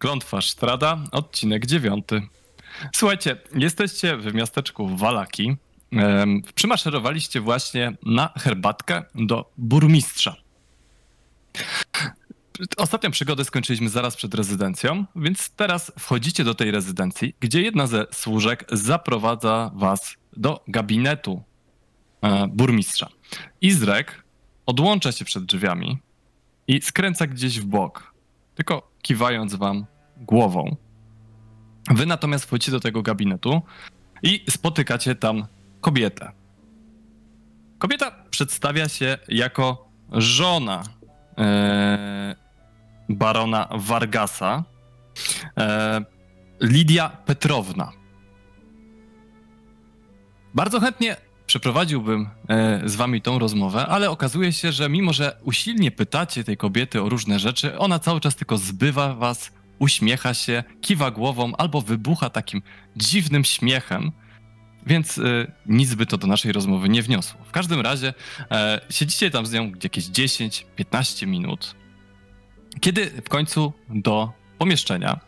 Klątwa Sztrada, odcinek dziewiąty. Słuchajcie, jesteście w miasteczku Walaki. Przymaszerowaliście właśnie na herbatkę do burmistrza. Ostatnią przygodę skończyliśmy zaraz przed rezydencją, więc teraz wchodzicie do tej rezydencji, gdzie jedna ze służek zaprowadza was do gabinetu e, burmistrza. Izrek odłącza się przed drzwiami i skręca gdzieś w bok, tylko kiwając wam głową. Wy natomiast wchodzicie do tego gabinetu i spotykacie tam kobietę. Kobieta przedstawia się jako żona e, barona Vargasa, e, Lidia Petrowna. Bardzo chętnie przeprowadziłbym e, z wami tą rozmowę, ale okazuje się, że mimo, że usilnie pytacie tej kobiety o różne rzeczy, ona cały czas tylko zbywa was, uśmiecha się, kiwa głową albo wybucha takim dziwnym śmiechem, więc e, nic by to do naszej rozmowy nie wniosło. W każdym razie e, siedzicie tam z nią jakieś 10-15 minut, kiedy w końcu do pomieszczenia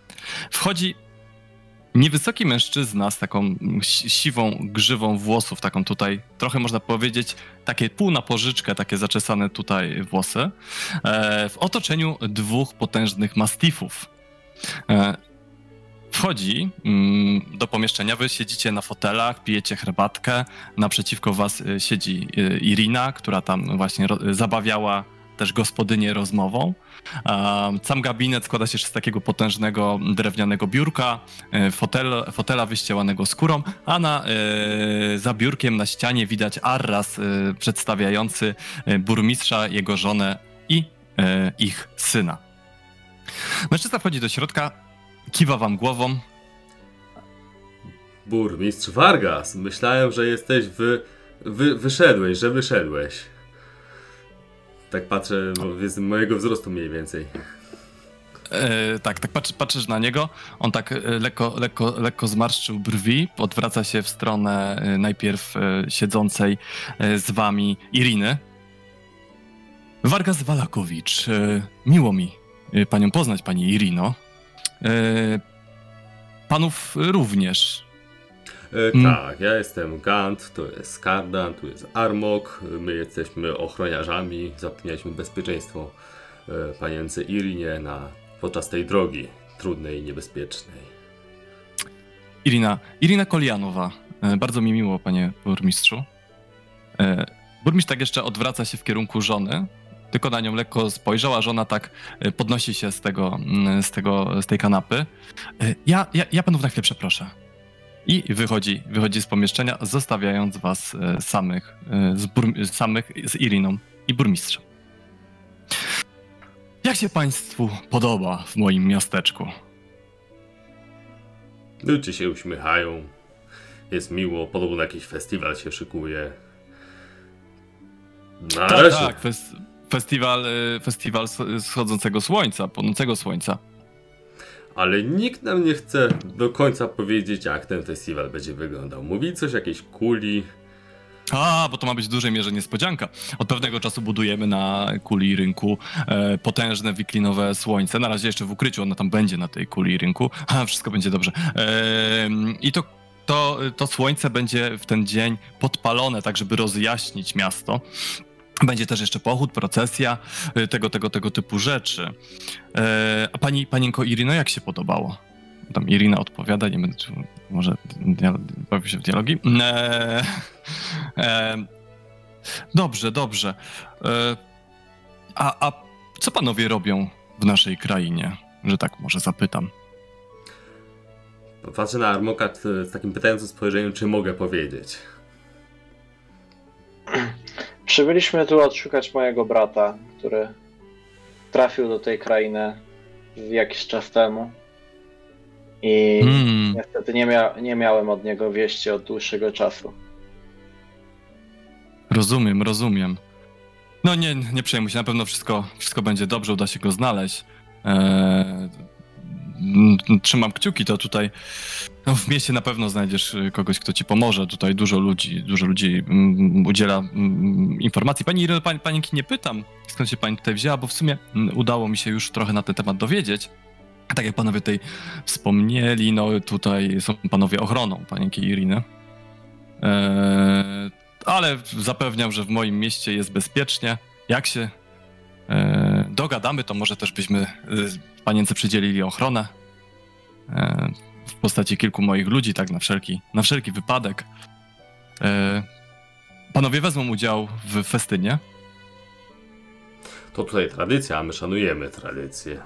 wchodzi niewysoki mężczyzna z taką si- siwą grzywą włosów, taką tutaj, trochę można powiedzieć, takie pół na pożyczkę, takie zaczesane tutaj włosy, e, w otoczeniu dwóch potężnych mastifów. E, wchodzi mm, do pomieszczenia, wy siedzicie na fotelach, pijecie herbatkę, naprzeciwko was e, siedzi Irina, która tam właśnie zabawiała też gospodynię rozmową. Sam gabinet składa się z takiego potężnego drewnianego biurka, e, fotel, fotela wyścielanego skórą, a na, e, za biurkiem na ścianie widać arras e, przedstawiający burmistrza, jego żonę i ich syna. Mężczyzna wchodzi do środka, kiwa wam głową. Burmistrz Vargas, myślałem, że jesteś wy, wy, wyszedłeś, że wyszedłeś. Tak patrzę, bo jest mojego wzrostu mniej więcej. E, tak, tak patrzy, patrzysz na niego, on tak e, lekko, lekko, lekko zmarszczył brwi, odwraca się w stronę e, najpierw e, siedzącej z wami Iriny. Vargas Walakowicz, miło mi panią poznać, pani Irino. Panów również. E, Mm. Tak, ja jestem Gant, to jest Kardan, tu jest Armok, my jesteśmy ochroniarzami, zapewnialiśmy bezpieczeństwo e, panience Irinie na, podczas tej drogi trudnej i niebezpiecznej. Irina, Irina Kolianowa. E, Bardzo mi miło, panie burmistrzu. Burmistrz tak jeszcze odwraca się w kierunku żony, tylko na nią lekko spojrzał, a żona tak podnosi się z tego, mm, z tego, z tej kanapy. Ja, ja, ja panów na chwilę przeproszę. I wychodzi, wychodzi z pomieszczenia, zostawiając was e, samych, e, z, burm- samych z Iriną i burmistrzem. Jak się państwu podoba w moim miasteczku? Ludzie się uśmiechają, jest miło, podobno jakiś festiwal się szykuje. Na Tak, razie. tak, fes- festiwal, y, festiwal schodzącego słońca, płonącego słońca. Ale nikt nam nie chce do końca powiedzieć, jak ten festiwal będzie wyglądał. Mówi coś jakiejś kuli. A, bo to ma być w dużej mierze niespodzianka. Od pewnego czasu budujemy na kuli rynku e, potężne wiklinowe słońce. Na razie jeszcze w ukryciu ono tam będzie na tej kuli rynku. A, wszystko będzie dobrze. E, I to, to, to słońce będzie w ten dzień podpalone, tak żeby rozjaśnić miasto. Będzie też jeszcze pochód, procesja, y, tego, tego, tego typu rzeczy. E, a pani, panienko Irino, jak się podobało? Tam Irina odpowiada, nie będę, może dia- bawi się w dialogi. E, e, dobrze, dobrze. A, a co panowie robią w naszej krainie? Że tak może zapytam. Patrzę na Armoka t- z takim pytającym spojrzeniem, czy mogę powiedzieć. Przybyliśmy tu odszukać mojego brata, który trafił do tej krainy jakiś czas temu. I Hmm, niestety nie, mia nie miałem od niego wieści od dłuższego czasu. rozumiem, rozumiem. No nie, nie przejmuj się, na pewno wszystko, wszystko będzie dobrze, uda się go znaleźć. E, mm, trzymam kciuki, to tutaj no, w mieście na pewno znajdziesz y, kogoś, kto ci pomoże. Tutaj dużo ludzi, dużo ludzi mm, udziela mm, informacji. Pani Ireno, pani, panienki nie pytam, skąd się pani tutaj wzięła, bo w sumie mm, udało mi się już trochę na ten temat dowiedzieć. Tak jak panowie tutaj wspomnieli, no tutaj są panowie ochroną panienki Iriny. Eee, ale zapewniam, że w moim mieście jest bezpiecznie. Jak się e, dogadamy, to może też byśmy e, panience przydzielili ochronę e, w postaci kilku moich ludzi, tak na wszelki, na wszelki wypadek. E, panowie wezmą udział w festynie. To tutaj tradycja, a my szanujemy tradycję.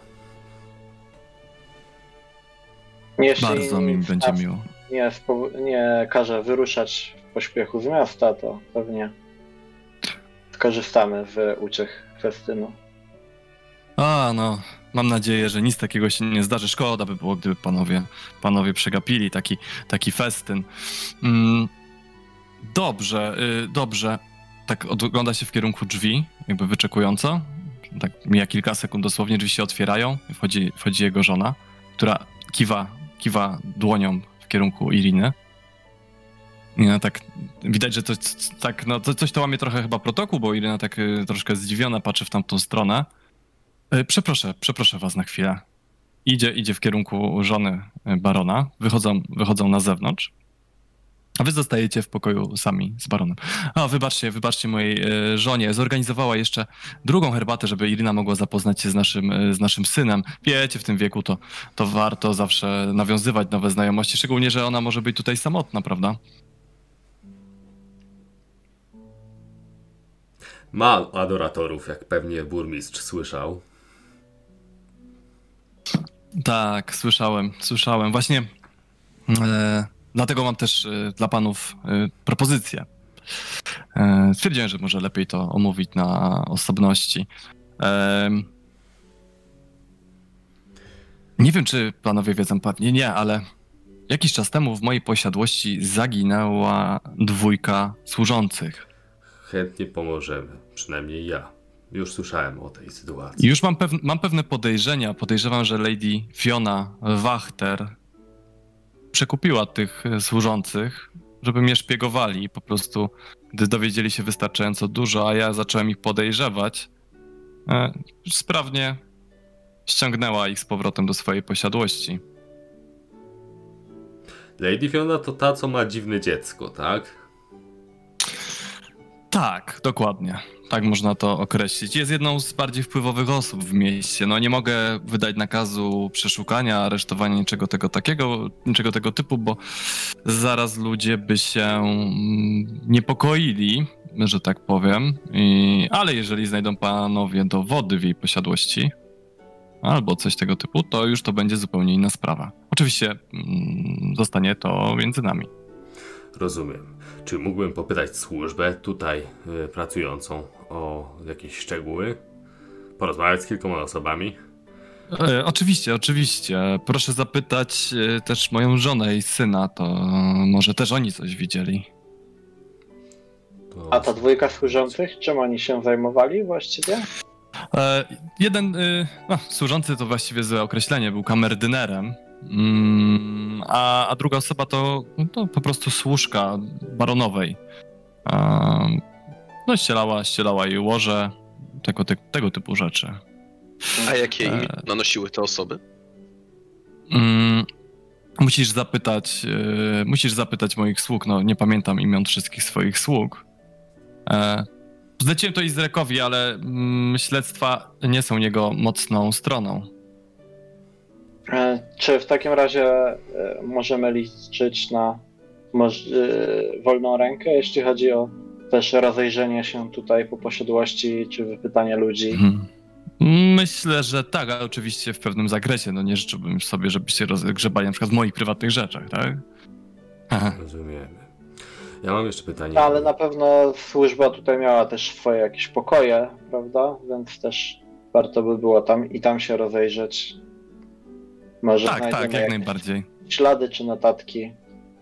Jeśli Bardzo mi będzie miło. Nie, nie każe wyruszać w pośpiechu z miasta, to pewnie skorzystamy w uciech festynu. A, no, mam nadzieję, że nic takiego się nie zdarzy. Szkoda by było, gdyby panowie, panowie przegapili taki, taki festyn. Mm, dobrze, y, dobrze. Tak ogląda się w kierunku drzwi, jakby wyczekująco. Tak mija kilka sekund dosłownie, drzwi się otwierają. Wchodzi, wchodzi jego żona, która kiwa, kiwa dłonią w kierunku Iriny. No, tak widać, że to tak, no, to, coś to łamie trochę chyba protokół, bo Irina tak y, troszkę zdziwiona patrzy w tamtą stronę. Przeproszę, przeproszę was na chwilę. Idzie, idzie w kierunku żony e, barona. Wychodzą, wychodzą na zewnątrz. A wy zostajecie w pokoju sami z baronem. A, wybaczcie, wybaczcie mojej e, żonie. Zorganizowała jeszcze drugą herbatę, żeby Irina mogła zapoznać się z naszym, e, z naszym synem. Wiecie, w tym wieku to, to warto zawsze nawiązywać nowe znajomości, szczególnie, że ona może być tutaj samotna, prawda? Ma adoratorów, jak pewnie burmistrz słyszał. Tak, słyszałem, słyszałem. Właśnie e, dlatego mam też e, dla panów e, propozycję. E, stwierdziłem, że może lepiej to omówić na osobności. E, nie wiem, czy panowie wiedzą, pewnie nie, ale jakiś czas temu w mojej posiadłości zaginęła dwójka służących. Chętnie pomożemy, przynajmniej ja. Już słyszałem o tej sytuacji. Już mam, pew- mam pewne podejrzenia. Podejrzewam, że Lady Fiona Wachter przekupiła tych służących, żeby mnie szpiegowali po prostu, gdy dowiedzieli się wystarczająco dużo, a ja zacząłem ich podejrzewać, e, sprawnie ściągnęła ich z powrotem do swojej posiadłości. Lady Fiona to ta, co ma dziwne dziecko, tak? Tak, dokładnie. Tak można to określić. Jest jedną z bardziej wpływowych osób w mieście. No nie mogę wydać nakazu przeszukania, aresztowania, niczego tego takiego, niczego tego typu, bo zaraz ludzie by się mm, niepokoili, że tak powiem. I, ale jeżeli znajdą panowie dowody w jej posiadłości, albo coś tego typu, to już to będzie zupełnie inna sprawa. Oczywiście mm, zostanie to między nami. Rozumiem. Czy mógłbym popytać służbę tutaj y, pracującą o jakieś szczegóły? Porozmawiać z kilkoma osobami? E, oczywiście, oczywiście. Proszę zapytać e, też moją żonę i syna, to może też oni coś widzieli. To... A ta dwójka służących, czym oni się zajmowali właściwie? E, jeden e, no, służący to właściwie złe określenie, był kamerdynerem, mm, a, a druga osoba to, no, to po prostu służka baronowej. No ścielała, ścielała jej łoże, tego, ty, tego typu rzeczy. A jakie imię nanosiły te osoby? Mm, musisz zapytać, e, musisz zapytać moich sług, no nie pamiętam imion wszystkich swoich sług. E, zleciłem to Izrekowi, ale mm, śledztwa nie są jego mocną stroną. E, Czy w takim razie e, możemy liczyć na e, wolną rękę, jeśli chodzi o też rozejrzenie się tutaj po posiadłości, czy wypytanie ludzi? Mhm. Myślę, że tak, ale oczywiście w pewnym zakresie. No nie życzyłbym sobie, żebyście rozgrzebali na przykład w moich prywatnych rzeczach, tak? Aha. Rozumiemy. Ja mam jeszcze pytanie. No, ale na pewno służba tutaj miała też swoje jakieś pokoje, prawda? Więc też warto by było tam i tam się rozejrzeć. Może Tak, tak, jak najbardziej. ślady czy notatki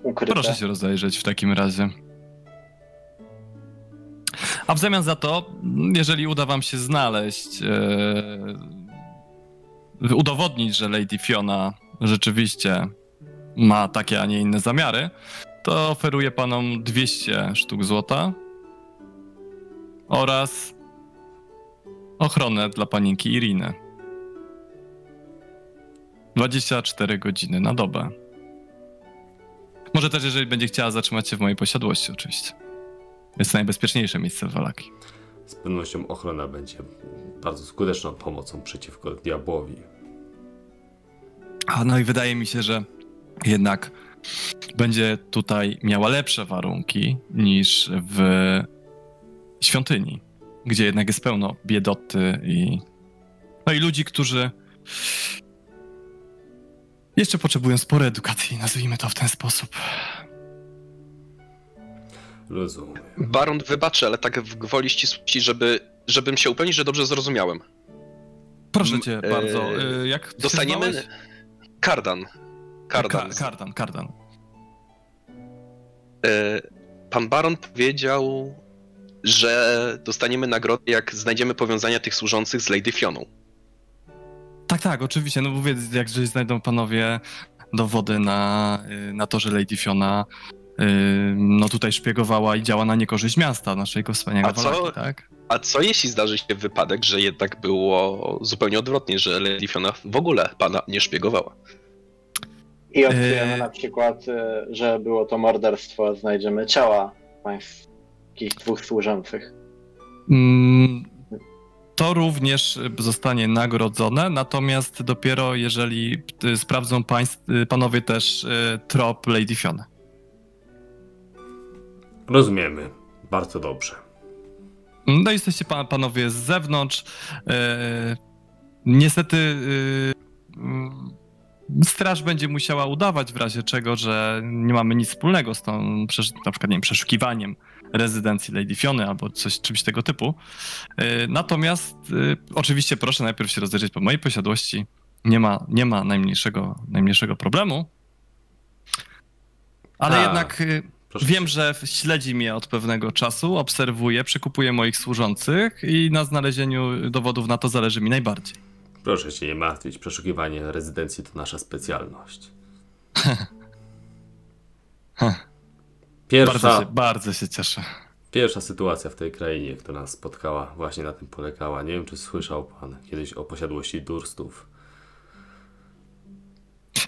ukryte. Proszę się rozejrzeć w takim razie. A w zamian za to, jeżeli uda wam się znaleźć, e, udowodnić, że Lady Fiona rzeczywiście ma takie, a nie inne zamiary, to oferuję panom 200 sztuk złota oraz ochronę dla panienki Iriny. 24 godziny na dobę. Może też, jeżeli będzie chciała zatrzymać się w mojej posiadłości, oczywiście. Jest to najbezpieczniejsze miejsce w Walaki. Z pewnością ochrona będzie bardzo skuteczną pomocą przeciwko diabłowi. A no i wydaje mi się, że jednak będzie tutaj miała lepsze warunki niż w świątyni, gdzie jednak jest pełno biedoty i no i ludzi, którzy jeszcze potrzebują sporo edukacji, nazwijmy to w ten sposób. Rozumiem. Baron wybaczy, ale tak w gwoli ścisłości, żeby, żebym się upewnić, że dobrze zrozumiałem. Proszę cię Mm, bardzo, e, y, jak Dostaniemy kardan. Kardan. Ka- kardan, kardan. E, Pan Baron powiedział, że dostaniemy nagrodę, jak znajdziemy powiązania tych służących z Lady Fioną. Tak, tak, oczywiście. No mówię, jak znajdą panowie dowody na, y, na to, że Lady Fiona y, no tutaj szpiegowała i działa na niekorzyść miasta, naszego wspaniałego A co? Walaki, tak? A co jeśli zdarzy się wypadek, że jednak było zupełnie odwrotnie, że Lady Fiona w ogóle pana nie szpiegowała? I odkryjemy Eee. na przykład, e, że było to morderstwo, znajdziemy ciała pańskich dwóch służących. Mm, To również zostanie nagrodzone, natomiast dopiero jeżeli y, sprawdzą państw, y, panowie też y, trop Lady Fiona. Rozumiemy. Bardzo dobrze. No jesteście pa- panowie z zewnątrz. E, niestety e, mm, straż będzie musiała udawać w razie czego, że nie mamy nic wspólnego z tą, na przykład nie wiem, przeszukiwaniem rezydencji Lady Fiony albo coś, czymś tego typu. E, natomiast e, oczywiście proszę najpierw się rozejrzeć po mojej posiadłości. Nie ma, nie ma najmniejszego, najmniejszego problemu. Ale A. jednak e, Wiem, że śledzi mnie od pewnego czasu, obserwuje, przekupuje moich służących i na znalezieniu dowodów na to zależy mi najbardziej. Proszę się nie martwić. Przeszukiwanie rezydencji to nasza specjalność. Pierwsza, Bardzo się, bardzo się cieszę. pierwsza sytuacja w tej krainie, która nas spotkała, właśnie na tym polegała. Nie wiem, czy słyszał pan kiedyś o posiadłości Durstów.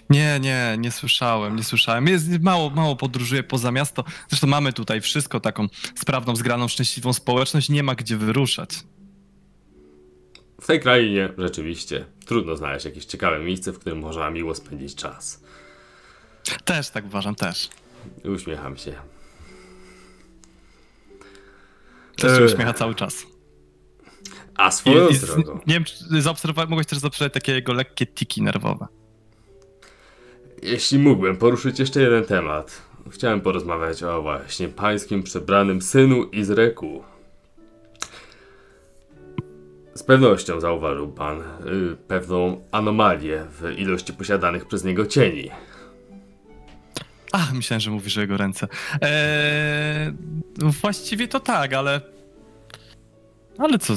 Nie, nie, nie słyszałem, nie słyszałem. Jest, mało, mało podróżuję poza miasto. Zresztą mamy tutaj wszystko, taką sprawną, zgraną, szczęśliwą społeczność. Nie ma gdzie wyruszać. W tej krainie rzeczywiście trudno znaleźć jakieś ciekawe miejsce, w którym można miło spędzić czas. Też tak uważam, też. Uśmiecham się. Też się Eee. uśmiecha cały czas. A swoją i, drogą, nie wiem, czy mogłeś też zaobserwować takie jego lekkie tiki nerwowe. jeśli mógłbym poruszyć jeszcze jeden temat, chciałem porozmawiać o właśnie pańskim przebranym synu Izreku. Z pewnością zauważył pan y, pewną anomalię w ilości posiadanych przez niego cieni. A, myślałem, że mówisz o jego ręce. Eee, właściwie to tak, ale. Ale co,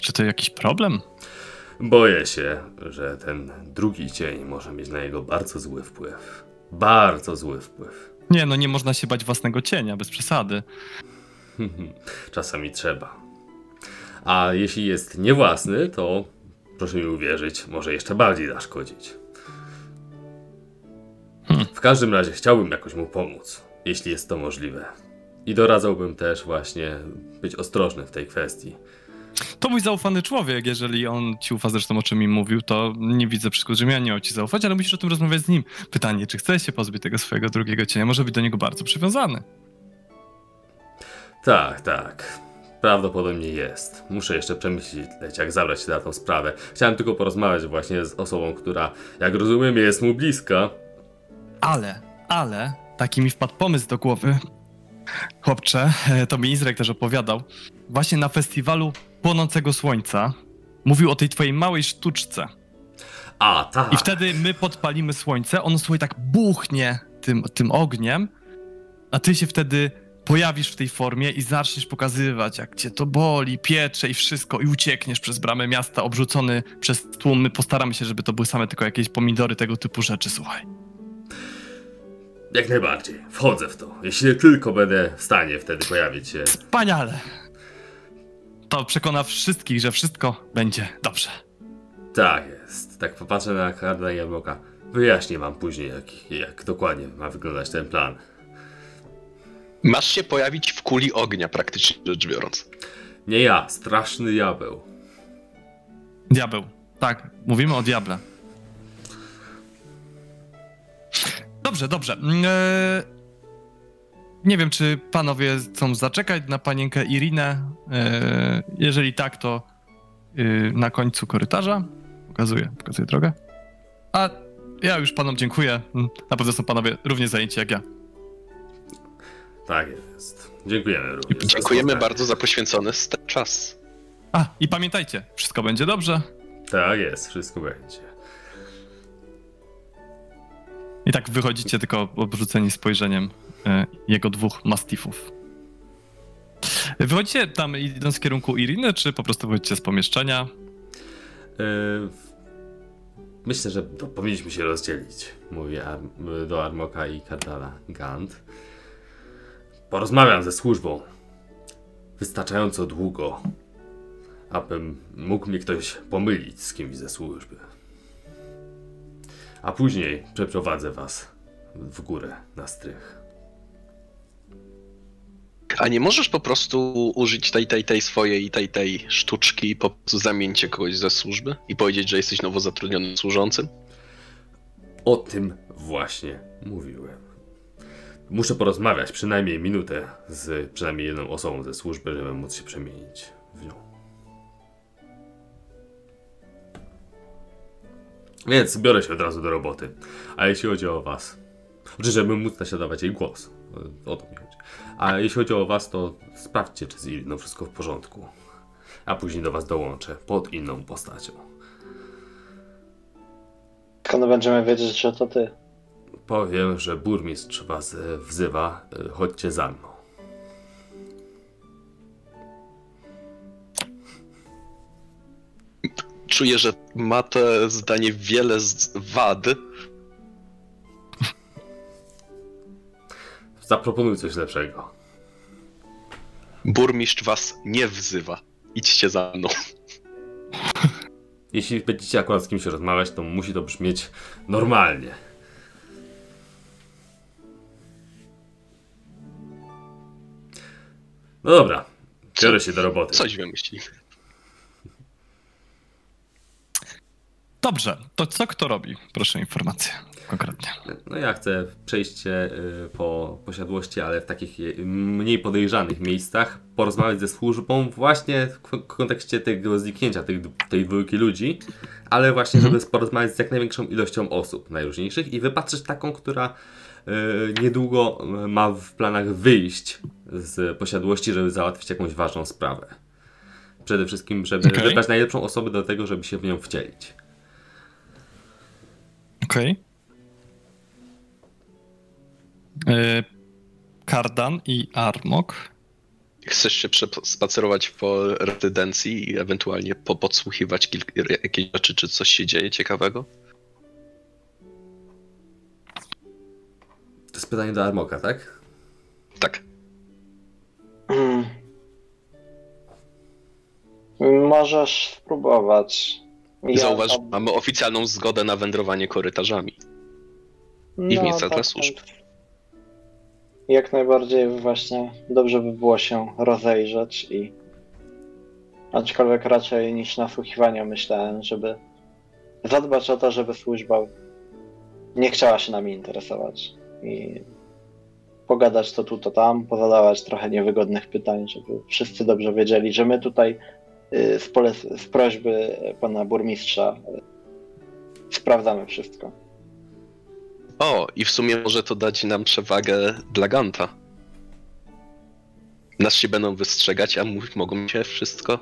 czy to jakiś problem? Boję się, że ten drugi cień może mieć na niego bardzo zły wpływ. Bardzo zły wpływ. Nie, no nie można się bać własnego cienia, bez przesady. Czasami trzeba. A jeśli jest niewłasny, to proszę mi uwierzyć, może jeszcze bardziej zaszkodzić. W każdym razie chciałbym jakoś mu pomóc, jeśli jest to możliwe. I doradzałbym też właśnie być ostrożny w tej kwestii. To mój zaufany człowiek, jeżeli on ci ufa zresztą o czym mi mówił, to nie widzę przeszkód, żebym ja nie miał ci zaufać, ale musisz o tym rozmawiać z nim. Pytanie, czy chce się pozbyć tego swojego drugiego cienia? Może być do niego bardzo przywiązany. Tak, tak. Prawdopodobnie jest. Muszę jeszcze przemyśleć, jak zabrać się na tą sprawę. Chciałem tylko porozmawiać właśnie z osobą, która, jak rozumiem, jest mu bliska. Ale, ale, taki mi wpadł pomysł do głowy. Chłopcze, e, to mi Izrek też opowiadał. Właśnie na festiwalu Płonącego Słońca mówił o tej twojej małej sztuczce. A, tak. I wtedy my podpalimy słońce, ono słuchaj tak buchnie tym, tym ogniem, a ty się wtedy pojawisz w tej formie i zaczniesz pokazywać, jak cię to boli, piecze i wszystko, i uciekniesz przez bramę miasta, obrzucony przez tłum. My postaramy się, żeby to były same tylko jakieś pomidory, tego typu rzeczy, słuchaj. Jak najbardziej. Wchodzę w to. Jeśli tylko będę w stanie wtedy pojawić się. Wspaniale! To przekona wszystkich, że wszystko będzie dobrze. Tak jest. Tak popatrzę na Karda i Jabłka. Wyjaśnię wam później, jak, jak dokładnie ma wyglądać ten plan. Masz się pojawić w kuli ognia, praktycznie rzecz biorąc. Nie ja, straszny diabeł. Diabeł. Tak, mówimy o diable. Dobrze, dobrze. Mm, e, Nie wiem, czy panowie chcą zaczekać na panienkę Irinę. E, Jeżeli tak, to y, na końcu korytarza. Pokazuję, pokazuję drogę. A ja już panom dziękuję. Mm, Na pewno są panowie równie zajęci jak ja. Tak jest. Dziękujemy również. Dziękujemy bardzo za poświęcony czas. A, i pamiętajcie, wszystko będzie dobrze. Tak jest, wszystko będzie. I tak wychodzicie tylko obrzuceni spojrzeniem e, jego dwóch mastifów. Wychodzicie tam idąc w kierunku Iriny, czy po prostu wychodzicie z pomieszczenia? Yy, myślę, że powinniśmy się rozdzielić. Mówię do Armoka i Kardala Gant. Porozmawiam ze służbą. Wystarczająco długo, abym mógł mnie ktoś pomylić z kimś ze służby. A później przeprowadzę was w górę na strych. A nie możesz po prostu użyć tej, tej, tej swojej, tej, tej sztuczki i po prostu zamienić kogoś ze służby i powiedzieć, że jesteś nowo zatrudnionym służącym? O tym właśnie mówiłem. Muszę porozmawiać przynajmniej minutę z przynajmniej jedną osobą ze służby, żeby móc się przemienić Więc biorę się od razu do roboty. A jeśli chodzi o was, znaczy, żeby móc naśladować jej głos, o to mi chodzi. A jeśli chodzi o was, to sprawdźcie, czy z Iriną wszystko w porządku. A później do was dołączę pod inną postacią. Skąd będziemy wiedzieć, że to ty? Powiem, że burmistrz was e, wzywa. e, Chodźcie za mną. Czuję, że ma to zdanie wiele z wad. Zaproponuj coś lepszego. Burmistrz was nie wzywa. Idźcie za mną. Jeśli będziecie akurat z kimś rozmawiać, to musi to brzmieć normalnie. No dobra, biorę się do roboty. Coś wymyślimy. Dobrze, to co kto robi? Proszę informację konkretnie. No ja chcę przejście y, po posiadłości, ale w takich je- mniej podejrzanych miejscach, porozmawiać ze służbą właśnie w kontekście tego zniknięcia tych, tej dwójki ludzi, ale właśnie żeby porozmawiać z jak największą ilością osób najróżniejszych i wypatrzeć taką, która y, niedługo y, ma w planach wyjść z posiadłości, żeby załatwić jakąś ważną sprawę. Przede wszystkim, żeby Okej. wybrać najlepszą osobę do tego, żeby się w nią wcielić. Okej. E, Kardan i Armok. Chcesz się spacerować po rezydencji i ewentualnie po podsłuchiwać jakieś rzeczy, czy coś się dzieje ciekawego? To jest pytanie do Armoka, tak? Tak. Hmm. Możesz spróbować. Ja Zauważ, tam- mamy oficjalną zgodę na wędrowanie korytarzami. i w miejscach dla służb. tak. Jak najbardziej właśnie dobrze by było się rozejrzeć i aczkolwiek raczej niż nasłuchiwania myślałem, żeby zadbać o to, żeby służba nie chciała się nami interesować i pogadać to tu, to tam, pozadawać trochę niewygodnych pytań, żeby wszyscy dobrze wiedzieli, że my tutaj z, pole- z prośby pana burmistrza y, sprawdzamy wszystko. O, i w sumie może to dać nam przewagę dla Ganta. Nas się będą wystrzegać, a mogą się wszystko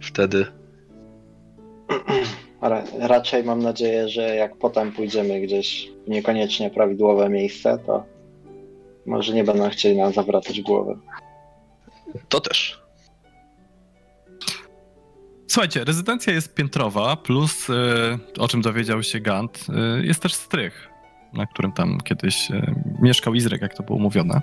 wtedy. Ra- raczej mam nadzieję, że jak potem pójdziemy gdzieś w niekoniecznie prawidłowe miejsce, to może nie będą chcieli nam zawracać głowy. To też. Słuchajcie, rezydencja jest piętrowa, plus, e, o czym dowiedział się Gant, e, jest też strych, na którym tam kiedyś e, mieszkał Izrek, jak to było mówione.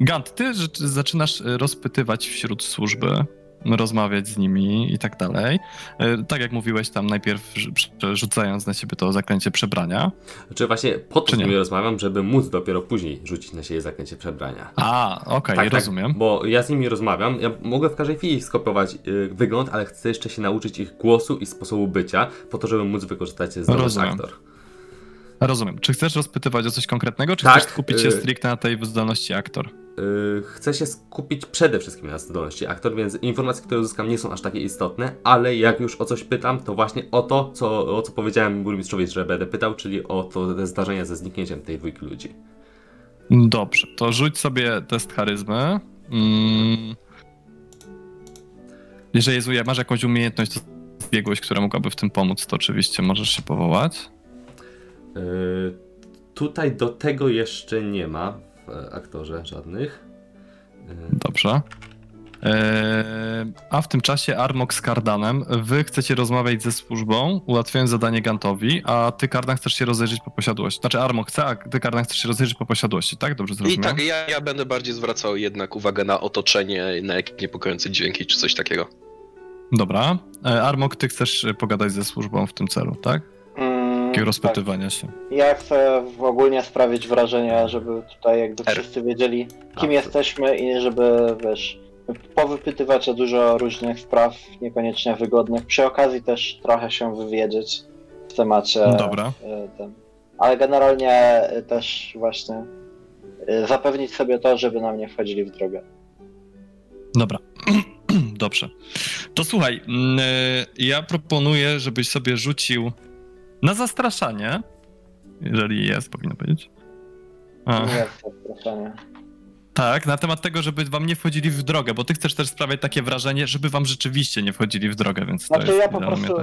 Gant, ty zaczynasz rozpytywać wśród służby rozmawiać z nimi i tak dalej. E, Tak jak mówiłeś tam najpierw rzu- rzucając na siebie to zaklęcie przebrania. Znaczy właśnie po to z nimi rozmawiam, żeby móc dopiero później rzucić na siebie zaklęcie przebrania. A, okej, rozumiem. bo ja z nimi rozmawiam, ja mogę w każdej chwili skopiować y, wygląd, ale chcę jeszcze się nauczyć ich głosu i sposobu bycia, po to, żeby móc wykorzystać zdolność aktor. Rozumiem. Czy chcesz rozpytywać o coś konkretnego, czy Tak, chcesz skupić się y- stricte na tej zdolności aktor? Y, chcę się skupić przede wszystkim na zdolności aktor, więc informacje, które uzyskam nie są aż takie istotne, ale jak już o coś pytam, to właśnie o to, co, o co powiedziałem burmistrzowi, że będę pytał, czyli o to te zdarzenia ze zniknięciem tej dwójki ludzi. Dobrze, to rzuć sobie test charyzmy. Mm. Jeżeli Jezu, masz jakąś umiejętność, to zbiegłość, która mogłaby w tym pomóc, to oczywiście możesz się powołać. Y, tutaj do tego jeszcze nie ma w e, aktorze żadnych. Y, Dobrze. Eee, a w tym czasie Armok z Kardanem, wy chcecie rozmawiać ze służbą, ułatwiając zadanie Gantowi, a ty Kardan chcesz się rozejrzeć po posiadłości. Znaczy Armok chce, a ty Kardan chcesz się rozejrzeć po posiadłości, tak? Dobrze I zrozumiałem? tak, ja, ja będę bardziej zwracał jednak uwagę na otoczenie, na jakieś niepokojące dźwięki czy coś takiego. Dobra. E, Armok, ty chcesz e, pogadać ze służbą w tym celu, tak? Mm, Takiego rozpytywania się. Tak. Ja chcę w ogólnie sprawić wrażenie, żeby tutaj jakby R. wszyscy wiedzieli, kim A, jesteśmy i żeby, wiesz, powypytywać o dużo różnych spraw, niekoniecznie wygodnych. Przy okazji też trochę się wywiedzieć w temacie. Dobra. e, Ten. Ale generalnie e, też właśnie e, zapewnić sobie to, żeby nam nie wchodzili w drogę. Dobra. Dobrze. To słuchaj, mm, ja proponuję, żebyś sobie rzucił na zastraszanie, jeżeli jest, powinno powiedzieć. Nie jest zastraszanie. Tak, na temat tego, żeby wam nie wchodzili w drogę, bo ty chcesz też sprawiać takie wrażenie, żeby wam rzeczywiście nie wchodzili w drogę, więc to Znaczy jest ja po prostu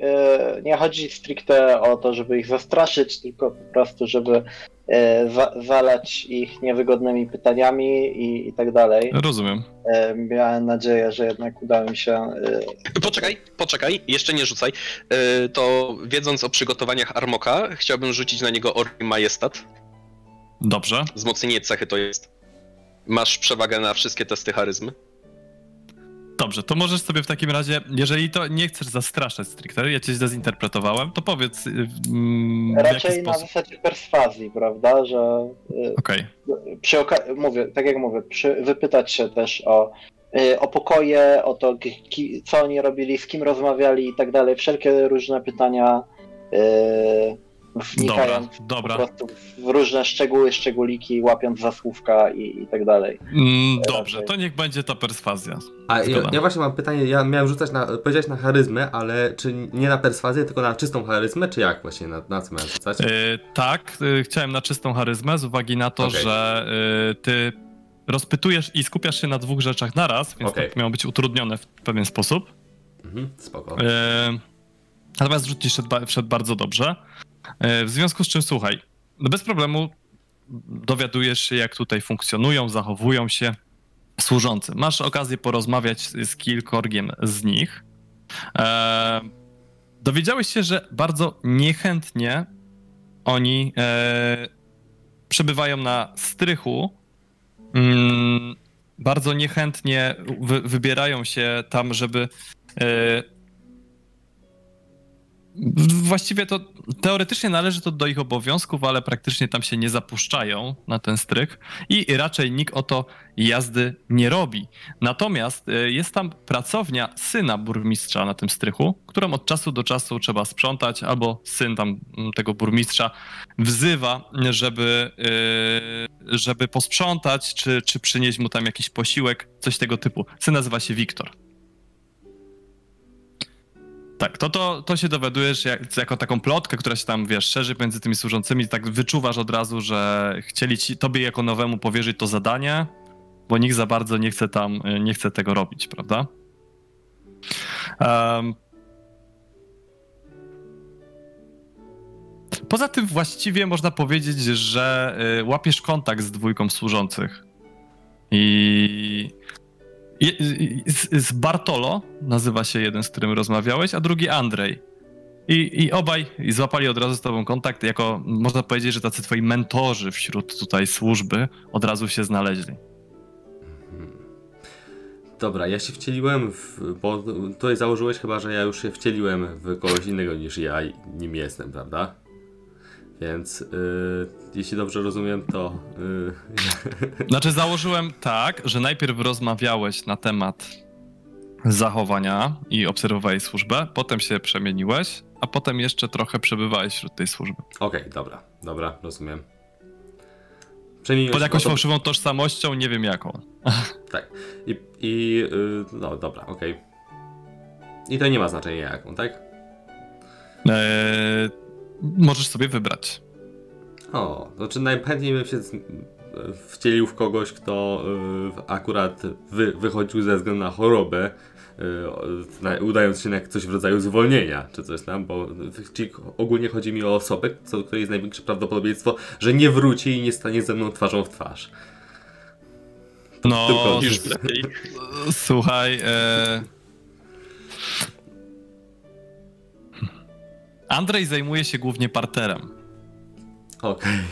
e, nie chodzi stricte o to, żeby ich zastraszyć, tylko po prostu, żeby e, za, zalać ich niewygodnymi pytaniami i, i tak dalej. Rozumiem. E, miałem nadzieję, że jednak uda mi się. Poczekaj, poczekaj, jeszcze nie rzucaj. Yy, to wiedząc o przygotowaniach Armoka, chciałbym rzucić na niego Ori Majestat. Dobrze. Wzmocnienie cechy to jest. Masz przewagę na wszystkie testy charyzmy. Dobrze, to możesz sobie w takim razie, jeżeli to nie chcesz zastraszać stricte, ja cię zinterpretowałem, to powiedz y, mm, w jaki raczej na zasadzie perswazji, prawda? Że e, Okej, przy oka- mówię, tak jak mówię, przy, wypytać się też o, e, o pokoje, o to, ki, co oni robili, z kim rozmawiali i tak dalej. Wszelkie różne pytania. Dobra, wnikając dobra. po prostu w różne szczegóły, szczególiki, łapiąc za słówka i, i tak dalej. Mm, dobrze, raczej. to niech będzie to perswazja. A ja, ja właśnie mam pytanie, ja miałem rzucać na, powiedziałeś na charyzmę, ale czy nie na perswazję, tylko na czystą charyzmę, czy jak właśnie, na, na co miałem rzucać? Y, tak, y, chciałem na czystą charyzmę z uwagi na to, Okej. że y, ty rozpytujesz i skupiasz się na dwóch rzeczach naraz, więc Okej. to miało być utrudnione w pewien sposób. Mhm, spoko. Natomiast rzut ci szedł, ba- wszedł bardzo dobrze. Y, w związku z czym, słuchaj, no bez problemu dowiadujesz się, jak tutaj funkcjonują, zachowują się służący. Masz okazję porozmawiać z kilkorgiem z nich. E, dowiedziałeś się, że bardzo niechętnie oni e, przebywają na strychu. Mm, bardzo niechętnie wy, wybierają się tam, żeby. E, właściwie to teoretycznie należy to do ich obowiązków, ale praktycznie tam się nie zapuszczają na ten strych i raczej nikt o to jazdy nie robi. Natomiast e, jest tam pracownia syna burmistrza na tym strychu, którą od czasu do czasu trzeba sprzątać, albo syn tam m, tego burmistrza wzywa, żeby, e, żeby posprzątać, czy, czy przynieść mu tam jakiś posiłek, coś tego typu. Syn nazywa się Wiktor. Tak, to, to, to się dowiadujesz jak, jako taką plotkę, która się tam, wiesz, szerzy między tymi służącymi, tak wyczuwasz od razu, że chcieli ci, tobie jako nowemu powierzyć to zadanie, bo nikt za bardzo nie chce tam, nie chce tego robić, prawda? Em, Poza tym właściwie można powiedzieć, że y, łapiesz kontakt z dwójką służących. I- z, z Bartolo nazywa się jeden, z którym rozmawiałeś, a drugi Andrzej. I, I obaj złapali od razu z tobą kontakt, jako można powiedzieć, że tacy twoi mentorzy wśród tutaj służby od razu się znaleźli. Dobra, ja się wcieliłem w. Bo tutaj założyłeś chyba, że ja już się wcieliłem w kogoś innego niż ja nim jestem, prawda? Więc y, jeśli dobrze rozumiem, to. y, Znaczy założyłem tak, że najpierw rozmawiałeś na temat zachowania i obserwowałeś służbę, potem się przemieniłeś, a potem jeszcze trochę przebywałeś wśród tej służby. Okej, dobra, dobra, rozumiem. Przemieniłeś Pod jakąś to- fałszywą tożsamością, nie wiem jaką. Tak. I. i y, no dobra, okej. I to nie ma znaczenia jaką, tak? Eee, możesz sobie wybrać. O, to czy najchętniej bym się wcielił w kogoś, kto y, akurat wy, wychodził ze względu na chorobę, y, udając się na coś w rodzaju zwolnienia, czy coś tam, bo ogólnie chodzi mi o osobę, co do której jest największe prawdopodobieństwo, że nie wróci i nie stanie ze mną twarzą w twarz. No, Tylko- Już lepiej. słuchaj. E... Andrzej zajmuje się głównie parterem. Okej.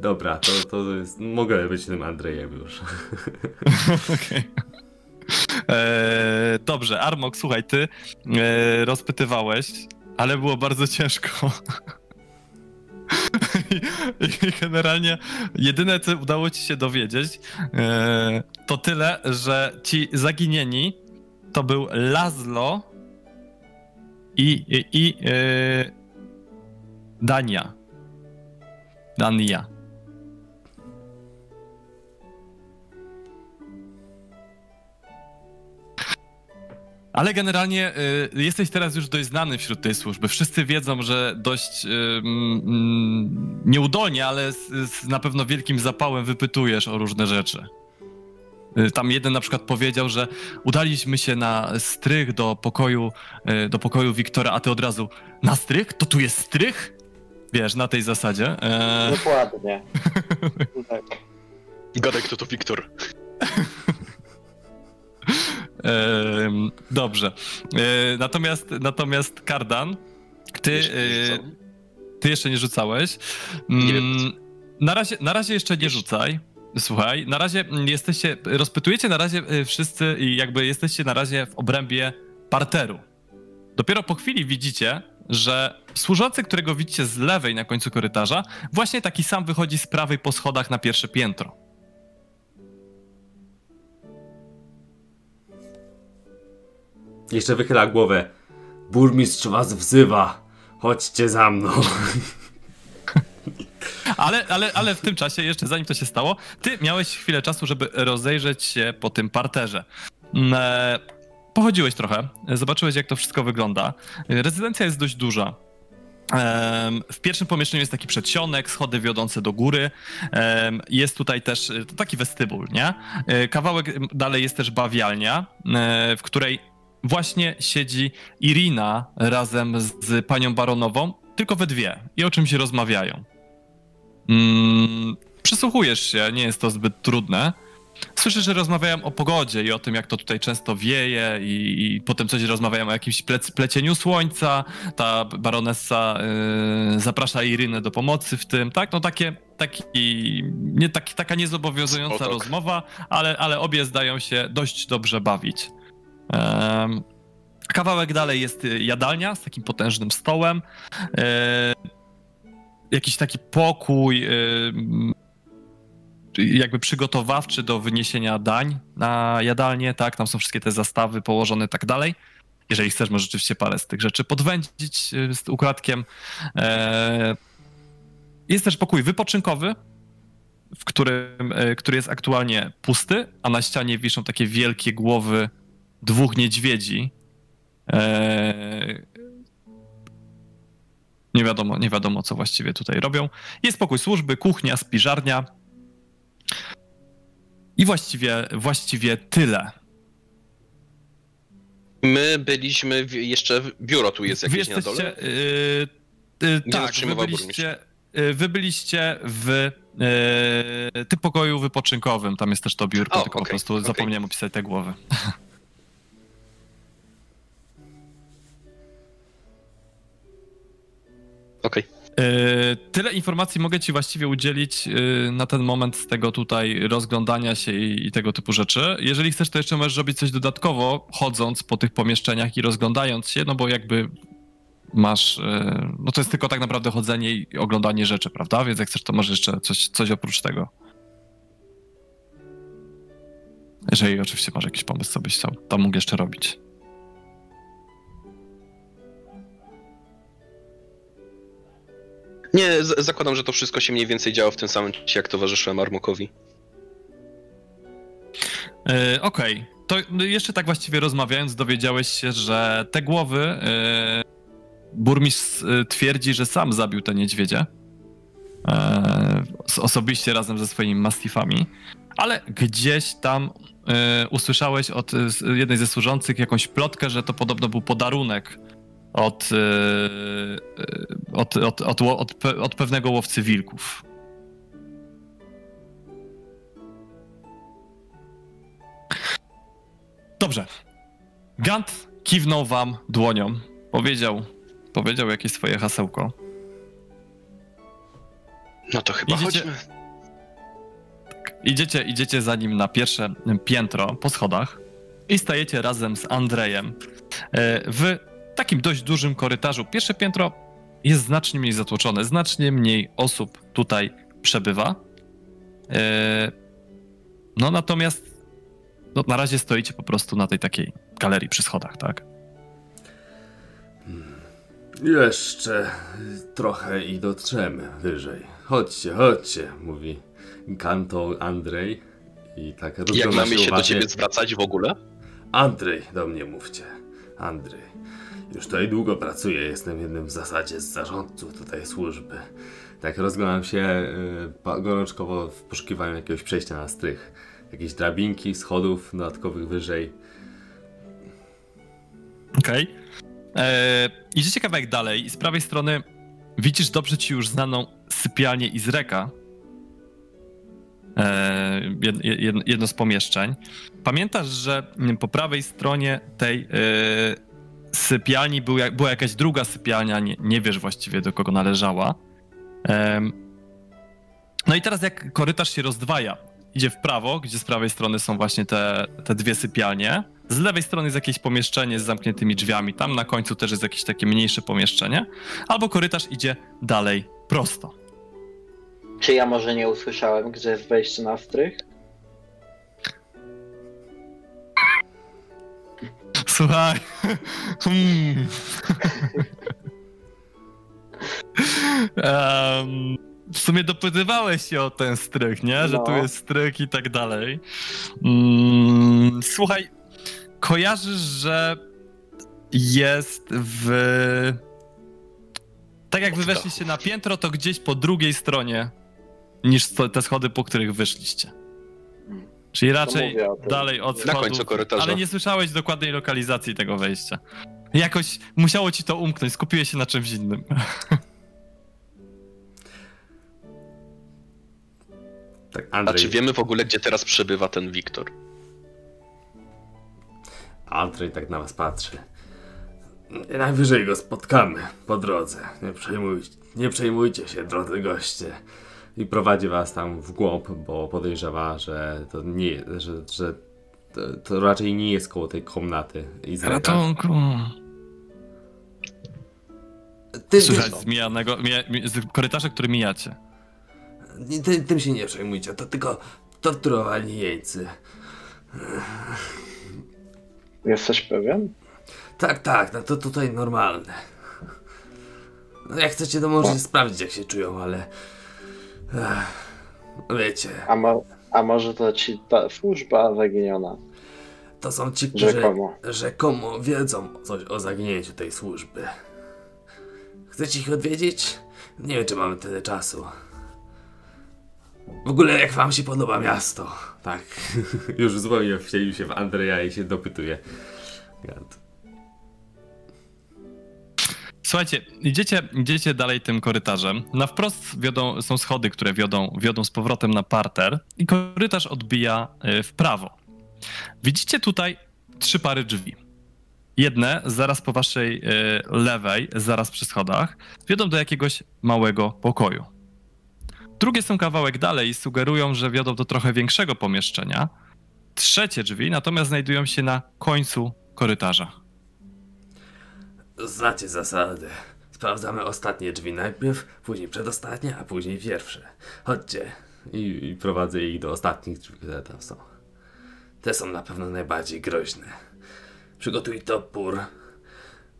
Dobra, to, to jest. Mogę być tym Andrzejem już. Okej. E, Dobrze, Armok, słuchaj, ty e, rozpytywałeś, ale było bardzo ciężko. I, I generalnie jedyne, co udało ci się dowiedzieć, e, to tyle, że ci zaginieni to był Lazlo i, i, i e, Dania. Dania. Ale generalnie y, jesteś teraz już dość znany wśród tej służby. Wszyscy wiedzą, że dość y, mm, nieudolnie, ale z, z na pewno wielkim zapałem wypytujesz o różne rzeczy. Y, Tam jeden na przykład powiedział, że udaliśmy się na strych do pokoju, y, do pokoju Wiktora, a ty od razu na strych? To tu jest strych? Wiesz, na tej zasadzie. E, Dokładnie. Tak. Gadaj, kto to Wiktor. Dobrze. E, natomiast, natomiast Kardan, ty, Jeszcze nie e, ty jeszcze nie rzucałeś. Mm. Na razie, na razie jeszcze nie rzucaj. Słuchaj, na razie mm, jesteście, rozpytujecie na razie e, wszyscy i jakby jesteście na razie w obrębie parteru. Dopiero po chwili widzicie, że służący, którego widzicie z lewej na końcu korytarza, właśnie taki sam wychodzi z prawej po schodach na pierwsze piętro. Jeszcze wychyla głowę. Burmistrz was wzywa. Chodźcie za mną. Ale, ale, ale w tym czasie, jeszcze zanim to się stało, ty miałeś chwilę czasu, żeby rozejrzeć się po tym parterze. Mm, e, Pochodziłeś trochę, zobaczyłeś jak to wszystko wygląda. Rezydencja jest dość duża. W pierwszym pomieszczeniu jest taki przedsionek, schody wiodące do góry. Jest tutaj też e, taki westybul, nie? E, Kawałek dalej jest też bawialnia, w której właśnie siedzi Irina razem z panią baronową, tylko we dwie i o czymś rozmawiają. Mm, przysłuchujesz się, nie jest to zbyt trudne. Słyszysz, że rozmawiają o pogodzie i o tym, jak to tutaj często wieje, i, i potem coś rozmawiają o jakimś plec, plecieniu słońca. Ta baronessa y, zaprasza Irynę do pomocy w tym, tak? No takie, taki, nie, taki, taka niezobowiązująca Spoko. rozmowa, ale, ale obie zdają się dość dobrze bawić. Kawałek dalej jest y, jadalnia z takim potężnym stołem. E, jakiś taki pokój, y, jakby przygotowawczy do wyniesienia dań na jadalnię, tak? Tam są wszystkie te zastawy położone i tak dalej. Jeżeli chcesz, możesz rzeczywiście parę z tych rzeczy podwędzić y, z ukradkiem. E, Jest też pokój wypoczynkowy, w którym, e, który jest aktualnie pusty, a na ścianie wiszą takie wielkie głowy dwóch niedźwiedzi. Nie wiadomo, nie wiadomo, co właściwie tutaj robią. Jest pokój służby, kuchnia, spiżarnia. I właściwie, właściwie tyle. My byliśmy w, jeszcze. Biuro tu jest jakieś na dole. Yy, yy, tak, wy byliście, yy, wy byliście w yy, tym pokoju wypoczynkowym. Tam jest też to biurko, O, tylko po okej, prostu okej. zapomniałem opisać te głowy. Okej. Yy, Tyle informacji mogę ci właściwie udzielić yy, na ten moment z tego tutaj rozglądania się i, i tego typu rzeczy. Jeżeli chcesz, to jeszcze możesz robić coś dodatkowo, chodząc po tych pomieszczeniach i rozglądając się, no bo jakby masz, yy, no to jest tylko tak naprawdę chodzenie i oglądanie rzeczy, prawda? Więc jak chcesz, to może jeszcze coś, coś oprócz tego. Jeżeli oczywiście masz jakiś pomysł, co byś chciał tam mógł jeszcze robić. Nie, zakładam, że to wszystko się mniej więcej działo w tym samym czasie, jak towarzyszyłem Armokowi. E, Okej, to jeszcze tak właściwie rozmawiając, dowiedziałeś się, że te głowy e, burmistrz e, twierdzi, że sam zabił te niedźwiedzie. S- osobiście razem ze swoimi mastifami. Ale gdzieś tam usłyszałeś od jednej ze służących jakąś plotkę, że to podobno był podarunek od, e, e, od, od, od, od, pe- od pewnego łowcy wilków. Dobrze. Gant kiwnął wam dłonią. Powiedział, powiedział jakieś swoje hasełko. No to chyba Idziecie- chodźmy. Idziecie, idziecie za nim na pierwsze piętro po schodach i stajecie razem z Andrejem e, w takim dość dużym korytarzu. Pierwsze piętro jest znacznie mniej zatłoczone, znacznie mniej osób tutaj przebywa. E, No natomiast no, na razie stoicie po prostu na tej takiej galerii przy schodach, tak? Jeszcze trochę i dotrzemy wyżej. Chodźcie, chodźcie, mówi Kanto Andrzej. I tak Jak mamy się do uważnie. ciebie zwracać w ogóle? Andrzej, do mnie mówcie. Andrzej. Już tutaj długo pracuję, jestem jednym w zasadzie z zarządców tutaj służby. Tak rozglądam się pa- gorączkowo w poszukiwaniu jakiegoś przejścia na strych. Jakieś drabinki, schodów dodatkowych wyżej. Okej. E, Idziecie kawałek dalej i z prawej strony widzisz dobrze ci już znaną sypialnię Izreka. E, jed, jed, jedno z pomieszczeń. Pamiętasz, że po prawej stronie tej e, sypialni był, była jakaś druga sypialnia, nie, nie wiesz właściwie do kogo należała. No i teraz jak korytarz się rozdwaja, idzie w prawo, gdzie z prawej strony są właśnie te, te dwie sypialnie. Z lewej strony jest jakieś pomieszczenie z zamkniętymi drzwiami. Tam na końcu też jest jakieś takie mniejsze pomieszczenie. Albo korytarz idzie dalej prosto. Czy ja może nie usłyszałem, gdzie jest wejście na strych? Słuchaj. Hmm. Em, w sumie dopytywałeś się o ten strych, nie? Że No. tu jest strych i tak dalej. Mm, słuchaj, kojarzysz, że jest w. Tak jak wy weszliście na piętro, to gdzieś po drugiej stronie niż te schody, po których wyszliście. Czyli raczej mówię dalej od Na schodów, końcu korytarza. ale nie słyszałeś dokładnej lokalizacji tego wejścia. Jakoś musiało ci to umknąć, skupiłeś się na czymś innym. Tak, A Andrzej. czy wiemy w ogóle, gdzie teraz przebywa ten Wiktor? Andrzej tak na was patrzy. Najwyżej go spotkamy po drodze. Nie przejmujcie, nie przejmujcie się, drodzy goście. I prowadzi was tam w głąb, bo podejrzewa, że to nie, że, że to, to raczej nie jest koło tej komnaty. I Ratunku. Ty, Słychać z mijanego, mija, mi- z korytarza, który mijacie. ty, ty, tym się nie przejmujcie, to tylko torturowani jeńcy. Jesteś pewien? Tak, tak, no to tutaj normalne. No jak chcecie, to możecie sprawdzić, jak się czują, ale... Ech, wiecie, A, mo- a może to ci ta służba zaginiona? to są ci, którzy Rzekomo. rzekomo wiedzą coś o zaginięciu tej służby. Chcecie ich odwiedzić? Nie wiem, czy mamy tyle czasu. W ogóle, jak wam się podoba miasto? Tak, już zupełnie wcielił się w Andrzeja i się dopytuje. Słuchajcie, idziecie, idziecie dalej tym korytarzem. Na wprost wiodą, są schody, które wiodą, wiodą z powrotem na parter i korytarz odbija y, w prawo. Widzicie tutaj trzy pary drzwi. Jedne, zaraz po waszej e, lewej, zaraz przy schodach, wiodą do jakiegoś małego pokoju. Drugie są kawałek dalej i sugerują, że wiodą do trochę większego pomieszczenia. Trzecie drzwi natomiast znajdują się na końcu korytarza. Znacie zasady. Sprawdzamy ostatnie drzwi najpierw, później przedostatnie, a później pierwsze. Chodźcie. I, I prowadzę ich do ostatnich drzwi, które tam są. Te są na pewno najbardziej groźne. Przygotuj topór.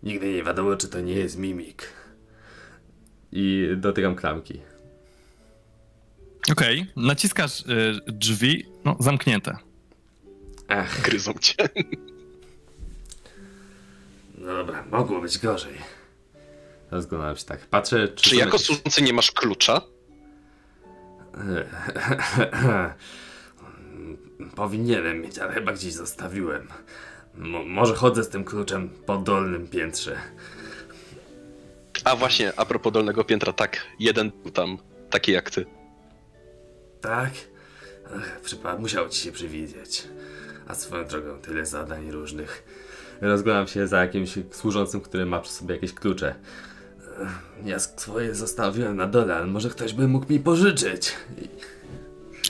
Nigdy nie wiadomo, czy to nie jest mimik. I dotykam klamki. Okej, naciskasz e, drzwi, no zamknięte. Ach, Gryzą cię. No dobra, mogło być gorzej. Rozglądam się tak. Patrzę, czy. Czy jako służący nie masz klucza? Powinienem mieć, ale chyba gdzieś zostawiłem. Mo- może chodzę z tym kluczem po dolnym piętrze. A właśnie, a propos dolnego piętra, tak, jeden był tam, taki jak ty. Tak? Ach, musiał ci się przywidzieć. A swoją drogą tyle zadań różnych. Rozglądam się za jakimś służącym, który ma przy sobie jakieś klucze. Ja swoje zostawiłem na dole, ale może ktoś by mógł mi pożyczyć.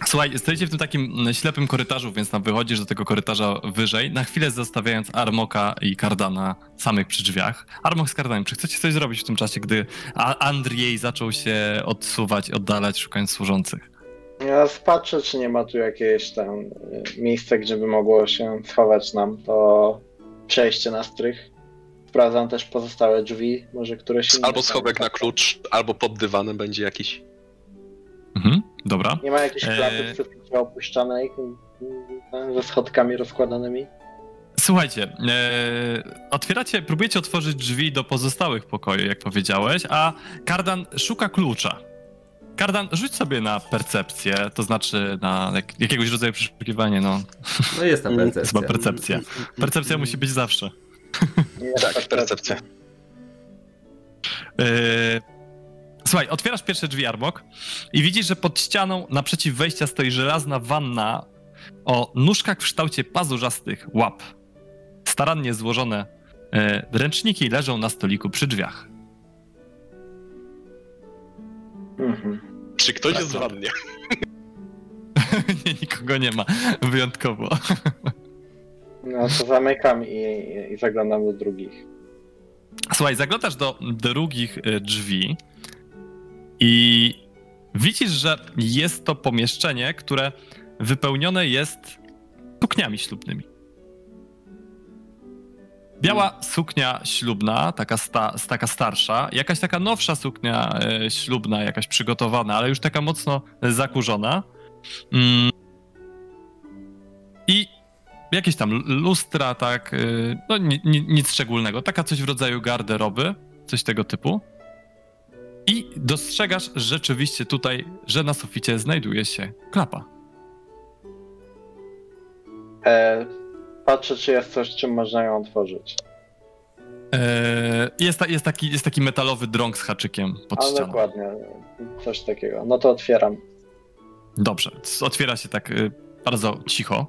Słuchaj, stoicie w tym takim mm, ślepym korytarzu, więc tam wychodzisz do tego korytarza wyżej, na chwilę zostawiając Armoka i Kardana samych przy drzwiach. Armok z Kardanem, czy chcecie coś zrobić w tym czasie, gdy Andrzej zaczął się odsuwać, oddalać, szukając służących? Ja patrzę, czy nie ma tu jakieś tam y, miejsce, gdzie by mogło się schować nam to przejście na strych. Sprawdzam też pozostałe drzwi, może któreś inne. Albo są. schowek na klucz, albo pod dywanem będzie jakiś. Mhm, dobra. Nie ma jakiejś Eee. klapy przed opuszczanej y, ze schodkami rozkładanymi? Słuchajcie, e, otwieracie, próbujecie otworzyć drzwi do pozostałych pokoi, jak powiedziałeś, a Kardan szuka klucza. Kardan, rzuć sobie na percepcję, to znaczy na jak, jakiegoś rodzaju przeszukiwanie, no. No jest ta Mm, percepcja. Chyba percepcja. Percepcja musi być zawsze. Nie, Tak, percepcja. Yy, Słuchaj, otwierasz pierwsze drzwi, Armok, i widzisz, że pod ścianą naprzeciw wejścia stoi żelazna wanna o nóżkach w kształcie pazurzastych łap. Starannie złożone yy, ręczniki leżą na stoliku przy drzwiach. Mhm. Czy ktoś Tak, jest dobra. w wannie? nie, nikogo nie ma, wyjątkowo. No to zamykam i, i zaglądam do drugich. Słuchaj, zaglądasz do drugich y, drzwi i widzisz, że jest to pomieszczenie, które wypełnione jest sukniami ślubnymi. Biała suknia ślubna, taka, sta, taka starsza, jakaś taka nowsza suknia e, ślubna, jakaś przygotowana, ale już taka mocno zakurzona. Mm. I jakieś tam lustra, tak, y, no ni, ni, nic szczególnego, taka coś w rodzaju garderoby, coś tego typu. I dostrzegasz rzeczywiście tutaj, że na suficie znajduje się klapa. E, patrzę, czy jest coś, czym można ją otworzyć. Eee, jest, ta, jest, taki, jest taki metalowy drąg z haczykiem pod A ścianą. dokładnie, coś takiego. No to otwieram. Dobrze, otwiera się tak y, bardzo cicho.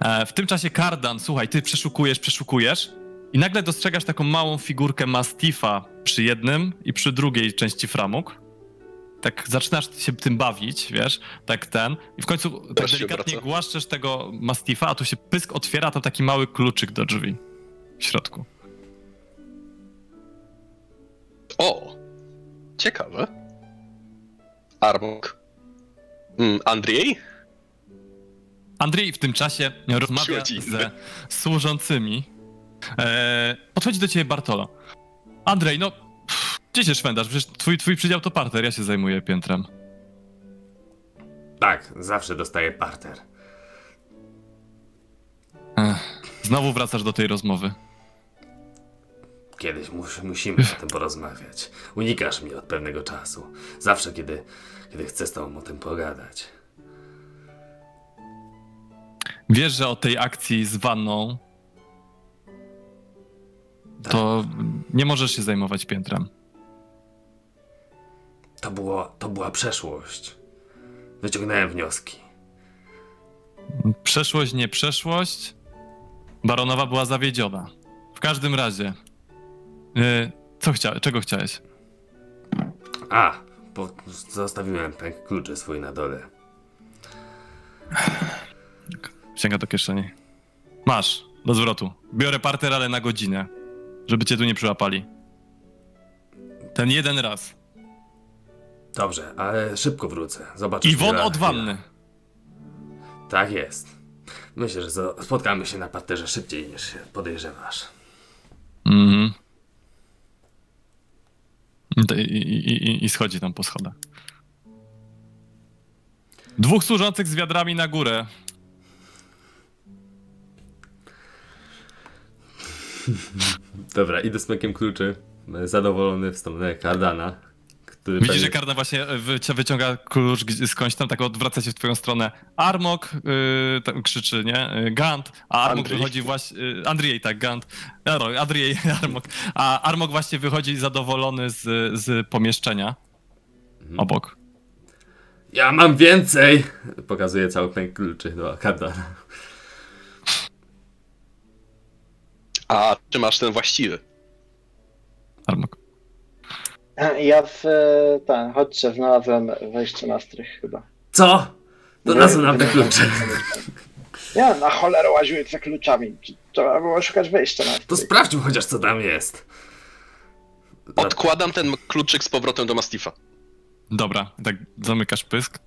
E, w tym czasie Kardan, słuchaj, ty przeszukujesz, przeszukujesz i nagle dostrzegasz taką małą figurkę Mastifa przy jednym i przy drugiej części framug. Tak zaczynasz się tym bawić, wiesz, tak ten. I w końcu tak delikatnie głaszczesz tego Mastifa, a tu się pysk otwiera, tam taki mały kluczyk do drzwi w środku. O! Ciekawe. Armok. Mm, Andrzej? Andrzej w tym czasie rozmawia ze służącymi. E, podchodzi do ciebie Bartolo. Andrzej, no, gdzie się szwendasz? Przecież twój, twój przydział to parter, ja się zajmuję piętrem. Tak, zawsze dostaję parter. Ech, znowu wracasz do tej rozmowy. Kiedyś mus, musimy o tym porozmawiać. Unikasz mnie od pewnego czasu. Zawsze, kiedy, kiedy chcę z tobą o tym pogadać. Wiesz, że o tej akcji z wanną to nie możesz się zajmować piętrem. To, było, to była przeszłość. Wyciągnąłem wnioski. Przeszłość, nie przeszłość. Baronowa była zawiedziona. w każdym razie. y, co chcia, czego chciałeś? A, bo zostawiłem pęk kluczy swój na dole. Sięga do kieszeni. Masz, do zwrotu. Biorę parter, ale na godzinę. Żeby cię tu nie przyłapali. Ten jeden raz. Dobrze, ale szybko wrócę. Zobaczę. I won od wanny. Tak jest. Myślę, że spotkamy się na parterze szybciej niż się podejrzewasz. Mhm. I, i, i, I schodzi tam po schodach. Dwóch służących z wiadrami na górę. Dobra, idę z pękiem kluczy. Zadowolony w stronę Kardana. Widzisz, pewnie- że Karna właśnie wyci- wyciąga klucz skądś tam, tak odwraca się w twoją stronę. Armok yy, tam krzyczy, nie? Yy, Gant, a Armok Andrzej. wychodzi właśnie... Yy, Andrzej, tak, Gant. Andrzej, Armok. A Armok właśnie wychodzi zadowolony z, z pomieszczenia Mhm. obok. Ja mam więcej! Pokazuję cały pęk kluczy do Kardana. A czy masz ten właściwy? Armok. Ja w ten, chodźcie, znalazłem wejście na strych chyba. Co? To na co nam te klucze? Ja na cholerę łaziłem za kluczami. Trzeba było szukać wejścia na To strych. sprawdźmy chociaż co tam jest. Odkładam ten kluczyk z powrotem do Mastifa. Dobra, tak zamykasz pysk.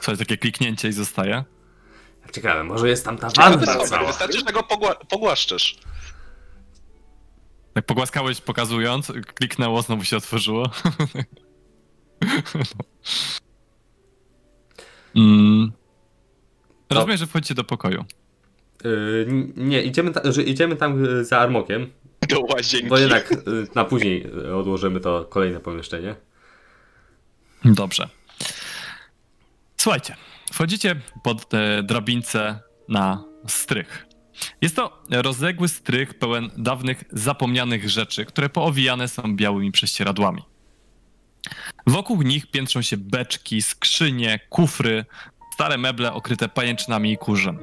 Słuchaj, takie kliknięcie i zostaje. Ciekawe, może jest tam ta wanna cała. wystarczy, że go pogła- pogłaszczesz. Tak pogłaskałeś pokazując, kliknęło, znowu się otworzyło. mm. Rozumiem, że wchodzicie do pokoju. Yy, nie, idziemy, ta, że idziemy tam y, za Armokiem, Do łazienki. bo jednak y, na później y, odłożymy to kolejne pomieszczenie. Dobrze. Słuchajcie, wchodzicie pod e, drabince na strych. Jest to rozległy strych pełen dawnych, zapomnianych rzeczy, które poowijane są białymi prześcieradłami. Wokół nich piętrzą się beczki, skrzynie, kufry, stare meble okryte pajęczynami i kurzem.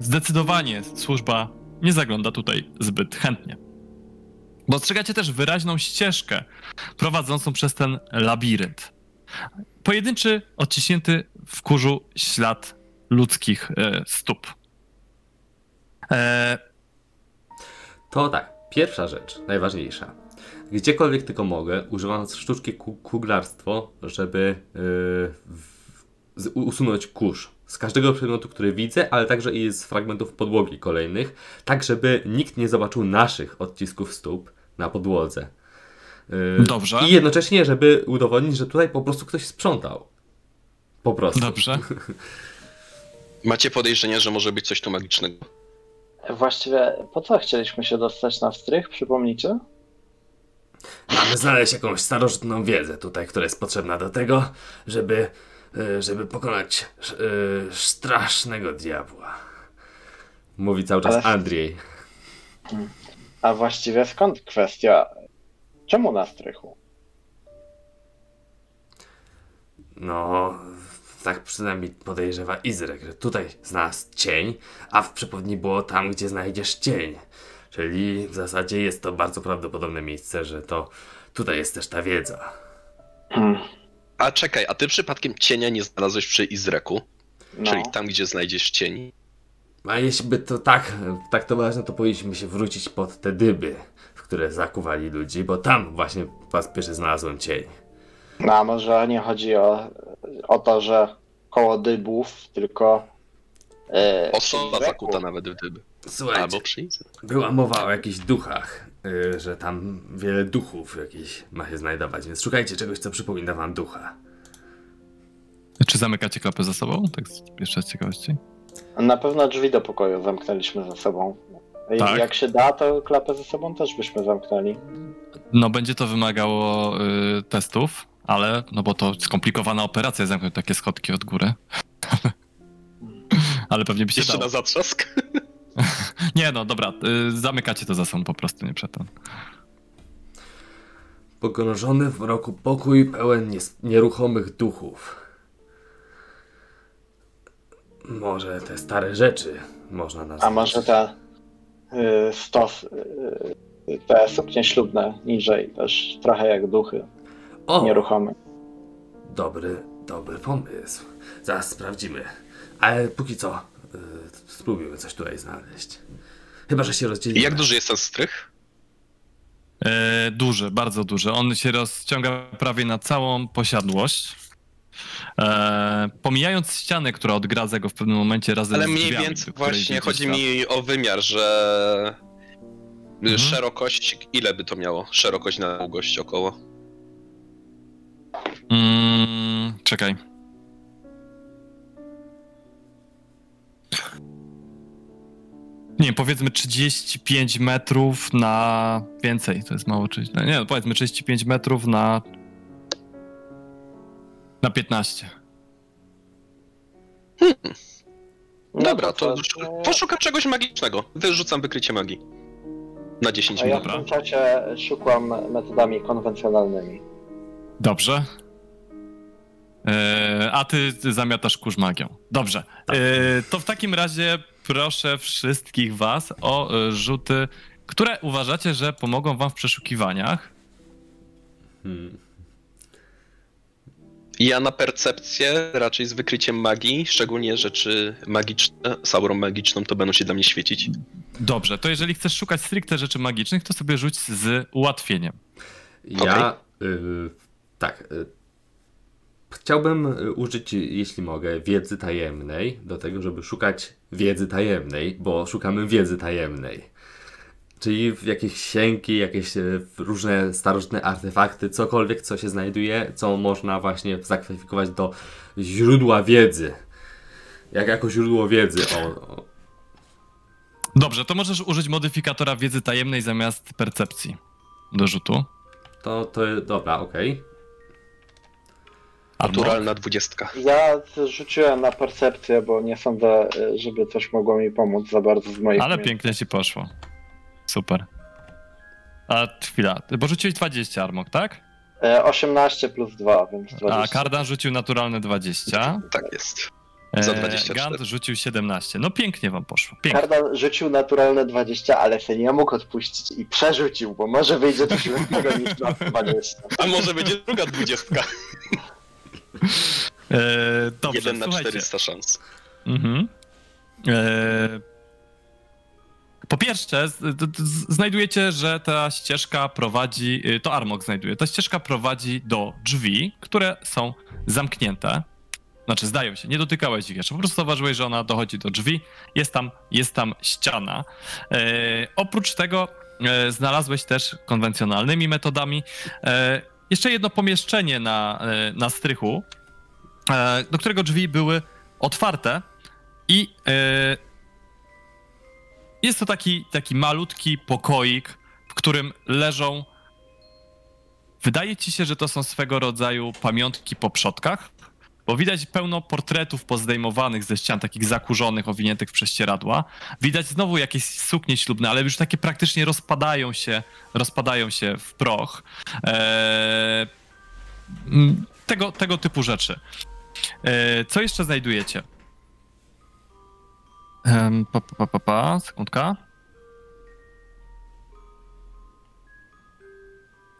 Zdecydowanie służba nie zagląda tutaj zbyt chętnie. Dostrzegacie też wyraźną ścieżkę prowadzącą przez ten labirynt. Pojedynczy, odciśnięty w kurzu ślad ludzkich e, stóp. E, To tak, pierwsza rzecz, najważniejsza. Gdziekolwiek tylko mogę, używam sztuczki ku- kuglarstwo, żeby yy, usunąć kurz z każdego przedmiotu, który widzę, ale także i z fragmentów podłogi kolejnych, tak żeby nikt nie zobaczył naszych odcisków stóp na podłodze. Yy, Dobrze. I jednocześnie, żeby udowodnić, że tutaj po prostu ktoś sprzątał. Po prostu. dobrze. Macie podejrzenie, że może być coś tu magicznego? Właściwie po co chcieliśmy się dostać na strych, przypomnijcie? Mamy znaleźć jakąś starożytną wiedzę tutaj, która jest potrzebna do tego, żeby, e, żeby pokonać e, strasznego diabła. Mówi cały czas Ale- Andrzej. A właściwie skąd kwestia? Czemu na strychu? No, tak przynajmniej podejrzewa Izrek, że tutaj znalazł cień, a w przepowni było tam, gdzie znajdziesz cień. Czyli w zasadzie jest to bardzo prawdopodobne miejsce, że to tutaj jest też ta wiedza. Hmm, A czekaj, a ty przypadkiem cienia nie znalazłeś przy Izreku? no. Czyli tam, gdzie znajdziesz cień? A jeśli by to tak, tak to ważne, to powinniśmy się wrócić pod te dyby, w które zakuwali ludzi, bo tam właśnie po raz pierwszy znalazłem cień. No a może nie chodzi o, o to, że koło dybów, tylko... Yy, Osoba zakuta nawet w dyby. Słuchajcie, Albo była mowa o jakichś duchach, y, że tam wiele duchów jakichś ma się znajdować, więc szukajcie czegoś, co przypomina wam ducha. Czy zamykacie klapę za sobą? Tak z- jeszcze z ciekawości. Na pewno drzwi do pokoju zamknęliśmy ze sobą. Tak. Jak się da, to klapę ze sobą też byśmy zamknęli. No będzie to wymagało y, testów, ale no bo to skomplikowana operacja zamknąć takie schodki od góry. ale pewnie by się Jeszcze dało. na zatrzask? Nie no, dobra, y, zamykacie to za sobą po prostu, nie przedtem. Pogrążony w mroku pokój pełen nies- nieruchomych duchów. Może te stare rzeczy można nazwać. A może ta y, stos, y, te suknie ślubne niżej, też trochę jak duchy, O, nieruchome. dobry, dobry pomysł. Zaraz sprawdzimy. Ale póki co, y, spróbujmy coś tutaj znaleźć. Chyba, że się rozdzielimy. Jak duży jest ten strych? E, duży, bardzo duży. On się rozciąga prawie na całą posiadłość. E, pomijając ścianę, która odgradza go w pewnym momencie razem Ale z mniej drzwiami, więcej do której właśnie chodzi mi o wymiar, że Mhm. szerokość, ile by to miało? Szerokość na długość około. Mm, czekaj. Nie, powiedzmy 35 metrów na więcej, to jest mało. Czy... no Nie, no powiedzmy 35 metrów na. na 15. No Dobra, to poszukam czegoś magicznego. Wyrzucam wykrycie magii. Na 10 A ja minut. w tym czacie szukam metodami konwencjonalnymi. Dobrze. E, a ty, zamiatasz kurz magią. Dobrze. Tak. E, to w takim razie proszę wszystkich was o e, rzuty, które uważacie, że pomogą wam w przeszukiwaniach. Hmm. Ja na percepcję raczej z wykryciem magii, szczególnie rzeczy magiczne, z aurą magiczną, to będą się dla mnie świecić. Dobrze, to jeżeli chcesz szukać stricte rzeczy magicznych, to sobie rzuć z ułatwieniem. Ja, y, tak, y, chciałbym użyć, jeśli mogę, wiedzy tajemnej do tego, żeby szukać wiedzy tajemnej, bo szukamy wiedzy tajemnej. Czyli w jakieś księgi, jakieś y, różne starożytne artefakty, cokolwiek, co się znajduje, co można właśnie zakwalifikować do źródła wiedzy. Jak jako źródło wiedzy. O, o. Dobrze, to możesz użyć modyfikatora wiedzy tajemnej zamiast percepcji do rzutu. To, to, dobra, okej. Albo... Naturalna dwudziestka. Ja rzuciłem na percepcję, bo nie sądzę, y, żeby coś mogło mi pomóc za bardzo z moich Ale umiejętności. pięknie ci poszło. Super. A chwila, bo rzuciłeś 20 armok, tak? E, 18 plus 2, więc 20. A Kardan rzucił naturalne 20. Tak jest. Za E, 24. Gant rzucił 17. No pięknie wam poszło. Pięknie. Kardan rzucił naturalne 20, ale się nie mógł odpuścić i przerzucił, bo może wyjdzie coś lepszego niż na 20. A może będzie druga dwudziestka? E, dobrze, 1 na słuchajcie. 400 szans. Mhm. E, po pierwsze, znajdujecie, że ta ścieżka prowadzi, y, to Armok znajduje, ta ścieżka prowadzi do drzwi, które są zamknięte. Znaczy, zdają się, nie dotykałeś ich jeszcze, po prostu zauważyłeś, że ona dochodzi do drzwi, jest tam, jest tam ściana. E, oprócz tego e, znalazłeś też konwencjonalnymi metodami e, jeszcze jedno pomieszczenie na, e, na strychu, e, do którego drzwi były otwarte i e, jest to taki, taki malutki pokoik, w którym leżą. Wydaje ci się, że to są swego rodzaju pamiątki po przodkach, bo widać pełno portretów pozdejmowanych ze ścian, takich zakurzonych, owiniętych w prześcieradła. Widać znowu jakieś suknie ślubne, ale już takie praktycznie rozpadają się, rozpadają się w proch. Eee, tego, tego typu rzeczy. E, Co jeszcze znajdujecie? Pa, pa, pa, pa, pa, sekundka.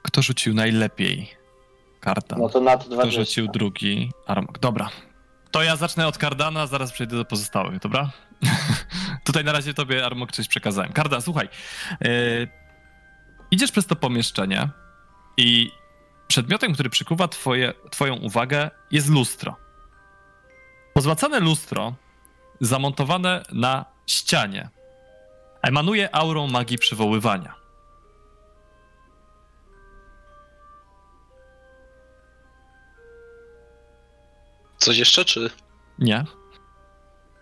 Kto rzucił najlepiej? Karta. No to nad Kto 20. rzucił drugi? Armok. Dobra. To ja zacznę od Kardana, zaraz przejdę do pozostałych, dobra? Tutaj na razie tobie, Armok, coś przekazałem. Kardan, słuchaj. e, idziesz przez to pomieszczenie i przedmiotem, który przykuwa twoje, twoją uwagę jest lustro. Pozłacane lustro zamontowane na ścianie emanuje aurą magii przywoływania. Coś jeszcze, czy? Nie?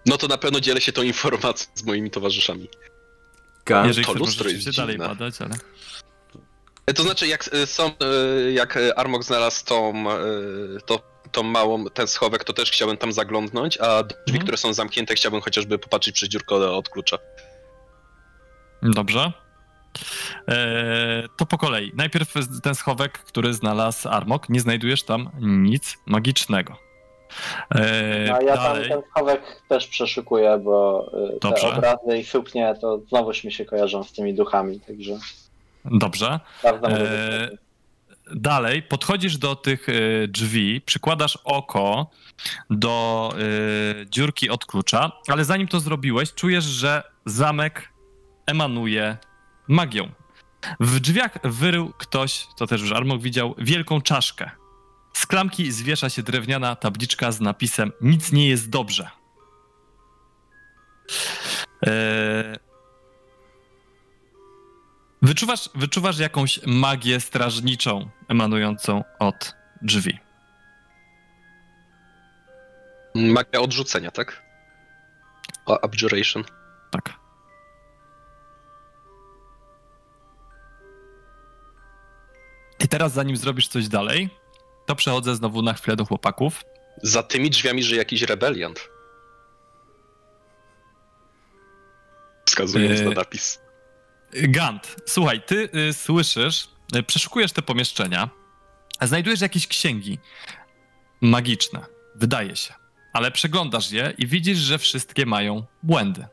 No to na pewno dzielę się tą informacją z moimi towarzyszami. Ga- Jeżeli to lustro jest się dalej badać, ale... E, To znaczy, jak e, są, e, jak Armok znalazł tą, to, tą małą, ten schowek, to też chciałbym tam zaglądnąć, a drzwi, Mhm. które są zamknięte, chciałbym chociażby popatrzeć przez dziurkę od klucza. Dobrze. Eee, to po kolei. Najpierw ten schowek, który znalazł Armok. Nie znajdujesz tam nic magicznego. E, No, a ja tam ten schowek też przeszukuję, bo te Dobrze. obrazy i suknie to znowuż mi się kojarzą z tymi duchami, także Dobrze. Eee, Dalej, podchodzisz do tych e, drzwi, przykładasz oko do e, dziurki od klucza, ale zanim to zrobiłeś, czujesz, że zamek emanuje magią. W drzwiach wyrył ktoś, to też już Armok widział, wielką czaszkę. Z klamki zwiesza się drewniana tabliczka z napisem Nic nie jest dobrze. Eee, Wyczuwasz, wyczuwasz jakąś magię strażniczą emanującą od drzwi. Magia odrzucenia, tak? O, abjuration. Tak. I teraz, zanim zrobisz coś dalej, to przechodzę znowu na chwilę do chłopaków. Za tymi drzwiami żyje jakiś rebeliant. Wskazując Yy. na napis. Gant, słuchaj, ty y, słyszysz, y, przeszukujesz te pomieszczenia, znajdujesz jakieś księgi magiczne, wydaje się, ale przeglądasz je i widzisz, że wszystkie mają błędy.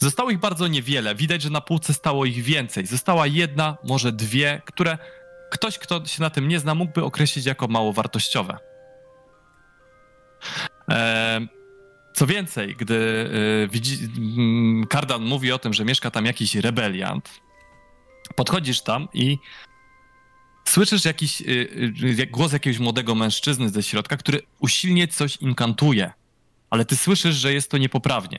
Zostało ich bardzo niewiele, widać, że na półce stało ich więcej. Została jedna, może dwie, które ktoś, kto się na tym nie zna, mógłby określić jako mało wartościowe. Eee, co więcej, gdy y, widzi, mm, Kardan mówi o tym, że mieszka tam jakiś rebeliant, podchodzisz tam i słyszysz jakiś y, głos jakiegoś młodego mężczyzny ze środka, który usilnie coś inkantuje, ale ty słyszysz, że jest to niepoprawnie.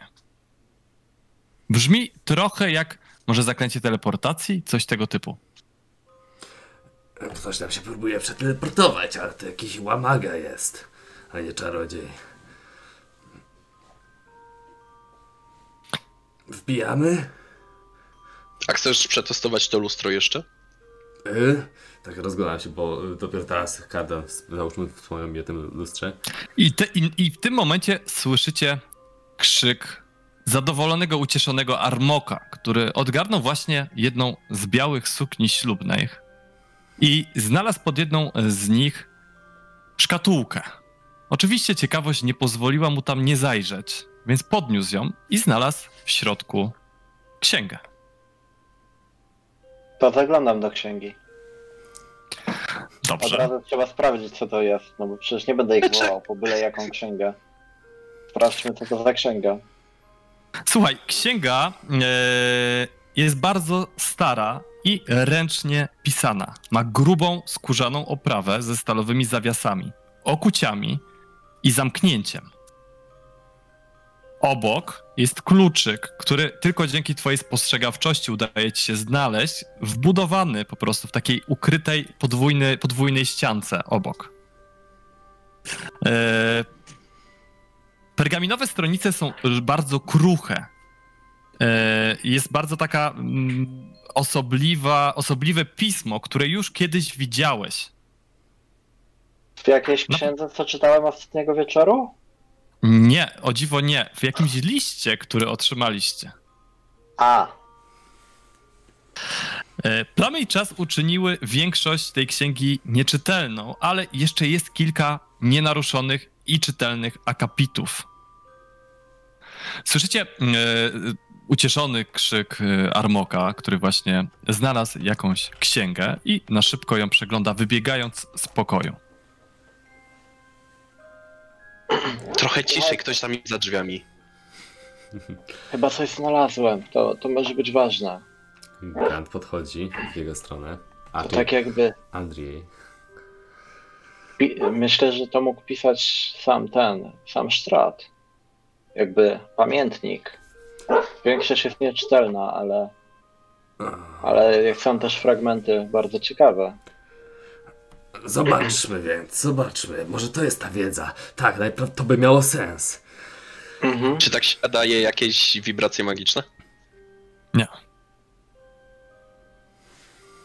Brzmi trochę jak może zaklęcie teleportacji, coś tego typu. Ktoś tam się próbuje przeteleportować, ale to jakiś łamaga jest, a nie czarodziej. Wbijamy? A chcesz przetestować to lustro jeszcze? Y? Tak rozglądam się, bo dopiero teraz Kardan, załóżmy, wspomniał mi o tym lustrze. I, te, i, I w tym momencie słyszycie krzyk zadowolonego, ucieszonego Armoka, który odgarnął właśnie jedną z białych sukni ślubnych i znalazł pod jedną z nich szkatułkę. Oczywiście ciekawość nie pozwoliła mu tam nie zajrzeć, więc podniósł ją i znalazł w środku księgę. To zaglądam do księgi. Od Dobrze. razu trzeba sprawdzić, co to jest, no bo przecież nie będę ich wołał po byle jaką księgę. Sprawdźmy, co to za księga. Słuchaj, księga e, jest bardzo stara i ręcznie pisana. Ma grubą, skórzaną oprawę ze stalowymi zawiasami, okuciami i zamknięciem. Obok jest kluczyk, który tylko dzięki twojej spostrzegawczości udaje ci się znaleźć, wbudowany po prostu w takiej ukrytej podwójnej, podwójnej ściance obok. E, Pergaminowe stronice są bardzo kruche. E, Jest bardzo taka mm, osobliwa, osobliwe pismo, które już kiedyś widziałeś. W jakiejś No. księdze, co czytałem ostatniego wieczoru? Nie, o dziwo nie. W jakimś liście, który otrzymaliście. A, E, Plamy i czas uczyniły większość tej księgi nieczytelną, ale jeszcze jest kilka nienaruszonych i czytelnych akapitów. Słyszycie e, ucieszony krzyk e, Armoka, który właśnie znalazł jakąś księgę i na szybko ją przegląda, wybiegając z pokoju. Trochę ciszej, ktoś tam jest za drzwiami. chyba coś znalazłem. To, to może być ważne. Grant podchodzi w jego stronę. A To tu tak jakby. Andrzej. Pi- myślę, że to mógł pisać sam ten, sam Strat. Jakby pamiętnik. Większość jest nieczytelna, ale, ale są też fragmenty bardzo ciekawe. Zobaczmy więc, zobaczmy. Może to jest ta wiedza. Tak, to by miało sens. Mhm. Czy tak się daje jakieś wibracje magiczne? Nie.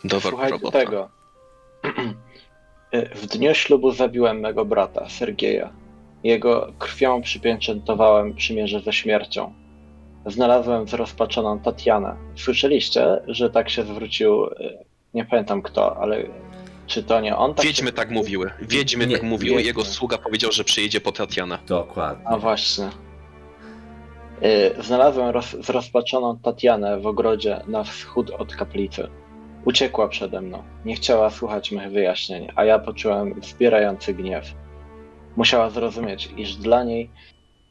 Dobra Słuchajcie robota. tego. W dniu ślubu zabiłem mego brata, Sergieja. Jego krwią przypieczętowałem przymierze ze śmiercią. Znalazłem zrozpaczoną Tatianę. Słyszeliście, że tak się zwrócił, e, nie pamiętam kto, ale Czy to nie on tak Wiedźmy tak mówiły. Wiedźmy Nie, tak mówiły. wiedźmy. Jego sługa powiedział, że przyjedzie po Tatiana. Dokładnie. A właśnie. Y, Znalazłem roz, zrozpaczoną Tatianę w ogrodzie na wschód od kaplicy. Uciekła przede mną. Nie chciała słuchać mych wyjaśnień, a ja poczułem wzbierający gniew. Musiała zrozumieć, iż dla niej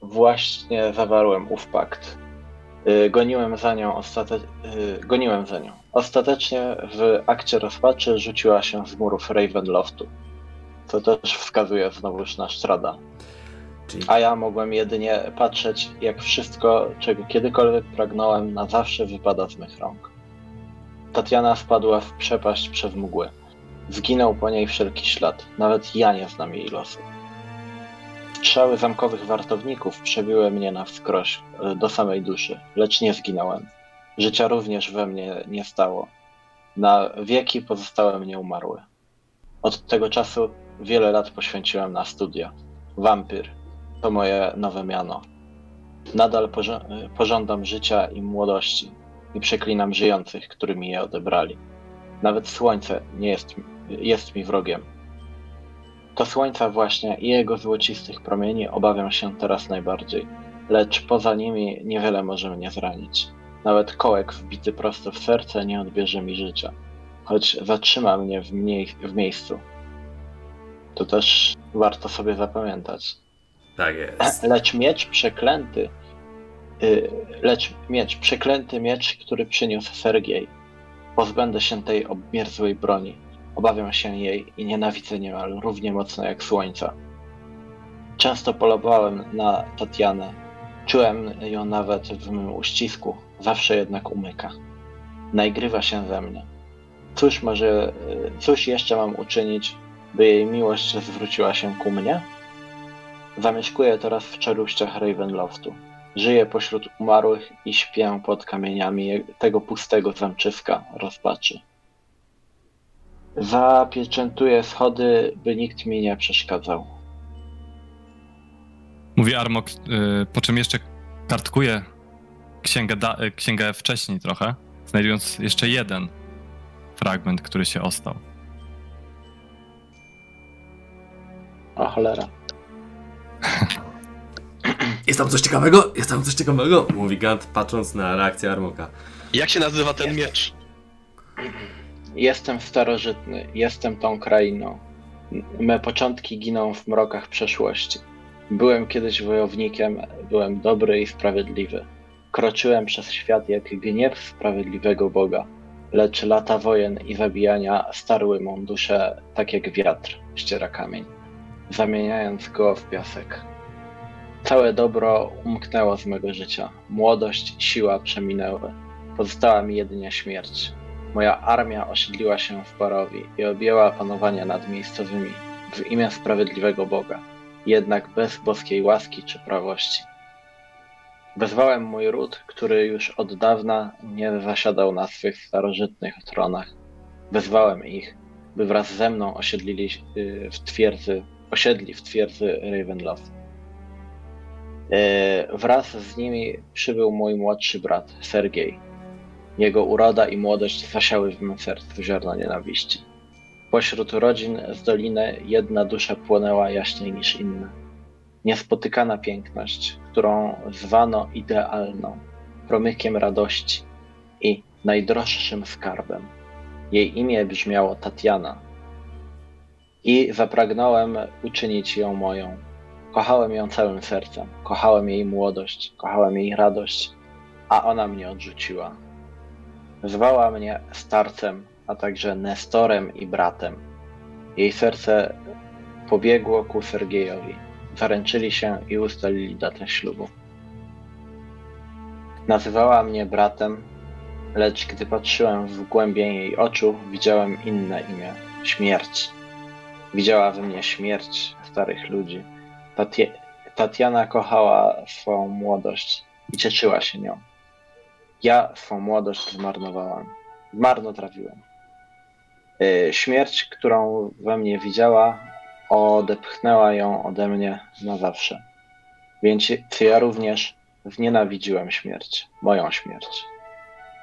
właśnie zawarłem ów pakt. Y, Goniłem za nią ostate... y, goniłem za nią. Ostatecznie w akcie rozpaczy rzuciła się z murów Ravenloftu. To też wskazuje znowuż na Strada. A ja mogłem jedynie patrzeć, jak wszystko, czego kiedykolwiek pragnąłem, na zawsze wypada z mych rąk. Tatiana wpadła w przepaść przez mgły. Zginął po niej wszelki ślad. Nawet ja nie znam jej losu. Strzały zamkowych wartowników przebiły mnie na wskroś, e, do samej duszy, lecz nie zginąłem. Życia również we mnie nie stało. Na wieki pozostałem nieumarły. Od tego czasu wiele lat poświęciłem na studia. Wampir, to moje nowe miano. Nadal porze- pożądam życia i młodości i przeklinam żyjących, którzy mi je odebrali. Nawet słońce nie jest, jest mi wrogiem. To słońca właśnie i jego złocistych promieni obawiam się teraz najbardziej, lecz poza nimi niewiele może mnie zranić. Nawet kołek wbity prosto w serce nie odbierze mi życia, choć zatrzyma mnie w, mniej, w miejscu. To też warto sobie zapamiętać. tak jest. Lecz miecz przeklęty, y, lecz miecz, przeklęty miecz, który przyniósł Sergiej. Pozbędę się tej obmierzłej broni. Obawiam się jej i nienawidzę niemal równie mocno jak słońca. Często polowałem na Tatianę. Czułem ją nawet w mym uścisku, zawsze jednak umyka. Naigrywa się ze mnie. Cóż może, y, cóż jeszcze mam uczynić, by jej miłość zwróciła się ku mnie? Zamieszkuję teraz w czeluściach Ravenloftu. Żyję pośród umarłych i śpię pod kamieniami tego pustego zamczyska rozpaczy. Zapieczętuję schody, by nikt mi nie przeszkadzał. Mówi Armok, y, po czym jeszcze kartkuje księgę, da, y, księgę wcześniej trochę, znajdując jeszcze jeden fragment, który się ostał. O cholera. Jest tam coś ciekawego? Jest tam coś ciekawego? Mówi Gant patrząc na reakcję Armoka. Jak się nazywa ten miecz? Jestem starożytny, jestem tą krainą. Me początki giną w mrokach przeszłości. Byłem kiedyś wojownikiem, byłem dobry i sprawiedliwy. Kroczyłem przez świat jak gniew sprawiedliwego Boga. Lecz lata wojen i zabijania starły mą duszę tak jak wiatr ściera kamień, zamieniając go w piasek. Całe dobro umknęło z mego życia. Młodość siła przeminęły. Pozostała mi jedynie śmierć. Moja armia osiedliła się w Barowi i objęła panowanie nad miejscowymi w imię sprawiedliwego Boga, jednak bez boskiej łaski czy prawości. Wezwałem mój ród, który już od dawna nie zasiadał na swych starożytnych tronach. Wezwałem ich, by wraz ze mną osiedlili y, w twierdzy, osiedli w twierdzy Ravenloft. Y, Wraz z nimi przybył mój młodszy brat, Sergiej, jego uroda i młodość zasiały w mym sercu ziarno nienawiści. Pośród rodzin z doliny jedna dusza płonęła jaśniej niż inne. Niespotykana piękność, którą zwano idealną, promykiem radości i najdroższym skarbem. Jej imię brzmiało Tatiana. I zapragnąłem uczynić ją moją. Kochałem ją całym sercem, kochałem jej młodość, kochałem jej radość, a ona mnie odrzuciła. Zwała mnie starcem, a także Nestorem i bratem. Jej serce pobiegło ku Sergiejowi. Zaręczyli się i ustalili datę ślubu. Nazywała mnie bratem, lecz gdy patrzyłem w głębię jej oczu, widziałem inne imię śmierć. Widziała we mnie śmierć starych ludzi. Tatie- Tatiana kochała swoją młodość i cieszyła się nią. Ja swą młodość zmarnowałem. Zmarnotrawiłem. Yy, Śmierć, którą we mnie widziała, odepchnęła ją ode mnie na zawsze. Więc ja również znienawidziłem śmierć, moją śmierć.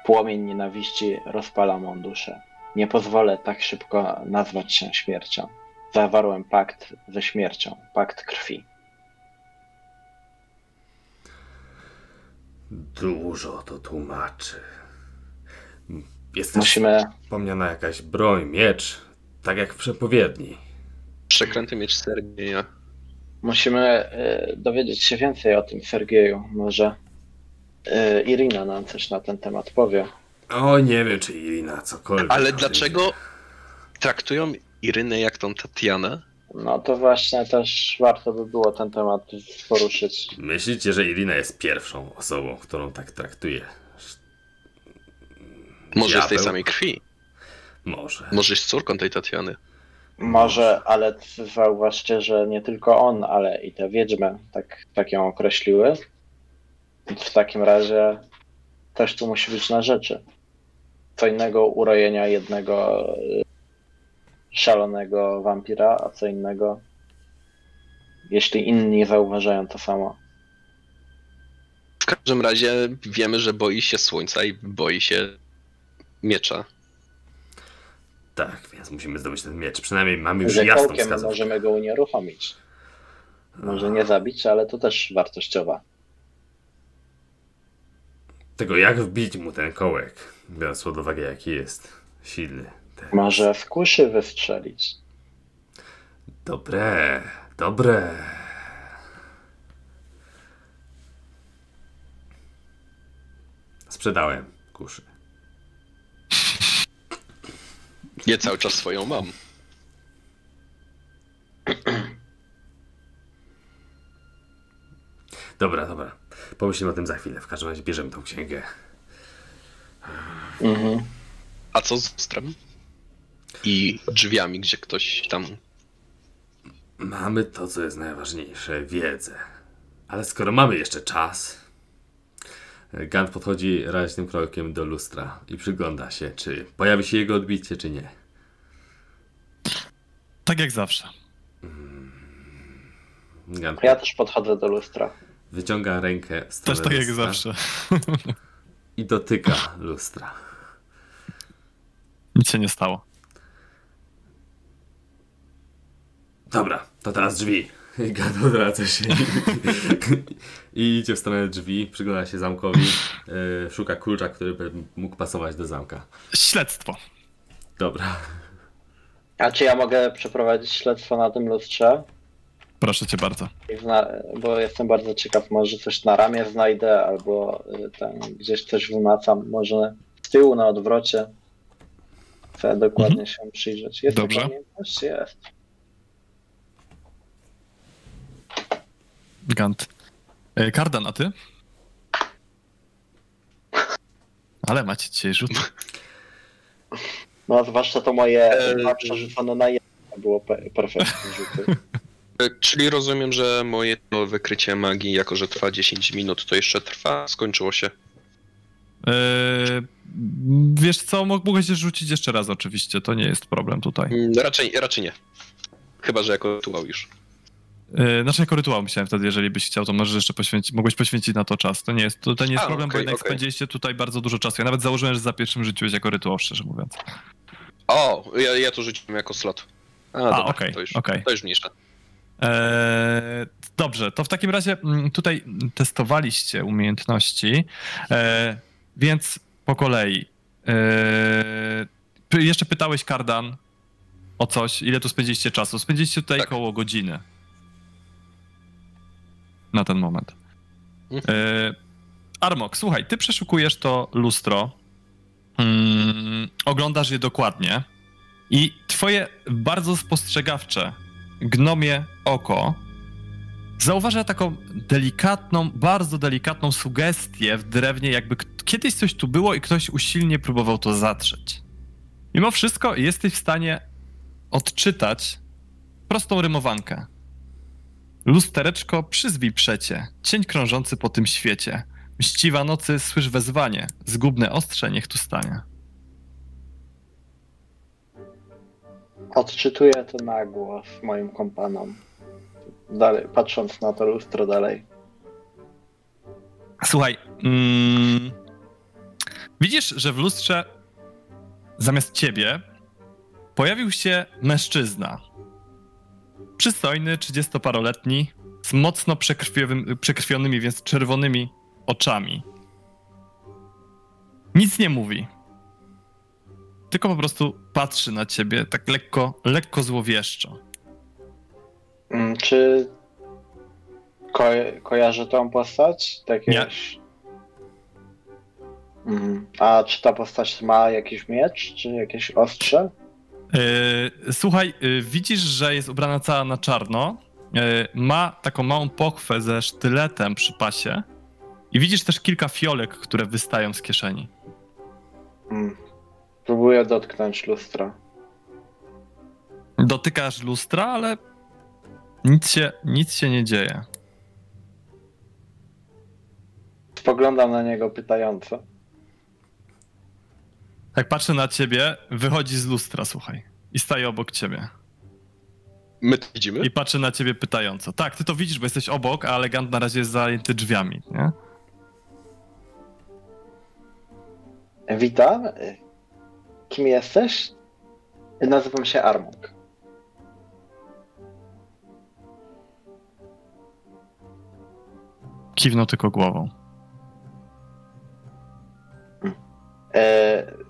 Płomień nienawiści rozpala mą duszę. Nie pozwolę tak szybko nazwać się śmiercią. Zawarłem pakt ze śmiercią, pakt krwi. Dużo to tłumaczy. Jest Musimy, wspomniana jakaś broń, miecz, tak jak w przepowiedni. Przekręty miecz Sergieja. musimy y, dowiedzieć się więcej o tym Sergieju. Może y, Irina nam coś na ten temat powie. O, nie wiem, czy Irina cokolwiek. Ale dlaczego traktują Irynę jak tą Tatianę? No to właśnie też warto by było ten temat poruszyć. Myślicie, że Irina jest pierwszą osobą, którą tak traktuje? Może z tej Diabeł? samej krwi? Może. Może jest córką tej Tatiany? Może, ale zauważcie, że nie tylko on, ale i te wiedźmy tak, tak ją określiły. W takim razie też tu musi być na rzeczy. Co innego urojenia jednego szalonego wampira, a co innego, jeśli inni zauważają to samo. W każdym razie wiemy, że boi się słońca i boi się miecza. Tak, więc musimy zdobyć ten miecz. Przynajmniej mamy już jasną wskazówkę. możemy go unieruchomić. Może nie zabić, ale to też wartościowa. Tego jak wbić mu ten kołek, biorąc pod uwagę jaki jest silny. Może z kuszy wystrzelić. Dobre, dobre. Sprzedałem kuszy. Ja cały czas swoją mam. Dobra, dobra. Pomyślimy o tym za chwilę. W każdym razie bierzemy tą księgę. Mhm. A co z lustrem? I drzwiami, gdzie ktoś tam... Mamy to, co jest najważniejsze, wiedzę. Ale skoro mamy jeszcze czas... Gant podchodzi raźnym krokiem do lustra i przygląda się, czy pojawi się jego odbicie, czy nie. Tak jak zawsze. Gant Ja też podchodzę do lustra. wyciąga rękę stronę Też tak jak zawsze. i dotyka lustra. Nic się nie stało. Dobra, to teraz drzwi. Gad odwraca się i idzie w stronę drzwi, przygląda się zamkowi, e, szuka klucza, który by mógł pasować do zamka. Śledztwo. Dobra. A czy ja mogę przeprowadzić śledztwo na tym lustrze? Proszę cię bardzo. I zna- bo jestem bardzo ciekaw, może coś na ramię znajdę, albo y, tam gdzieś coś wymacam, może z tyłu na odwrocie. Chcę dokładnie się przyjrzeć. Jest Dobrze. Jest. Gant. E, Kardan, a ty? Ale macie dzisiaj rzut. No zwłaszcza to moje Eee. dwa przerzucone na jedno było pe- perfektne rzuty. E, Czyli rozumiem, że moje to wykrycie magii, jako że trwa 10 minut, to jeszcze trwa? Skończyło się. E, wiesz co, się rzucić jeszcze raz oczywiście, to nie jest problem tutaj. Mm, Raczej, raczej nie. Chyba, że jako rytuał już. E, Znaczy jako rytuał myślałem wtedy, jeżeli byś chciał, to możesz jeszcze poświęcić, mogłeś poświęcić na to czas. To nie jest, to, to nie jest A, problem, bo okej, jednak okej. spędziliście tutaj bardzo dużo czasu. Ja nawet założyłem, że za pierwszym rzuciłeś jako rytuał, szczerze mówiąc. O, ja, ja to rzuciłem jako slot. A, dobra, okej, to, już, okej. to już mniejsza. Eee, dobrze, to w takim razie mm, tutaj testowaliście umiejętności, eee, więc po kolei. Eee, jeszcze pytałeś Kardan o coś, ile tu spędziliście czasu? Spędziliście tutaj Tak. około godziny. Na ten moment. Mhm. Eee, Armok, słuchaj, ty przeszukujesz to lustro, mm, oglądasz je dokładnie i twoje bardzo spostrzegawcze gnomie oko zauważa taką delikatną, bardzo delikatną sugestię w drewnie, jakby kiedyś coś tu było i ktoś usilnie próbował to zatrzeć. Mimo wszystko jesteś w stanie odczytać prostą rymowankę. Lustereczko, przyzwij przecie, cień krążący po tym świecie. Mściwa nocy, słysz wezwanie, zgubne ostrze niech tu stanie. Odczytuję to na głos moim kompanom. Dalej, patrząc na to lustro dalej. Słuchaj, mm, widzisz, że w lustrze zamiast ciebie pojawił się mężczyzna. Przystojny, trzydziestoparoletni, z mocno przekrwionymi, więc czerwonymi oczami. Nic nie mówi. Tylko po prostu patrzy na ciebie tak lekko, lekko złowieszczo. Mm, Czy ko kojarzę tą postać? Tak jakieś... Mhm. A czy ta postać ma jakiś miecz, czy jakieś ostrze? Yy, słuchaj, yy, widzisz, że jest ubrana cała na czarno. Yy, ma taką małą pochwę ze sztyletem przy pasie. I widzisz też kilka fiolek, które wystają z kieszeni. Mm. Próbuję dotknąć lustra. Dotykasz lustra, ale nic się, nic się nie dzieje. Spoglądam na niego pytająco. Jak patrzę na ciebie, wychodzi z lustra, słuchaj. I staje obok ciebie. My to widzimy? I patrzy na ciebie pytająco. Tak, ty to widzisz, bo jesteś obok, a elegant na razie jest zajęty drzwiami, nie? Witam. Kim jesteś? Nazywam się Armok. Kiwnął tylko głową. E,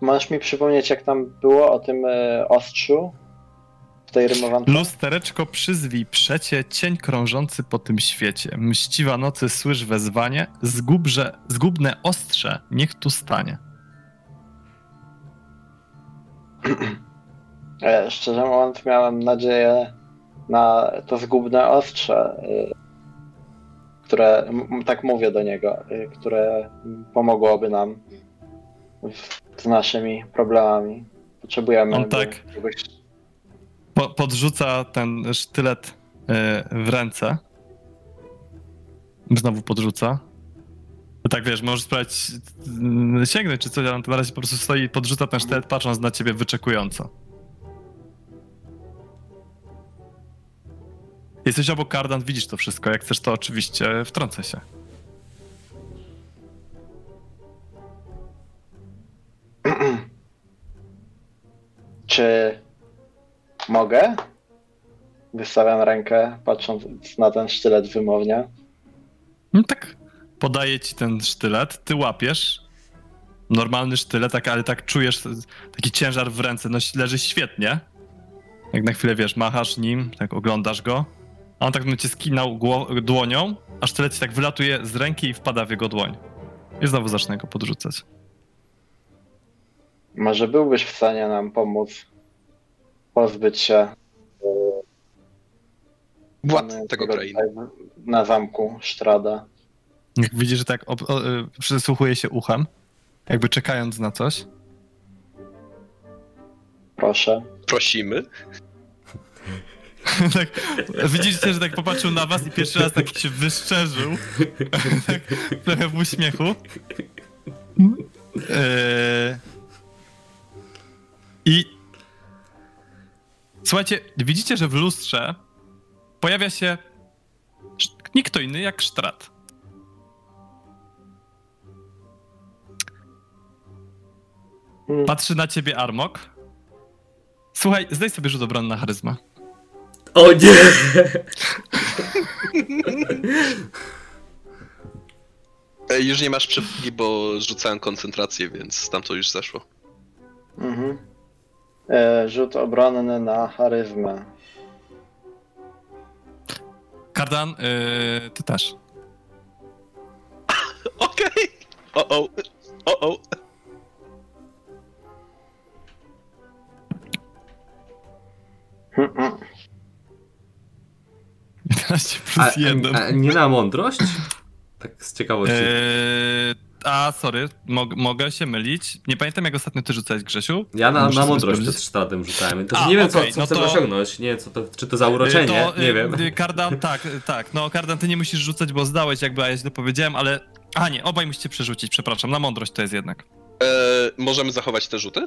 możesz mi przypomnieć, jak tam było o tym e, ostrzu w tej rymowance? Lustereczko przyzwij przecie, cień krążący po tym świecie. Mściwa nocy słysz wezwanie, zgubże, zgubne ostrze niech tu stanie. E, szczerze mówiąc, miałem nadzieję na to zgubne ostrze, y, które, m- tak mówię do niego, y, które pomogłoby nam z naszymi problemami. Potrzebujemy. On tak- Po, podrzuca ten sztylet e, w ręce. Znowu podrzuca. No Tak wiesz, możesz spróbować mm, sięgnąć czy coś, ale on na razie po prostu stoi i podrzuca ten sztylet, patrząc na ciebie wyczekująco. Jesteś obok kardan, widzisz to wszystko. Jak chcesz, to oczywiście wtrącę się. czy mogę? Wystawiam rękę, patrząc na ten sztylet wymownie. No tak, podaje ci ten sztylet, ty łapiesz. Normalny sztylet, tak, ale tak czujesz taki ciężar w ręce, no leży świetnie. Jak na chwilę wiesz, machasz nim, tak oglądasz go. A on tak będzie cię skinął gło- dłonią, a sztylet tak wylatuje z ręki i wpada w jego dłoń. I znowu zacznę go podrzucać. Może byłbyś w stanie nam pomóc pozbyć się Władz Mamy tego krainy. tutaj Na zamku Sztrada. Jak widzisz, że tak ob- o, y, przysłuchuje się uchem, jakby czekając na coś. Proszę. Prosimy. tak, widzicie, że tak popatrzył na was i pierwszy raz tak się wyszczerzył. tak, trochę w uśmiechu. Eee, I słuchajcie, widzicie, że w lustrze pojawia się nikt kto inny jak Sztrat. Hmm. Patrzy na ciebie Armok. Słuchaj, zdaj sobie rzut obrony na charyzmę. O nie! Już nie masz przewagi, bo rzucałem koncentrację, więc tam to już zeszło. Mhm. E, rzut obronny na charyzmę. Kardan, yy, ty też. Okej. O o. O o. 11 A, plus 1. a, a nie na mądrość? Tak z ciekawości. Eee, a, sorry, mog, mogę się mylić. Nie pamiętam, jak ostatnio ty rzucałeś, Grzesiu. Ja na, Muszę na mądrość przed sztatem rzucałem. To A, nie wiem, okej, co, co no chcę to- osiągnąć. Nie, co to, czy to za uroczenie, To, nie wiem. y, Kardan, tak, y, tak. No, Kardan, ty nie musisz rzucać, bo zdałeś, jakby, a ja źle powiedziałem, ale... A nie, obaj musicie przerzucić, przepraszam. Na mądrość to jest jednak. E, możemy zachować te rzuty?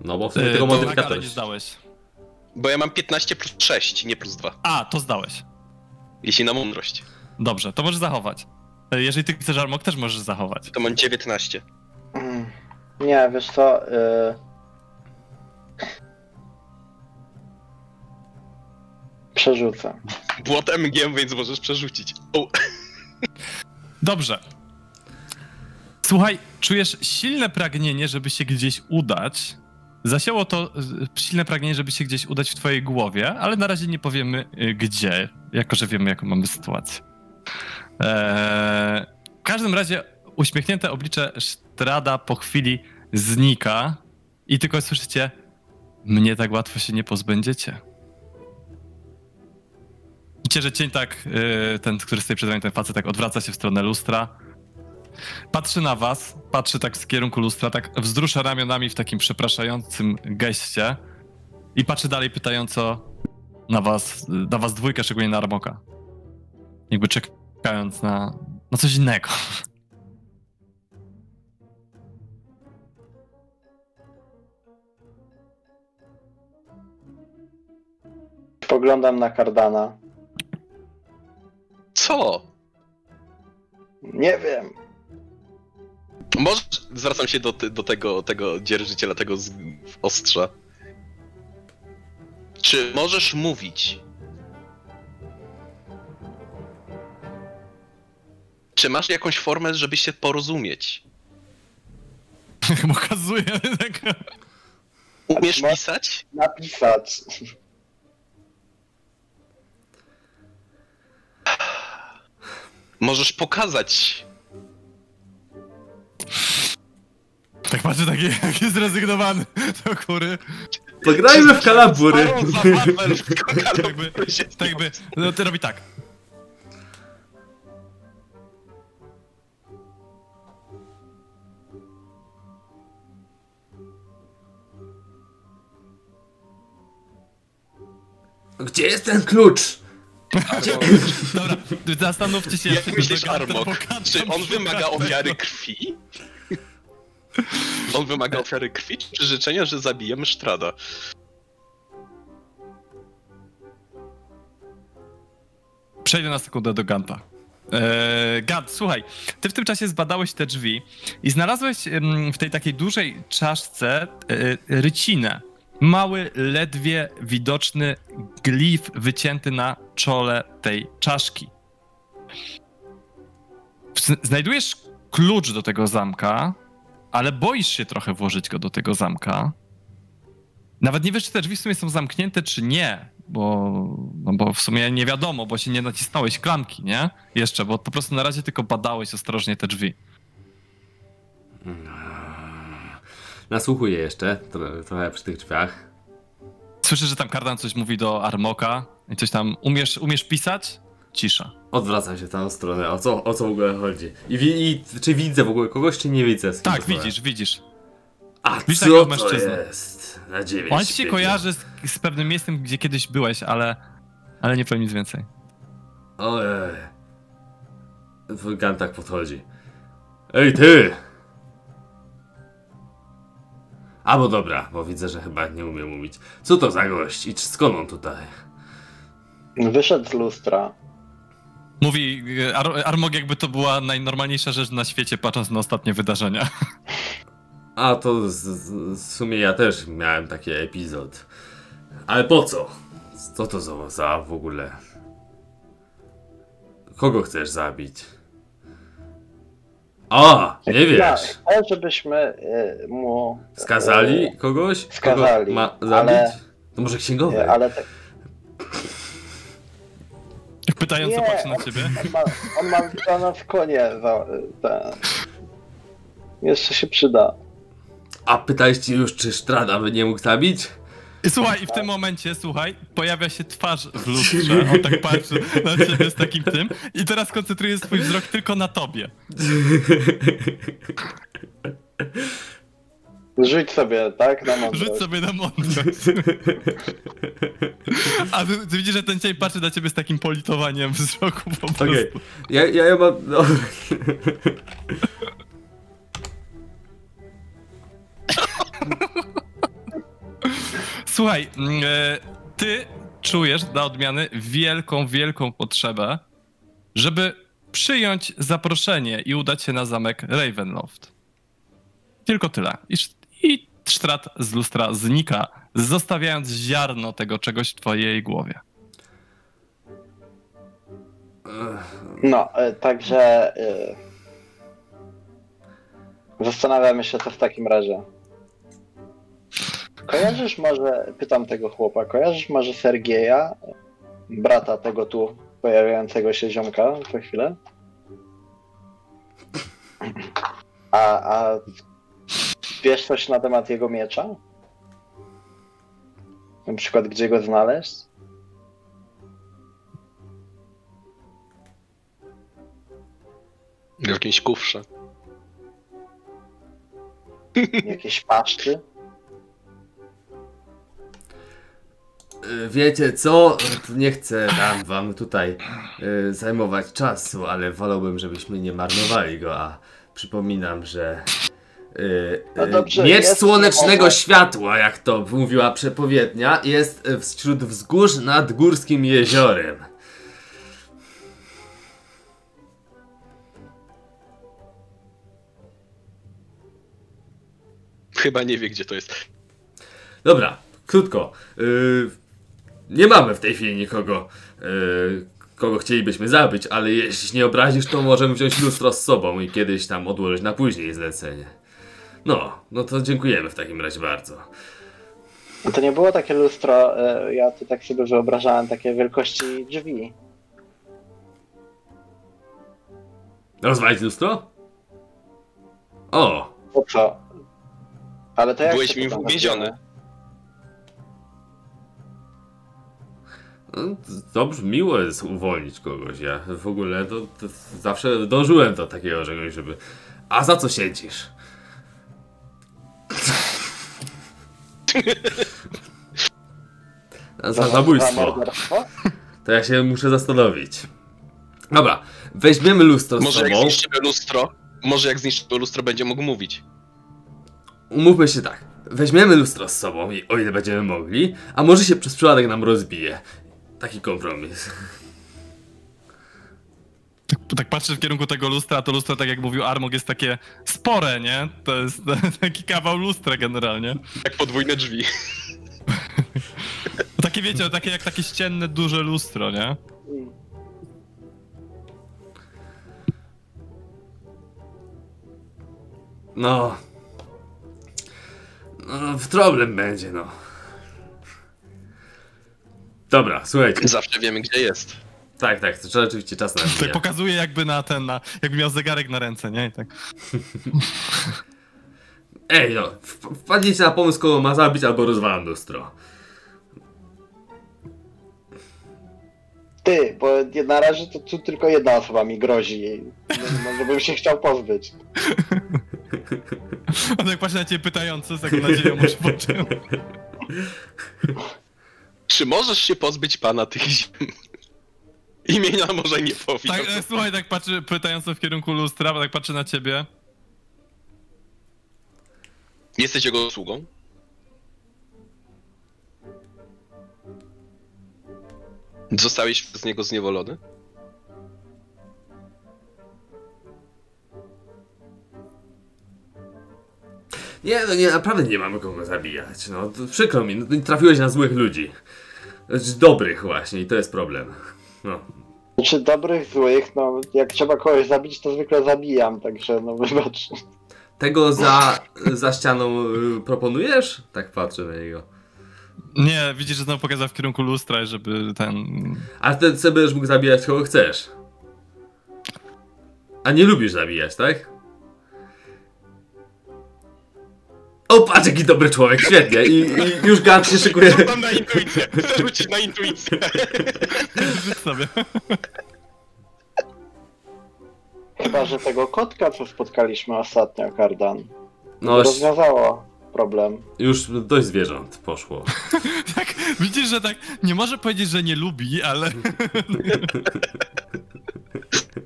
No bo w sumie Yy, tylko to modyfikator ale nie zdałeś. Bo ja mam 15 plus 6, nie plus 2. A, to zdałeś. Jeśli na mądrość. Dobrze, to możesz zachować. Jeżeli ty chcesz Armok, też możesz zachować. To mam 19. Mm. Nie, wiesz co? Y... Przerzucę. Błot MG, więc możesz przerzucić. O, Dobrze. Słuchaj, czujesz silne pragnienie, żeby się gdzieś udać. Zasiało to y, silne pragnienie, żeby się gdzieś udać w twojej głowie, ale na razie nie powiemy y, gdzie, jako że wiemy, jaką mamy sytuację. Eee, w każdym razie uśmiechnięte oblicze Strada po chwili znika i tylko słyszycie mnie tak łatwo się nie pozbędziecie. Widzicie, że cień tak, y, ten, który stoi przed wami, ten facet tak odwraca się w stronę lustra. Patrzy na was, patrzy tak w kierunku lustra, tak wzrusza ramionami w takim przepraszającym geście i patrzy dalej pytająco na was, na was dwójkę, szczególnie na Armoka. Jakby czekając na, na coś innego. Poglądam na Kardana. co? Nie wiem. Może zwracam się do, do tego, tego dzierżyciela, tego z, ostrza. Czy możesz mówić? Czy masz jakąś formę, żeby się porozumieć? Pokazuje tak. Umiesz pisać? Napisać. Możesz pokazać. Tak patrzy taki, taki zrezygnowany do góry. Pograjmy w kalabury. Tak się tak jakby, no to robi tak. Gdzie jest ten klucz? Dobra, zastanówcie się. Jak myślisz, Armok? Czy on wymaga ofiary krwi? On wymaga ofiary krwi, czy życzenia, że zabijemy Sztrada? Przejdę na sekundę do Ganta. Eee, Gant, słuchaj, ty w tym czasie zbadałeś te drzwi i znalazłeś w tej takiej dużej czaszce e, rycinę. Mały, ledwie widoczny glif wycięty na czole tej czaszki. Znajdujesz klucz do tego zamka, ale boisz się trochę włożyć go do tego zamka. Nawet nie wiesz, czy te drzwi w sumie są zamknięte, czy nie, bo, no bo w sumie nie wiadomo, bo się nie nacisnąłeś klamki, nie? Jeszcze, bo po prostu na razie tylko badałeś ostrożnie te drzwi. Nasłuchuję jeszcze tro, trochę przy tych drzwiach. Słyszysz, że tam Kardan coś mówi do Armoka i coś tam, umiesz, umiesz pisać? Cisza. Odwracam się w tą stronę. O co, o co w ogóle chodzi? I, wi- i czy widzę w ogóle kogoś, czy nie widzę? Z kim Tak, rozmawiam? widzisz, widzisz. A Widzisz co takiego to mężczyznę. jest? Na dziewięć On ci się świetnie. kojarzy z, z pewnym miejscem, gdzie kiedyś byłeś, ale, ale nie powiem nic więcej. Ojej. Wulkan tak podchodzi. Ej ty! A bo dobra, bo widzę, że chyba nie umiem mówić. Co to za gość i skąd on tutaj? Wyszedł z lustra. Mówi e, Ar Armog, jakby to była najnormalniejsza rzecz na świecie, patrząc na ostatnie wydarzenia. A to z, z, w sumie ja też miałem taki epizod. Ale po co? Co to za, za w ogóle? Kogo chcesz zabić? A, nie wiesz. Tak, żebyśmy y, mu. Skazali kogoś? Skazali, Kogo ma zabić? ale- To może księgowy? ale tak. Pytająco patrzy na ciebie. On ma, on ma nas konie. Za, ten. Jeszcze się przyda. A pytaliście już, czy Strada by nie mógł zabić? Słuchaj, i w tym momencie, słuchaj, pojawia się twarz w lustrze, on tak patrzy na ciebie z takim tym i teraz koncentruje swój wzrok tylko na tobie. Rzuć sobie, tak? Na mądrość. Rzuć sobie na mądrość. A ty, ty widzisz, że ten cień patrzy na ciebie z takim politowaniem wzroku po prostu. Okej. Ja, ja, ja mam... No. Słuchaj, mm, e, ty czujesz dla odmiany wielką, wielką potrzebę, żeby przyjąć zaproszenie i udać się na zamek Ravenloft. Tylko tyle. I, I sztrat z lustra znika, zostawiając ziarno tego czegoś w twojej głowie. No, e, także e, zastanawiamy się, co w takim razie. Kojarzysz może, pytam tego chłopa, kojarzysz może Sergieja, brata tego tu pojawiającego się ziomka za chwilę? A, a wiesz coś na temat jego miecza? Na przykład, gdzie go znaleźć? W jakimś kufrze. Jakieś paszczy? Wiecie co? Nie chcę nam wam tutaj y, zajmować czasu, ale wolałbym, żebyśmy nie marnowali go, a przypominam, że y, No y, dobrze, miecz jest słonecznego światła, jak to mówiła przepowiednia, jest y, wśród wzgórz nad górskim jeziorem. Chyba nie wie, gdzie to jest. Dobra, krótko. Y, nie mamy w tej chwili nikogo, y, kogo chcielibyśmy zabić, ale jeśli nie obrazisz, to możemy wziąć lustro z sobą i kiedyś tam odłożyć na później zlecenie. No, no to dziękujemy w takim razie bardzo. No to nie było takie lustro, e, ja to tak sobie wyobrażałem, takie wielkości drzwi. Rozwalić lustro? O, Po co? Ale to jak Byłeś mi to no, dobrze, miło jest uwolnić kogoś. Ja w ogóle to, to zawsze dążyłem do takiego czegoś, żeby... A za co siedzisz? za Za zabójstwo. To ja się muszę zastanowić. Dobra, weźmiemy lustro z Może jak sobą. zniszczymy lustro, może jak zniszczymy lustro, będzie mógł mówić. Umówmy się tak. Weźmiemy lustro z sobą, i- o ile będziemy mogli, a może się przez przypadek nam rozbije. Taki kompromis. Tak, tak patrzę w kierunku tego lustra, a to lustro, tak jak mówił Armog, jest takie spore, nie? To jest taki kawał lustra generalnie. Jak podwójne drzwi. Takie wiecie, takie jak takie ścienne, duże lustro, nie? No. No, w problem będzie, no. Dobra, słuchajcie. Zawsze wiemy, gdzie jest. Tak, tak, to rzeczywiście czas na Tak pokazuje jakby na ten, na, jakby miał zegarek na ręce, nie? I tak. Ej, no, wp- wpadnijcie na pomysł, kogo ma zabić, albo rozwalam lustro. Ty, bo na razie to tu tylko jedna osoba mi grozi. No, no, żebym się chciał pozbyć. On tak patrzy na ciebie pytająco, z taką nadzieją może poczuł. Czy możesz się pozbyć pana tych ziem? Imienia może nie powiem. Tak, e, słuchaj, tak patrzy pytająco w kierunku lustra, bo tak patrzy na ciebie. Jesteś jego sługą? Zostałeś przez niego zniewolony? Nie, no nie, naprawdę nie mamy kogo zabijać. No, przykro mi, no, trafiłeś na złych ludzi. Znaczy, dobrych właśnie, i to jest problem. No. Znaczy dobrych, złych, no jak trzeba kogoś zabić, to zwykle zabijam, także no wybacz. Tego za, za ścianą y, proponujesz? Tak patrzę na niego. Nie, widzisz, że znowu pokazał w kierunku lustra, żeby ten... A wtedy sobie będziesz mógł zabijać kogo chcesz. A nie lubisz zabijać, tak? O, patrz jaki dobry człowiek, świetnie. I, i już Gant się szykuje. Rzucam na intuicję! Chcę rzucić na intuicję! Rzuć sobie. Chyba, że tego kotka, co spotkaliśmy ostatnio, Kardan, No, rozwiązało problem. już dość zwierząt poszło. Tak, widzisz, że tak nie może powiedzieć, że nie lubi, ale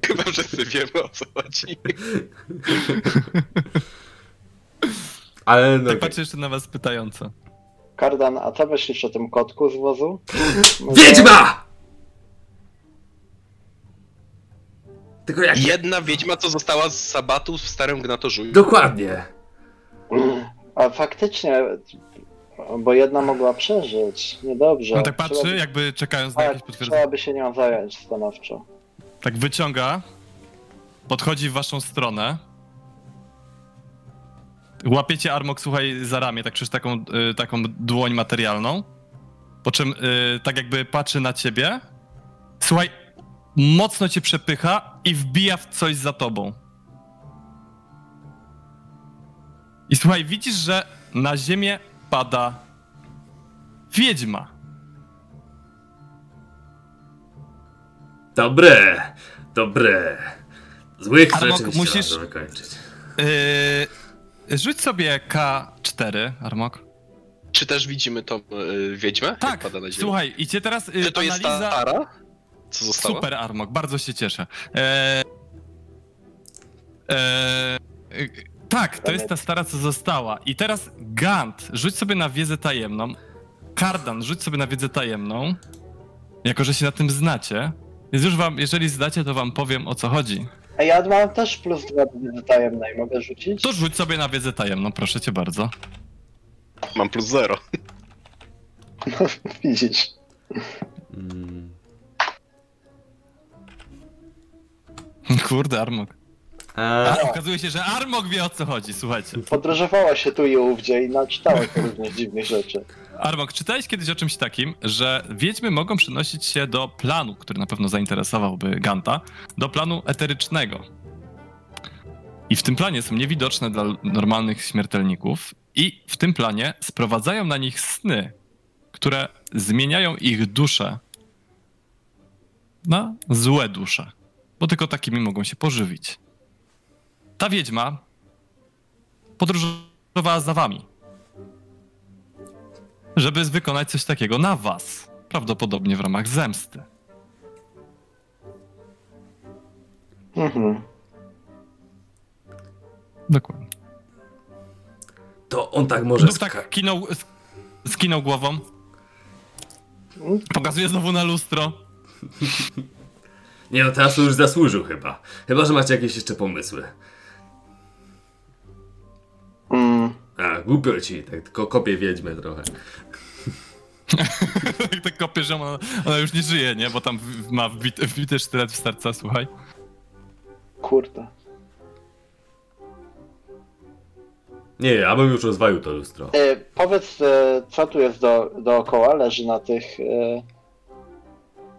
Chyba wszyscy wiemy o co chodzi. Ale no. tak patrzy jeszcze na was pytająco. Kardan, a co myślisz o tym kotku z wozu? Może- Wiedźma! Tylko jak. Jedna wiedźma, co została z sabatu w starym gnatorzu. Dokładnie. A faktycznie, bo jedna mogła przeżyć. Niedobrze. On tak patrzy, Trzeba by- jakby czekając na tak, jakieś potwierdzenie. trzeba by się nią zająć stanowczo. Tak wyciąga, podchodzi w waszą stronę. Łapiecie Armok, słuchaj, za ramię, tak przez taką, y, taką dłoń materialną. Po czym y, tak jakby patrzy na ciebie. Słuchaj, mocno cię przepycha i wbija w coś za tobą. I słuchaj, widzisz, że na ziemię pada wiedźma. Dobre, dobre. Złych Armok, rzeczy musisz- wykończyć. Yy, rzuć sobie K4, Armok. Czy też widzimy tą y, wiedźmę? Tak, słuchaj, i cię teraz y, Czy to jest analiza... ta Tara? Co została? Super, Armok, bardzo się cieszę. E... Tak, to jest ta stara, co została. I teraz Gant, rzuć sobie na wiedzę tajemną. Kardan, rzuć sobie na wiedzę tajemną. Jako, że się na tym znacie. Więc już wam, jeżeli zdacie, to wam powiem o co chodzi. A ja mam też plus dwa do wiedzy tajemnej, mogę rzucić? To rzuć sobie na wiedzę tajemną, proszę cię bardzo. Mam plus zero. Widzisz. Mm. Kurde, Armok. A, A, okazuje się, że Armok wie o co chodzi, słuchajcie. Podróżowała się tu i ówdzie i naczytała różnych dziwnych rzeczy. Armok, czytałeś kiedyś o czymś takim, że wiedźmy mogą przenosić się do planu, który na pewno zainteresowałby Ganta, do planu eterycznego. I w tym planie są niewidoczne dla normalnych śmiertelników i w tym planie sprowadzają na nich sny, które zmieniają ich dusze na złe dusze, bo tylko takimi mogą się pożywić. Ta wiedźma podróżowała za wami żeby wykonać coś takiego na was. Prawdopodobnie w ramach zemsty. Mhm. Dokładnie. to on tak może... Duch tak kinął, sk- skinął głową. Pokazuje znowu na lustro. Nie no, teraz już zasłużył chyba. Chyba, że macie jakieś jeszcze pomysły. Mm. A, głupio ci, tak tylko kopię wiedźmę trochę. Jak tak kopie, że ona, ona już nie żyje, nie? Bo tam w- ma wbity, wbity sztylet w serca, słuchaj. Kurde. Nie, ja bym już rozwalił to lustro. E, powiedz, e, co tu jest do, dookoła? Leży na tych. E,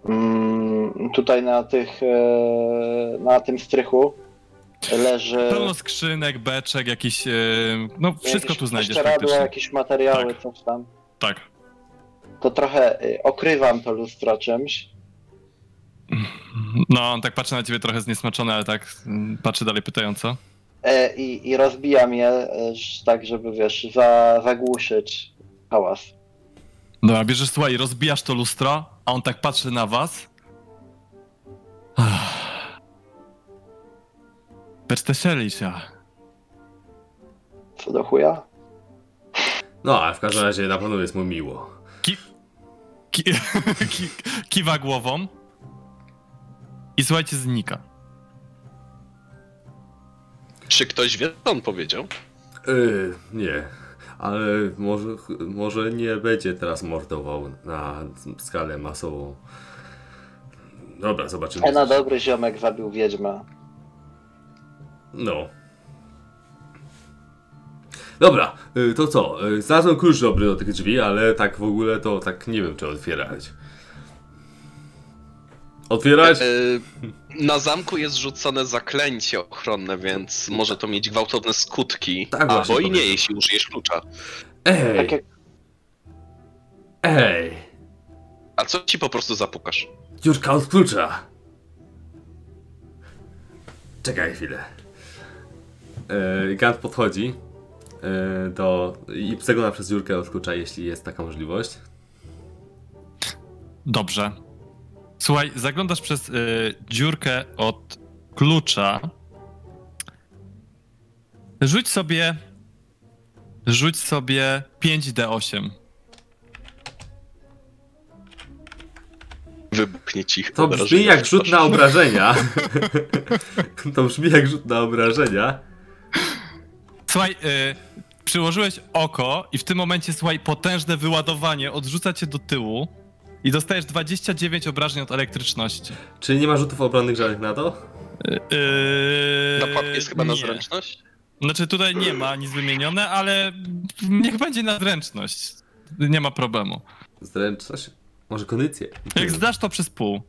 mm, tutaj na tych. E, na tym strychu. Leży. Pełno skrzynek, beczek, jakiś... e, No, wszystko jakieś tu znajdziesz praktycznie. jakieś materiały, Tak. coś tam. Tak. To trochę e, okrywam to lustro czymś. No, on tak patrzy na ciebie trochę zniesmaczony, ale tak mm, patrzy dalej pytająco. E, i, I rozbijam je e, tak, żeby wiesz, za, zagłuszyć hałas. Dobra, bierzesz, słuchaj, rozbijasz to lustro, a on tak patrzy na was. Berteszeli się. Co do chuja? No, ale w każdym razie na pewno jest mu miło. Ki... Ki... ki... Kiwa głową. I słuchajcie, znika. Czy ktoś wie, co on powiedział? Yy, nie. Ale może, może nie będzie teraz mordował na skalę masową. Dobra, zobaczymy. E, na dobry ziomek zabił wiedźmę. No. Dobra, y, to co? Y, Znalazłem klucz dobry do tych drzwi, ale tak w ogóle to tak nie wiem, czy otwierać. Otwierać? E, na zamku jest rzucone zaklęcie ochronne, więc może to mieć gwałtowne skutki. Tak właśnie albo i nie, jeśli użyjesz klucza. Ej, Tak jak ej, A co ci po prostu zapukasz? dziurka od klucza. Czekaj chwilę. E, Gant podchodzi e, do i przegląda przez dziurkę od klucza, jeśli jest taka możliwość. Dobrze. Słuchaj, zaglądasz przez y, dziurkę od klucza. Rzuć sobie. Rzuć sobie 5d8. Wybuchnie ci. To brzmi jak rzut na obrażenia. to brzmi jak rzut na obrażenia. Słuchaj, y, przyłożyłeś oko i w tym momencie, słuchaj, potężne wyładowanie odrzuca cię do tyłu i dostajesz 29 obrażeń od elektryczności. Czyli nie ma rzutów obronnych żadnych na to? Yy, Napad jest chyba na nie. zręczność? Znaczy tutaj nie ma nic wymienione, ale niech będzie na zręczność. Nie ma problemu. Zręczność? Może kondycję? Jak zdasz to przez pół.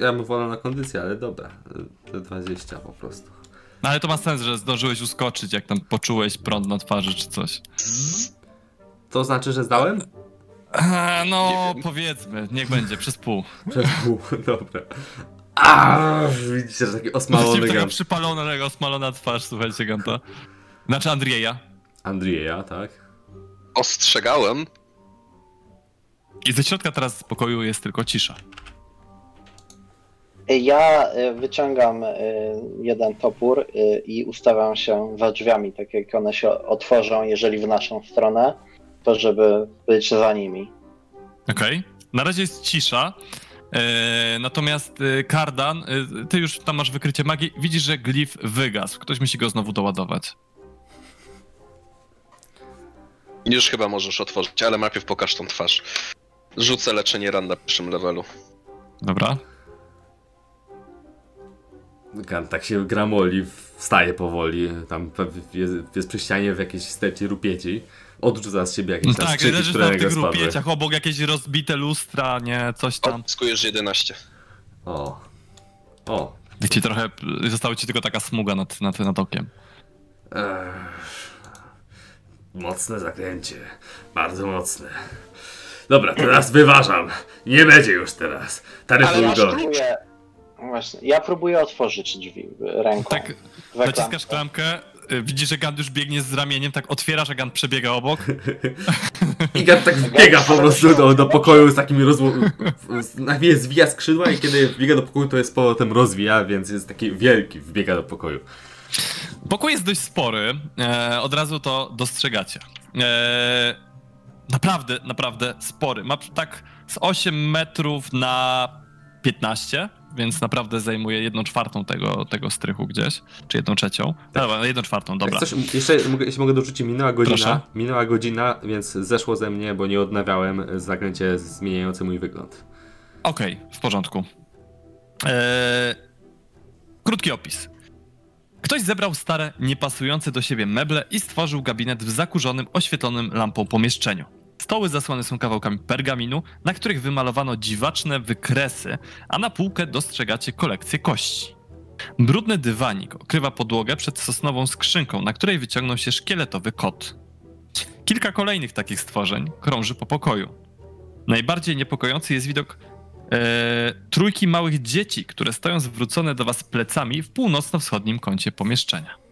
Ja bym wolał na kondycję, ale dobra. Te 20 po prostu. No ale to ma sens, że zdążyłeś uskoczyć, jak tam poczułeś prąd na twarzy czy coś. To znaczy, że zdałem? A, no, powiedzmy, niech będzie, przez pół. Przez pół, dobra. A, widzicie, że taki osmalony taka gam. przypalona, taka osmalona twarz, słuchajcie, Ganta. Znaczy Andrieja. Andrieja, tak? Ostrzegałem. I ze środka teraz z pokoju jest tylko cisza. Ja y, wyciągam y, jeden topór y, i ustawiam się za drzwiami, tak jak one się otworzą, jeżeli w naszą stronę, to żeby być za nimi. Okej. Na razie jest cisza. E, natomiast e, Kardan, e, ty już tam masz wykrycie magii, widzisz, że glif wygasł. Ktoś musi go znowu doładować. Już chyba możesz otworzyć, ale najpierw pokaż tą twarz. Rzucę leczenie ran na pierwszym levelu. Dobra. Tak się gramoli, wstaje powoli, tam jest, jest przy ścianie w jakiejś stepcie rupieci. Odrzuca z siebie jakieś tam tak, leżysz na tych spadły. rupieciach, obok jakieś rozbite lustra, nie, coś tam. Odzyskujesz 11. O. O. I ci trochę, została ci tylko taka smuga nad, nad, nad okiem. Ech. Mocne zaklęcie. Bardzo mocne. Dobra, teraz wyważam. Nie będzie już teraz. Ale Taryfuj masz go. Właśnie, ja próbuję otworzyć drzwi ręką. Tak, naciskasz klamkę. y, widzisz, że Gant już biegnie z ramieniem, tak otwierasz, a Gant przebiega obok. I Gan tak wbiega po prostu do, do pokoju z takimi rozło... Najpierw zwija skrzydła i kiedy wbiega do pokoju, to jest powrotem rozwija, więc jest taki wielki, wbiega do pokoju. Pokój jest dość spory, e, od razu to dostrzegacie. E, naprawdę, naprawdę spory. Ma tak z 8 metrów na 15, więc naprawdę zajmuje jedną czwartą tego, tego strychu gdzieś, czy jedną trzecią. Dobra, jedną czwartą, dobra. Jak coś, jeszcze mogę, jeśli mogę dorzucić, minęła godzina, Proszę. minęła godzina, więc zeszło ze mnie, bo nie odnawiałem zaklęcie zmieniające mój wygląd. Okej, w porządku. Eee, krótki opis. Ktoś zebrał stare, niepasujące do siebie meble i stworzył gabinet w zakurzonym, oświetlonym lampą pomieszczeniu. Stoły zasłane są kawałkami pergaminu, na których wymalowano dziwaczne wykresy, a na półkę dostrzegacie kolekcję kości. Brudny dywanik okrywa podłogę przed sosnową skrzynką, na której wyciągnął się szkieletowy kot. Kilka kolejnych takich stworzeń krąży po pokoju. Najbardziej niepokojący jest widok e, trójki małych dzieci, które stoją zwrócone do was plecami w północno-wschodnim kącie pomieszczenia.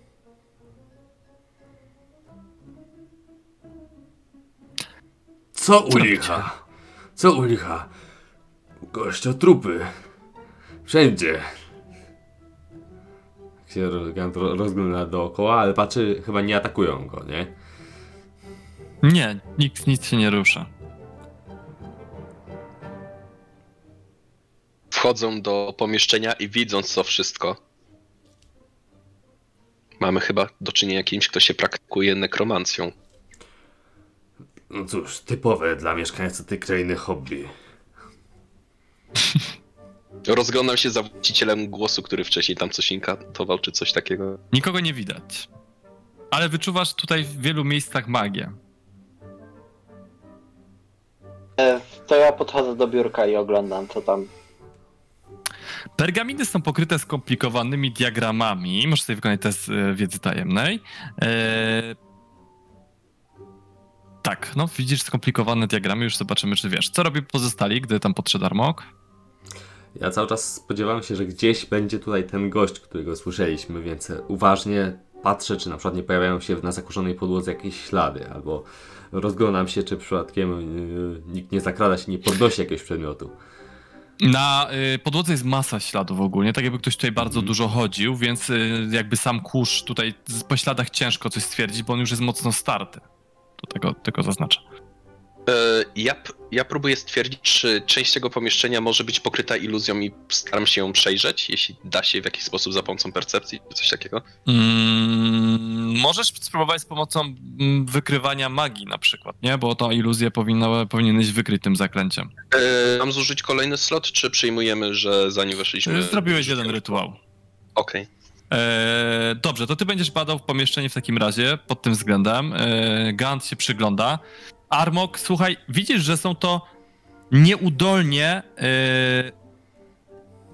Co u licha? Co u licha? Gościotrupy. Wszędzie. Jak się Gant rozgląda dookoła, ale patrzy, chyba nie atakują go, nie? Nie, nikt nic się nie rusza. Wchodzą do pomieszczenia i widząc to wszystko. Mamy chyba do czynienia kimś, kto się praktykuje nekromancją. No cóż, typowe dla mieszkańców tej krainy hobby. Rozglądam się za właścicielem głosu, który wcześniej tam coś inkantował, czy coś takiego. Nikogo nie widać. Ale wyczuwasz tutaj w wielu miejscach magię. E, To ja podchodzę do biurka i oglądam, co tam. Pergaminy są pokryte skomplikowanymi diagramami. Możesz sobie wykonać test e, wiedzy tajemnej. E, tak, no widzisz skomplikowane diagramy, już zobaczymy, czy wiesz. Co robi pozostali, gdy tam podszedł Armok? Ja cały czas spodziewałem się, że gdzieś będzie tutaj ten gość, którego słyszeliśmy, więc uważnie patrzę, czy na przykład nie pojawiają się na zakurzonej podłodze jakieś ślady, albo rozglądam się, czy przypadkiem yy, nikt nie zakrada się, nie podnosi jakiegoś przedmiotu. Na y, podłodze jest masa śladów ogólnie, tak jakby ktoś tutaj bardzo Mhm. dużo chodził, więc y, jakby sam kurz tutaj po śladach ciężko coś stwierdzić, bo on już jest mocno starty. To tego, tego zaznaczę. E, ja, ja próbuję stwierdzić, czy część tego pomieszczenia może być pokryta iluzją i staram się ją przejrzeć, jeśli da się w jakiś sposób za pomocą percepcji czy coś takiego. Mm, możesz spróbować z pomocą mm, wykrywania magii na przykład, nie? Bo tą iluzję powinno, powinieneś wykryć tym zaklęciem. E, mam zużyć kolejny slot, czy przyjmujemy, że zanim weszliśmy... Zrobiłeś jeden rytuał. Okej. E, dobrze, to ty będziesz badał pomieszczenie w takim razie pod tym względem. E, Gant się przygląda. Armok, słuchaj, widzisz, że są to nieudolnie e,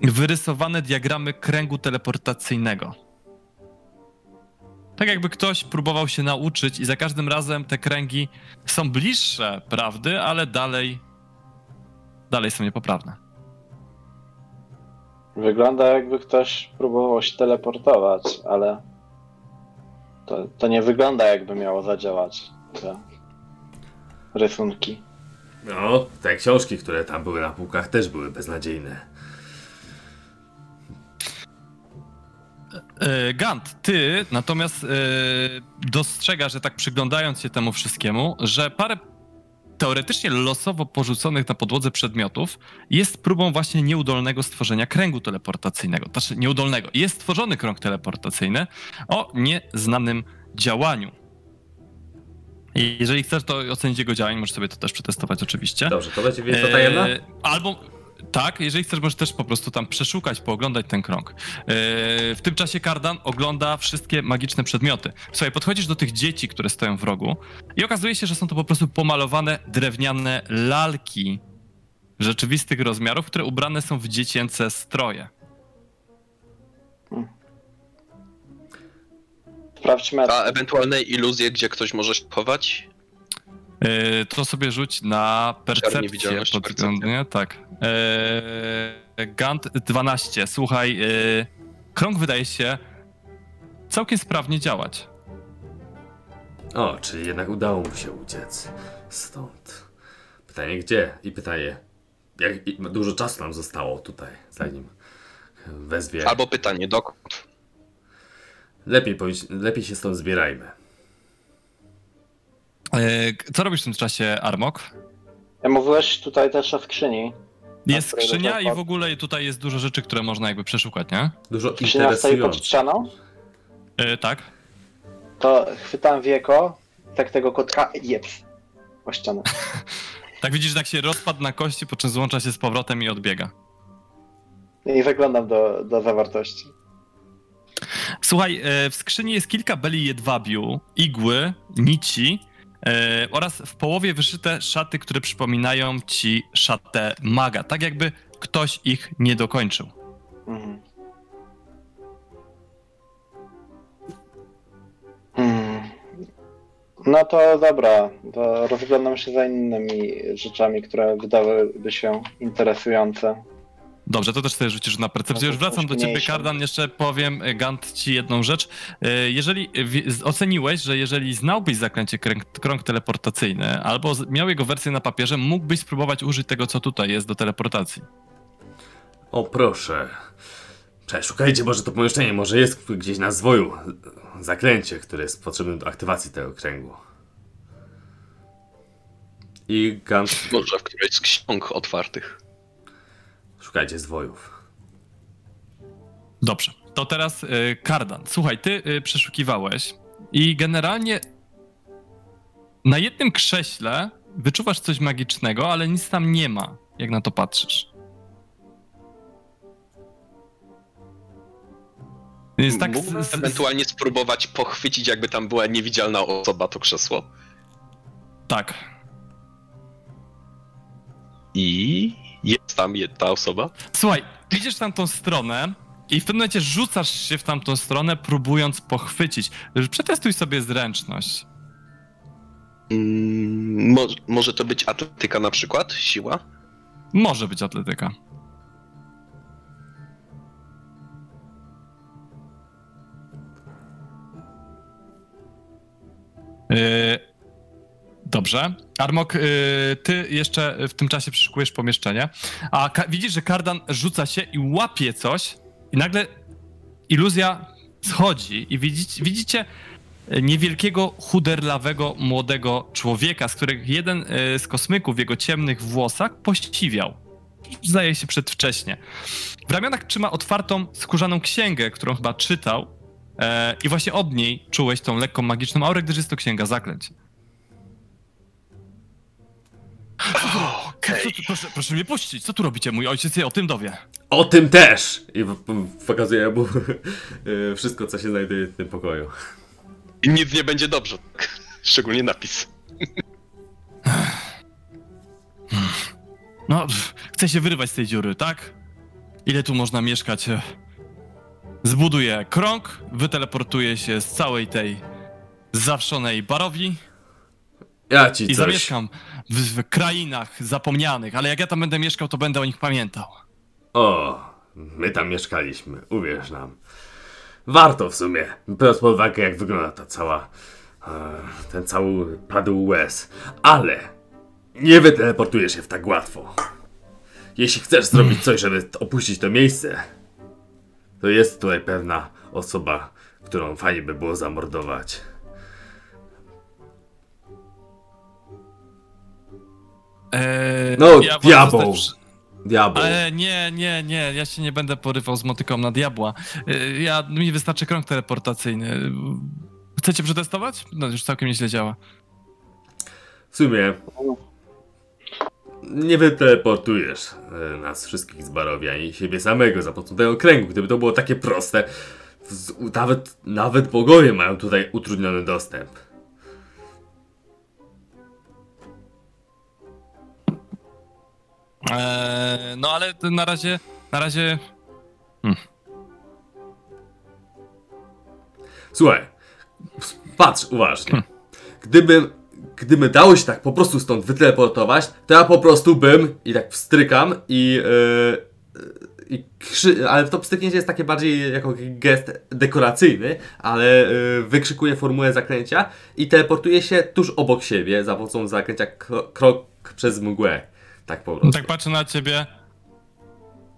wyrysowane diagramy kręgu teleportacyjnego. Tak jakby ktoś próbował się nauczyć i za każdym razem te kręgi są bliższe prawdy, ale dalej dalej są niepoprawne. Wygląda jakby ktoś próbował się teleportować, ale to, to nie wygląda jakby miało zadziałać te rysunki. No, te książki, które tam były na półkach też były beznadziejne. E, Gant, ty natomiast e, dostrzegasz, że tak przyglądając się temu wszystkiemu, że parę teoretycznie losowo porzuconych na podłodze przedmiotów jest próbą właśnie nieudolnego stworzenia kręgu teleportacyjnego. Znaczy nieudolnego. Jest stworzony krąg teleportacyjny o nieznanym działaniu. Jeżeli chcesz to ocenić jego działanie, możesz sobie to też przetestować oczywiście. Dobrze, to będzie więc tajemna? Albo tak, jeżeli chcesz, możesz też po prostu tam przeszukać, pooglądać ten krąg. Eee, w tym czasie Kardan ogląda wszystkie magiczne przedmioty. Słuchaj, podchodzisz do tych dzieci, które stoją w rogu i okazuje się, że są to po prostu pomalowane drewniane lalki rzeczywistych rozmiarów, które ubrane są w dziecięce stroje. Sprawdźmy. A ewentualne iluzje, gdzie ktoś może się chować? Eee, to sobie rzuć na percepcję. pod percepcja. względem- Tak. Eee, Gant 12. Słuchaj, eee, krąg wydaje się całkiem sprawnie działać. O, czyli jednak udało mu się uciec stąd. Pytanie gdzie? I pytanie, jak i dużo czasu nam zostało tutaj, zanim wezwie. Albo pytanie, dokąd? Lepiej, lepiej się stąd zbierajmy. Eee, Co robisz w tym czasie, Armok? Ja mówiłeś tutaj też o skrzyni. Jest skrzynia i w ogóle tutaj jest dużo rzeczy, które można jakby przeszukać, nie? Dużo Skrzynia stoi pod interesujących. ścianą. E, tak. To chwytam wieko, tak tego kotka jeps. O ścianę. Tak widzisz, że tak się rozpadł na kości, po czym złącza się z powrotem i odbiega. I wyglądam do, do zawartości. Słuchaj, e, w skrzyni jest kilka beli jedwabiu, igły, nici oraz w połowie wyszyte szaty, które przypominają ci szatę maga. Tak jakby ktoś ich nie dokończył. Mhm. Hmm. No to dobra, to rozglądam się za innymi rzeczami, które wydałyby się interesujące. Dobrze, to też sobie rzucisz na percepcję. No Już wracam do ciebie. Kardan. Jeszcze powiem, e, Gant, ci jedną rzecz. E, Jeżeli oceniłeś, że jeżeli znałbyś zaklęcie kręg, krąg teleportacyjny, albo miał jego wersję na papierze, mógłbyś spróbować użyć tego, co tutaj jest do teleportacji. O proszę. Przeszukajcie może to pomieszczenie, może jest gdzieś na zwoju zaklęcie, które jest potrzebne do aktywacji tego kręgu. I Gant, Może w którejś z ksiąg otwartych. Szukajcie zwojów. Dobrze, to teraz y, Kardan. Słuchaj, ty y, przeszukiwałeś i generalnie na jednym krześle wyczuwasz coś magicznego, ale nic tam nie ma, jak na to patrzysz. Jest tak. Mógłbym s- ewentualnie spróbować pochwycić, jakby tam była niewidzialna osoba, to krzesło. Tak. I jest tam je- ta osoba. Słuchaj, idziesz w tamtą stronę i w tym momencie rzucasz się w tamtą stronę, próbując pochwycić. Przetestuj sobie zręczność. Mm, mo- może to być atletyka na przykład? Siła? Może być atletyka. Yy, Dobrze. Armok, yy, ty jeszcze w tym czasie przeszukujesz pomieszczenie, a widzisz, że kardan rzuca się i łapie coś i nagle iluzja schodzi i widzicie, widzicie e, niewielkiego, chuderlawego, młodego człowieka, z których jeden e, z kosmyków w jego ciemnych włosach pościwiał. Zdaje się przedwcześnie. W ramionach trzyma otwartą, skórzaną księgę, którą chyba czytał e, i właśnie od niej czułeś tą lekką magiczną aurę, gdyż jest to księga zaklęć. Okej. Co Proszę, proszę mnie puścić, co tu robicie? Mój ojciec się o tym dowie. O tym też! I w- w- pokazuję mu y, wszystko, co się znajduje w tym pokoju. I nic nie będzie dobrze. Szczególnie napis. No, pff, chcę się wyrywać z tej dziury, tak? Ile tu można mieszkać? E, Zbuduję krąg, wyteleportuję się z całej tej zawszonej barowni Ja ci i coś... zamieszkam w, w krainach zapomnianych, ale jak ja tam będę mieszkał, to będę o nich pamiętał. O, my tam mieszkaliśmy, uwierz nam. Warto w sumie, biorąc pod uwagę jak wygląda ta cała, e, ten cały padł łez. Ale nie wyteleportujesz się w tak łatwo. Jeśli chcesz zrobić coś, żeby opuścić to miejsce, to jest tutaj pewna osoba, którą fajnie by było zamordować. Eee, No, wolę diabeł. Diabeł. Ale nie, nie, nie, ja się nie będę porywał z motyką na diabła. Eee, Ja, mi wystarczy krąg teleportacyjny. Chcecie przetestować? No, już całkiem nieźle działa. W sumie nie wyteleportujesz e, nas wszystkich z barowia i siebie samego za pomocą tego kręgu. Gdyby to było takie proste, nawet, nawet bogowie mają tutaj utrudniony dostęp. Eee, no ale na razie, na razie Słuchaj, patrz uważnie. Gdyby, gdyby dało się tak po prostu stąd wyteleportować, to ja po prostu bym i tak wstrykam i. Yy, i krzy... Ale to pstryknięcie jest takie bardziej jako gest dekoracyjny, ale yy, wykrzykuję formułę zaklęcia i teleportuję się tuż obok siebie za pomocą zaklęcia kro- krok przez mgłę. Tak po prostu. tak patrzę na ciebie.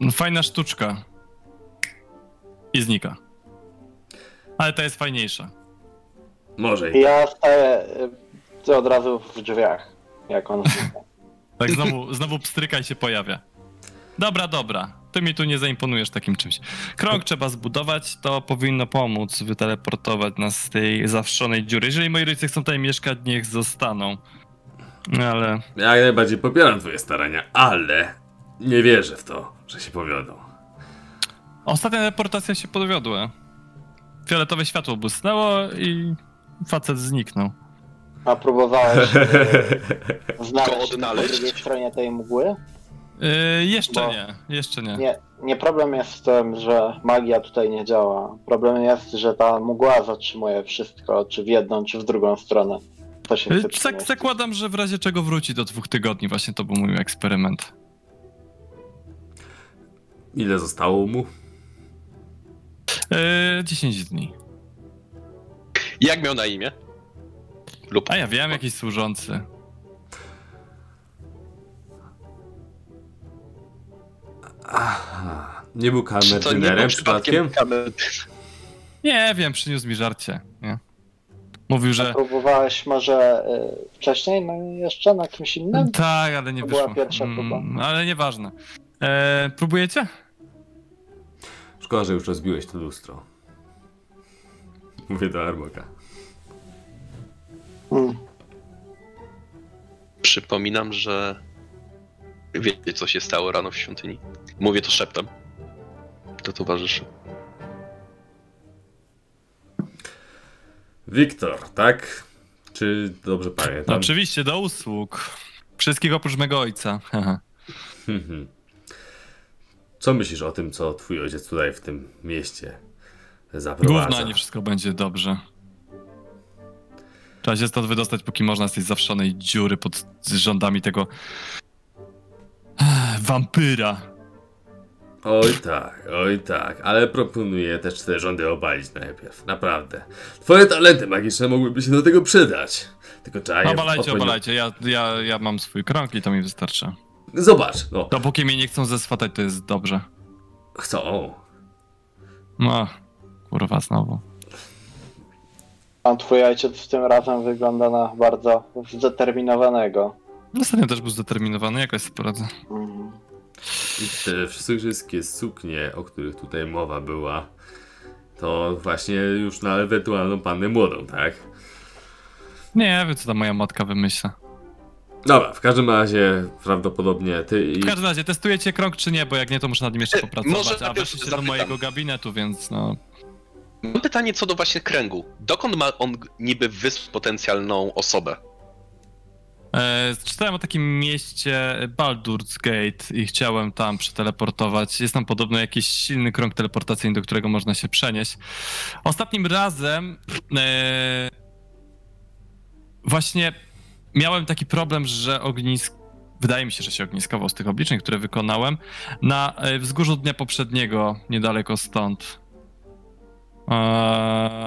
No, Fajna sztuczka. I znika. Ale ta jest fajniejsza. Może i Ja staję y, od razu w drzwiach, jak on znika. Tak znowu, znowu pstryka i się pojawia. Dobra, dobra. Ty mi tu nie zaimponujesz takim czymś. Krąg trzeba zbudować, to powinno pomóc wyteleportować nas z tej zawszonej dziury. Jeżeli moi rodzice chcą tutaj mieszkać, niech zostaną. No Ale Ja najbardziej popieram twoje starania, ale nie wierzę w to, że się powiodą. ostatnia teleportacja się podwiodła. Fioletowe światło błysnęło i facet zniknął. A próbowałeś y, znaleźć Go po odnaleźć? drugiej stronie tej mgły? Yy, jeszcze Bo- nie, jeszcze nie. Nie, nie problem jest w tym, że magia tutaj nie działa. Problem jest, że ta mgła zatrzymuje wszystko, czy w jedną, czy w drugą stronę. To się chce przemieścić. zakładam, że w razie czego wróci do dwóch tygodni. Właśnie to był mój eksperyment. Ile zostało mu? Yy, 10 dni. Jak miał na imię? Lub A ja wiem, jakiś służący. Aha. Nie był kamerdynerem przypadkiem przypadkiem? kamer... Nie wiem, przyniósł mi żarcie. Nie? Mówił, że. Próbowałeś może y, wcześniej, no i jeszcze na kimś innym? Tak, ale nie To była wyszło. pierwsza próba. Mm, ale nieważne. E, próbujecie? Szkoda, że już rozbiłeś to lustro. Mówię do Armoka. Hmm. Przypominam, że wiecie, co się stało rano w świątyni. Mówię to szeptem. Do towarzyszy. Wiktor, tak? Czy dobrze pamiętam? Oczywiście, do usług. Wszystkich oprócz mego ojca. Co myślisz o tym, co twój ojciec tutaj w tym mieście zaprowadza? Gówno, nie wszystko będzie dobrze. Trzeba się stąd wydostać, póki można z tej zawszonej dziury pod rządami tego Ech, wampyra. Oj tak, oj tak, ale proponuję też te rządy obalić najpierw, naprawdę. Twoje talenty magiczne mogłyby się do tego przydać. Tylko trzeba je Obalajcie, odpowiednio- obalajcie. Ja, ja, ja mam swój krąg i to mi wystarczy. Zobacz, no, Dopóki mnie nie chcą zeswatać, to jest dobrze. chcą. No, kurwa, znowu. A twój ojciec tym razem wygląda na bardzo zdeterminowanego. Ostatnio też był zdeterminowany, jakoś sobie poradzę. I te wszystkie suknie, o których tutaj mowa była, to właśnie już na ewentualną pannę młodą, tak? Nie wiem, co ta moja matka wymyśla. Dobra, w każdym razie prawdopodobnie ty i... W każdym razie, testujecie krąg czy nie, bo jak nie, to muszę nad nim jeszcze E, popracować. może A najpierw weszliście do zapytam. mojego gabinetu, więc no... Mam pytanie co do właśnie kręgu. Dokąd ma on niby wysłać potencjalną osobę? E, czytałem o takim mieście Baldur's Gate i chciałem tam przeteleportować. Jest tam podobno jakiś silny krąg teleportacyjny, do którego można się przenieść. Ostatnim razem e, właśnie miałem taki problem, że ognisk... Wydaje mi się, że się ogniskował z tych obliczeń, które wykonałem, na e, wzgórzu dnia poprzedniego, niedaleko stąd. E,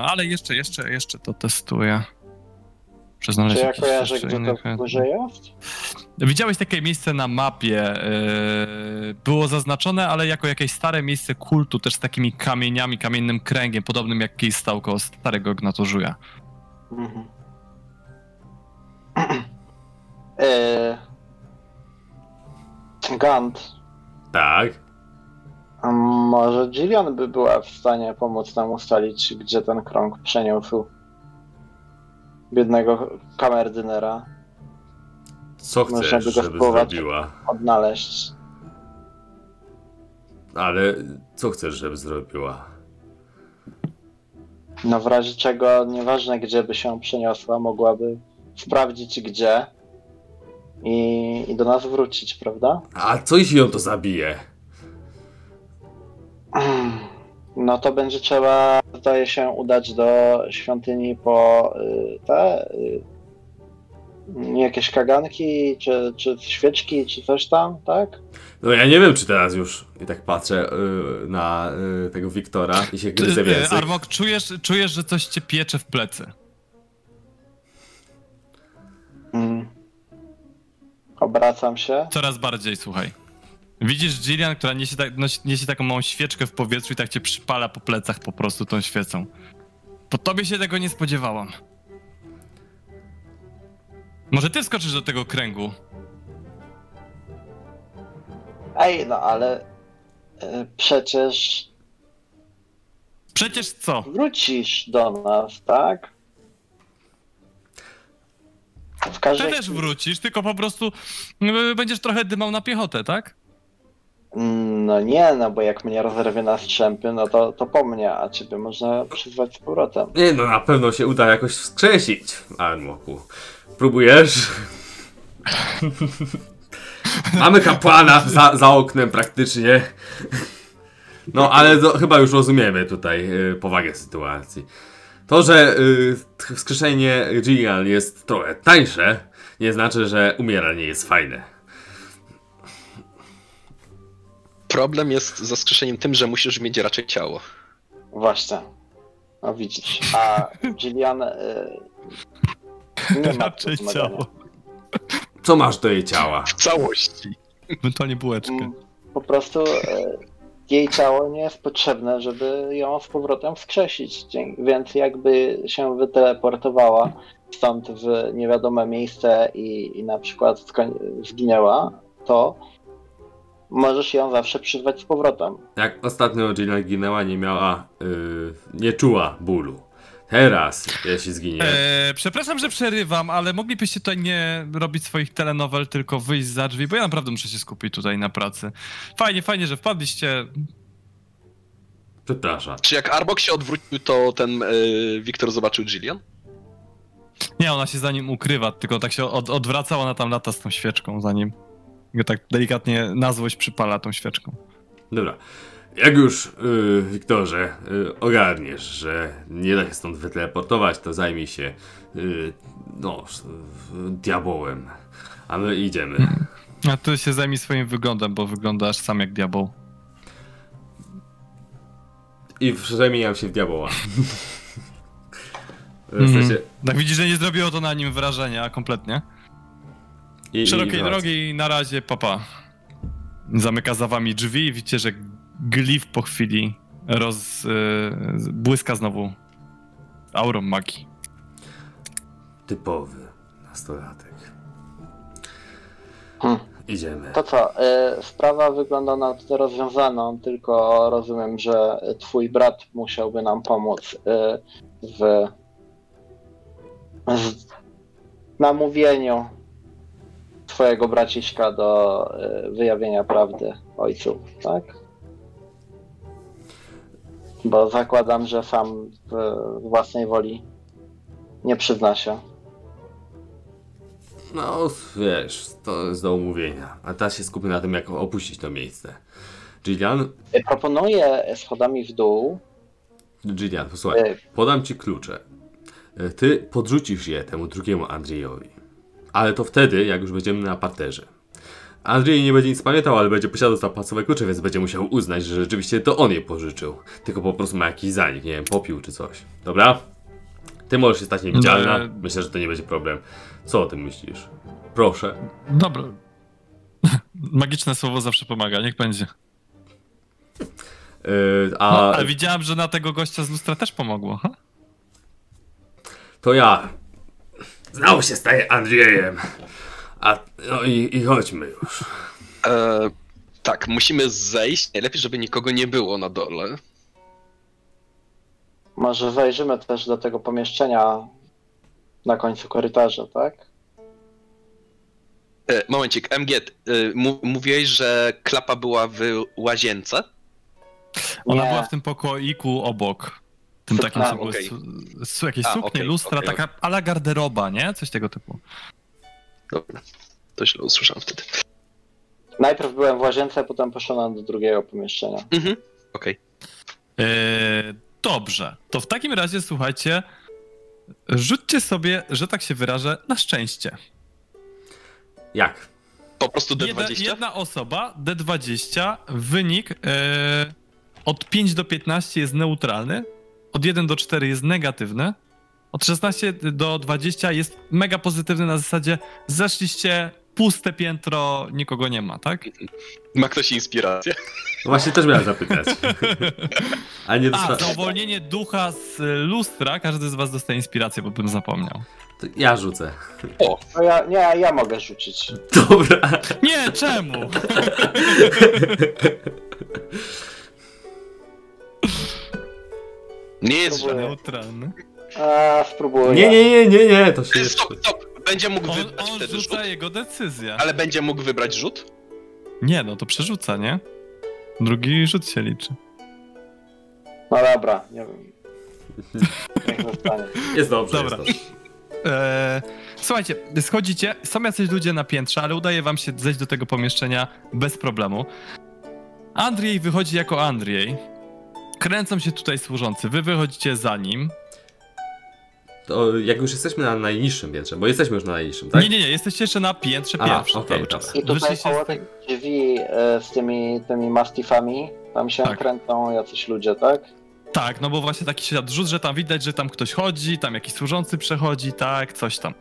ale jeszcze, jeszcze, jeszcze to testuję. Muszę znaleźć Czy ja kojarzę, gdzie inny to górze jest? Widziałeś takie miejsce na mapie. yy, Było zaznaczone, ale jako jakieś stare miejsce kultu, też z takimi kamieniami, kamiennym kręgiem, podobnym jak jakiś stał koło starego gnatożuja. Mhm. e... Gant, Tak. a może Jillian by była w stanie pomóc nam ustalić, gdzie ten krąg przeniósł biednego kamerdynera, Co Można chcesz, by go żeby spróbować. zrobiła? odnaleźć. Ale co chcesz, żeby zrobiła? No w razie czego, nieważne gdzie by się przeniosła, mogłaby sprawdzić gdzie i, i do nas wrócić, prawda? A co jeśli ją to zabije? No to będzie trzeba, zdaje się, udać do świątyni po y, te y, jakieś kaganki, czy, czy świeczki, czy coś tam, tak? No ja nie wiem, czy teraz już i tak patrzę y, na y, tego Wiktora i się gryzę w język. Armok, czujesz, czujesz, że coś cię piecze w plecy. Mm. Obracam się. Coraz bardziej, słuchaj. Widzisz Jillian, która niesie, tak, niesie taką małą świeczkę w powietrzu i tak cię przypala po plecach po prostu tą świecą. Po tobie się tego nie spodziewałam. Może ty wskoczysz do tego kręgu? Ej, no ale y, przecież Przecież co? wrócisz do nas, tak? W Ty każdej też wrócisz, tylko po prostu y, będziesz trochę dymał na piechotę, tak? No nie, no bo jak mnie rozerwie na strzępy, no to, to po mnie, a ciebie można przyzwać z powrotem. Nie no, na pewno się uda jakoś wskrzesić, Armoku. Próbujesz? Mamy kapłana za, za oknem praktycznie. No, ale to, chyba już rozumiemy tutaj y, powagę sytuacji. To, że y, wskrzeszenie Gillian jest trochę tańsze, nie znaczy, że umieranie jest fajne. Problem jest z zaskrzeszeniem tym, że musisz mieć raczej ciało. Właśnie. No widzisz. A Gillian y, nie ma Raczej ciało. Co masz do jej ciała? W całości. Ewentualnie bułeczkę. Mm, Po prostu y, jej ciało nie jest potrzebne, żeby ją z powrotem wskrzesić. Dzięki- Więc jakby się wyteleportowała stąd w niewiadome miejsce i, i na przykład skoń- zginęła, to możesz ją zawsze przyzwać z powrotem. Jak ostatnio Gillian ginęła, nie miała, y, nie czuła bólu. Teraz, jeśli zginie, E, przepraszam, że przerywam, ale moglibyście tutaj nie robić swoich telenowel, tylko wyjść za drzwi, bo ja naprawdę muszę się skupić tutaj na pracy. Fajnie, fajnie, że wpadliście. przepraszam. Czy jak Arbok się odwrócił, to ten y, Wiktor zobaczył Jillian? Nie, ona się za nim ukrywa, tylko tak się od, odwraca, ona tam lata z tą świeczką za nim. Go tak delikatnie na złość przypala tą świeczką. Dobra. Jak już, y, Wiktorze, y, ogarniesz, że nie da się stąd wyteleportować, to zajmij się, y, no, diabołem. A my idziemy. A ty się zajmij swoim wyglądem, bo wyglądasz sam jak diabeł. I przemieniam się w diaboła. w Mhm. sensie, Tak widzisz, że nie zrobiło to na nim wrażenia kompletnie. I, i Szerokiej wracam. drogi na razie, papa. Zamyka za wami drzwi i widzicie, że glif po chwili roz, y, błyska znowu aurą magii. typowy nastolatek. Hmm. Idziemy. To co, y, sprawa wygląda na tyle rozwiązaną, tylko rozumiem, że twój brat musiałby nam pomóc y, w, w namówieniu twojego braciszka do y, wyjawienia prawdy ojcu, tak? Bo zakładam, że sam w własnej woli nie przyzna się. No, wiesz, to jest do omówienia. A teraz się skupmy na tym, jak opuścić to miejsce. Gillian, Proponuję schodami w dół. Gillian, posłuchaj, y, podam ci klucze. E, Ty podrzucisz je temu drugiemu Andrzejowi. Ale to wtedy, jak już będziemy na parterze. Andrzej nie będzie nic pamiętał, ale będzie posiadał zapłacowe klucze, więc będzie musiał uznać, że rzeczywiście to on je pożyczył. Tylko po prostu ma jakiś zanik, nie wiem, popił czy coś. Dobra? Ty możesz się stać niewidzialna. No, Myślę, że to nie będzie problem. Co o tym myślisz? Proszę. Dobra. Magiczne słowo zawsze pomaga, niech będzie. Yy, No, a ale widziałem, że na tego gościa z lustra też pomogło. Ha? to ja. Znowu się staję Andrzejem. A, no i, i chodźmy już. E, tak, musimy zejść. Najlepiej, żeby nikogo nie było na dole. Może zajrzymy też do tego pomieszczenia na końcu korytarza, tak? E, momencik, MG, e, mówiłeś, że klapa była w łazience? Ona Nie. była w tym pokoiku obok. Tym takim, co były su, su, jakieś A, suknie, okej, lustra, okej, taka ala garderoba, nie? Coś tego typu. Dobra, to źle usłyszałem wtedy. Najpierw byłem w łazience, potem poszedłem do drugiego pomieszczenia. Mhm, okej. Eee, dobrze, to w takim razie słuchajcie, rzućcie sobie, że tak się wyrażę, na szczęście. Jak? Po prostu D20? Jedna, jedna osoba, D20, wynik e, od 5 do 15 jest neutralny, od 1 do 4 jest negatywny, od 16 do 20 jest mega pozytywny na zasadzie zeszliście puste piętro, nikogo nie ma, tak? Ma ktoś inspirację? No właśnie też miałem zapytać. A nie A, za uwolnienie ducha z lustra, każdy z was dostaje inspirację, bo bym zapomniał. To Ja rzucę. No ja, nie, ja mogę rzucić. Dobra. Nie, czemu? Nie jest Próbuję. źle. Neutralny. A, spróbuję. Nie, nie, nie, nie, nie, to się Stop, stop. Będzie mógł On, wybrać on wtedy rzut? rzuca jego decyzję. Ale będzie mógł wybrać rzut? Nie, no to przerzuca, nie? Drugi rzut się liczy. No dobra, nie wiem. Niech zostanie. Jest dobrze. Dobra. Jest dobrze. Eee, słuchajcie, schodzicie, są jacyś ludzie na piętrze, ale udaje wam się zejść do tego pomieszczenia bez problemu. Andrzej wychodzi jako Andrzej. Kręcą się tutaj służący, wy wychodzicie za nim. To jak już jesteśmy na najniższym piętrze, bo jesteśmy już na najniższym, tak? Nie, nie, nie, jesteście jeszcze na piętrze A, pierwszym okej, cały czas. I tutaj Wyszliście koło tych drzwi e, z tymi, tymi mastifami, tam się Tak. kręcą jacyś ludzie, tak? Tak, no bo właśnie taki ślad rzut, że tam widać, że tam ktoś chodzi, tam jakiś służący przechodzi, tak, coś tam.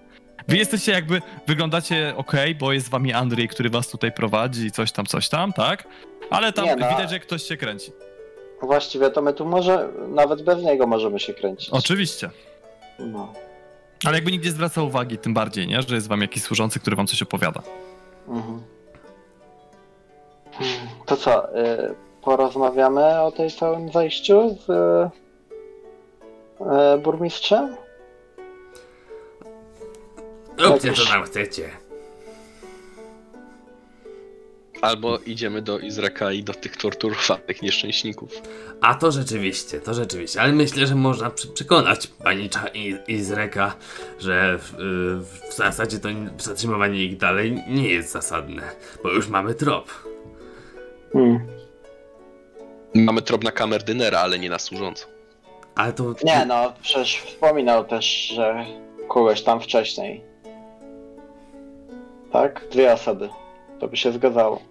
Wy jesteście jakby, wyglądacie ok, bo jest z wami Andrzej, który was tutaj prowadzi, coś tam, coś tam, tak? Ale tam Nie, no. widać, że ktoś się kręci. Właściwie to my tu może, nawet bez niego możemy się kręcić. Oczywiście. No. Ale jakby nikt nie zwraca uwagi, tym bardziej, nie? Że jest wam jakiś służący, który wam coś opowiada. Mhm. To co, y, porozmawiamy o tej całym zajściu z y, burmistrzem? Róbcie co tam chcecie. Albo idziemy do Izraka i do tych torturowanych nieszczęśników. A to rzeczywiście, to rzeczywiście, ale myślę, że można przy, przekonać panicza i, i Zreka, że w, y, w zasadzie to nie- zatrzymywanie ich dalej nie jest zasadne, bo już mamy trop. Hmm. Mamy trop na kamerdynera, ale nie na służącą. Ale to... Nie no, przecież wspominał też, że kogoś tam wcześniej. Tak? Dwie osoby. To by się zgadzało.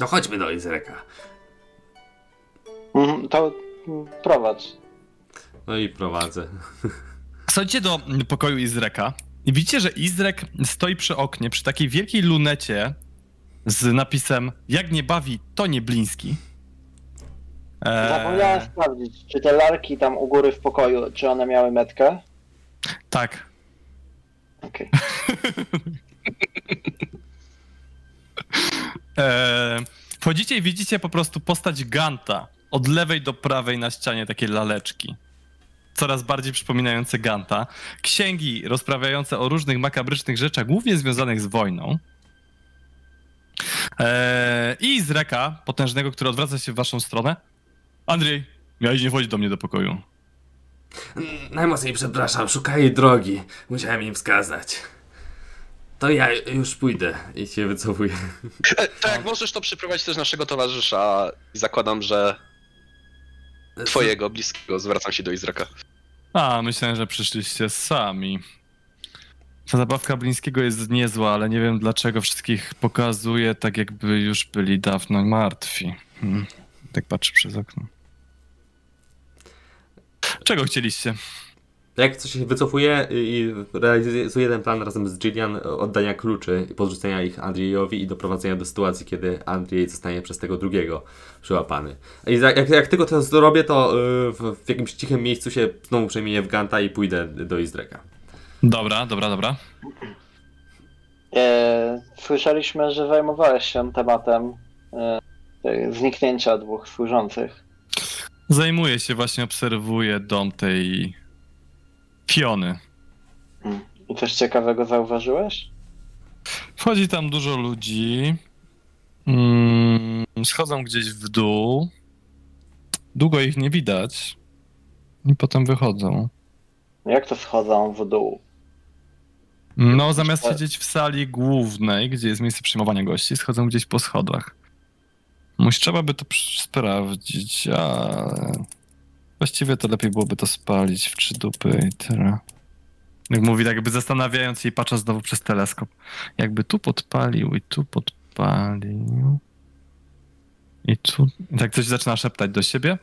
No chodźmy do Izreka. Mhm, to prowadź. No i prowadzę. Schodzicie do pokoju Izreka i widzicie, że Izrek stoi przy oknie, przy takiej wielkiej lunecie z napisem Jak nie bawi, to nie bliński. Eee, Zapomniałem sprawdzić, czy te lalki tam u góry w pokoju, czy one miały metkę? Tak. Okej. E, wchodzicie i widzicie po prostu postać Ganta. Od lewej do prawej na ścianie takie laleczki. Coraz bardziej przypominające Ganta. Księgi rozprawiające o różnych makabrycznych rzeczach, głównie związanych z wojną. E, I z reka potężnego, który odwraca się w waszą stronę. Andrzej, miałeś nie wchodzić do mnie do pokoju. Najmocniej przepraszam, szukali drogi. Musiałem im wskazać. To ja już pójdę i się wycofuję. E, to jak możesz, to przyprowadź też naszego towarzysza i zakładam, że twojego bliskiego, zwracam się do Izraka. A, myślałem, że przyszliście sami. Ta zabawka Blińskiego jest niezła, ale nie wiem dlaczego wszystkich pokazuje tak, jakby już byli dawno martwi. Hmm. Tak patrzę przez okno. Czego chcieliście? Jak coś się wycofuje i realizuje ten plan razem z Jillian oddania kluczy i podrzucenia ich Andrzejowi i doprowadzenia do sytuacji, kiedy Andrzej zostanie przez tego drugiego przyłapany. I jak, jak tylko to zrobię, to y, w, w jakimś cichym miejscu się znowu przemienię w Ganta i pójdę do Izreka. Dobra, dobra, dobra. E, słyszeliśmy, że zajmowałeś się tematem e, zniknięcia dwóch służących. Zajmuję się, właśnie obserwuję dom tej Fiony. Mm. I coś ciekawego zauważyłeś? Wchodzi tam dużo ludzi. Mm, schodzą gdzieś w dół. Długo ich nie widać. I potem wychodzą. Jak to schodzą w dół? No, zamiast siedzieć w sali głównej, gdzie jest miejsce przyjmowania gości, schodzą gdzieś po schodach. Muś, trzeba by to sprawdzić, ale właściwie to lepiej byłoby to spalić w trzy dupy i tyle. Jak mówi, tak jakby zastanawiając się i patrząc znowu przez teleskop. Jakby tu podpalił i tu podpalił. I tu. I tak coś zaczyna szeptać do siebie.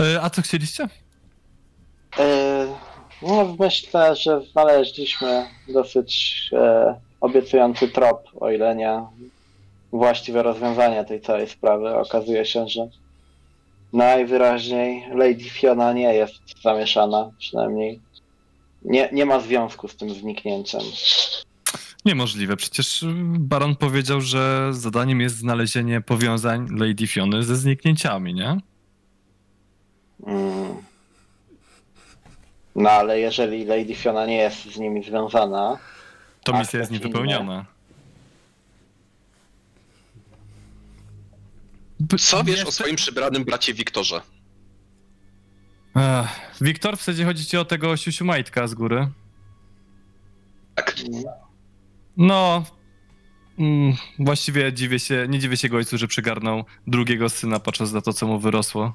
E, A co chcieliście? E, no, myślę, że znaleźliśmy dosyć e, obiecujący trop, o ile nie właściwe rozwiązanie tej całej sprawy. Okazuje się, że najwyraźniej Lady Fiona nie jest zamieszana, przynajmniej nie, nie ma związku z tym zniknięciem. Niemożliwe. Przecież Baron powiedział, że zadaniem jest znalezienie powiązań Lady Fiony ze zniknięciami, nie? Mm. No ale jeżeli Lady Fiona nie jest z nimi związana, To misja jest niewypełniona. Co wiesz jeszcze- o swoim przybranym bracie Wiktorze? Ech, Wiktor, w zasadzie chodzi ci o tego siusiu majtka z góry? Tak. No, mm, właściwie dziwię się, nie dziwię się go ojcu, że przygarnął drugiego syna, patrząc na to, co mu wyrosło.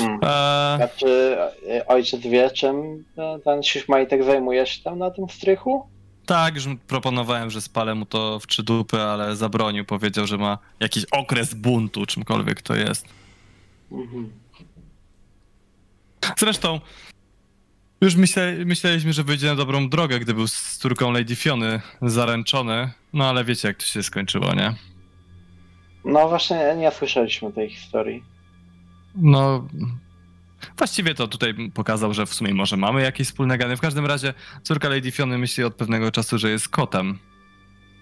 mm. Eee, Znaczy, e, ojciec wie, czym ten siuśmajtek zajmuje się tam na tym strychu? Tak, już proponowałem, że spalę mu to w trzy dupy, ale zabronił, powiedział, że ma jakiś okres buntu, czymkolwiek to jest. Mhm. Zresztą, już myśle, myśleliśmy, że wyjdzie na dobrą drogę, gdy był z córką Lady Fiony zaręczony, no ale wiecie, jak to się skończyło, nie? No właśnie, nie słyszeliśmy tej historii. No, właściwie to tutaj pokazał, że w sumie może mamy jakieś wspólne geny. W każdym razie córka Lady Fiony myśli od pewnego czasu, że jest kotem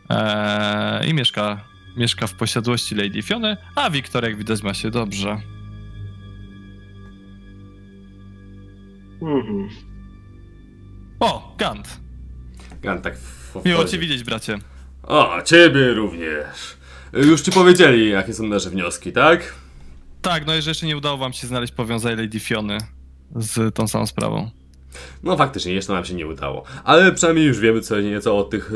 eee, i mieszka, mieszka w posiadłości Lady Fiony, a Wiktor, jak widać, ma się dobrze. Mhm. O, Gant! Gant tak w, Miło cię widzieć, bracie. O, ciebie również. Już ci powiedzieli, jakie są nasze wnioski, tak? Tak, no i że jeszcze nie udało wam się znaleźć powiązania Lady Fiony z tą samą sprawą. No faktycznie, jeszcze nam się nie udało. Ale przynajmniej już wiemy co nieco o tych,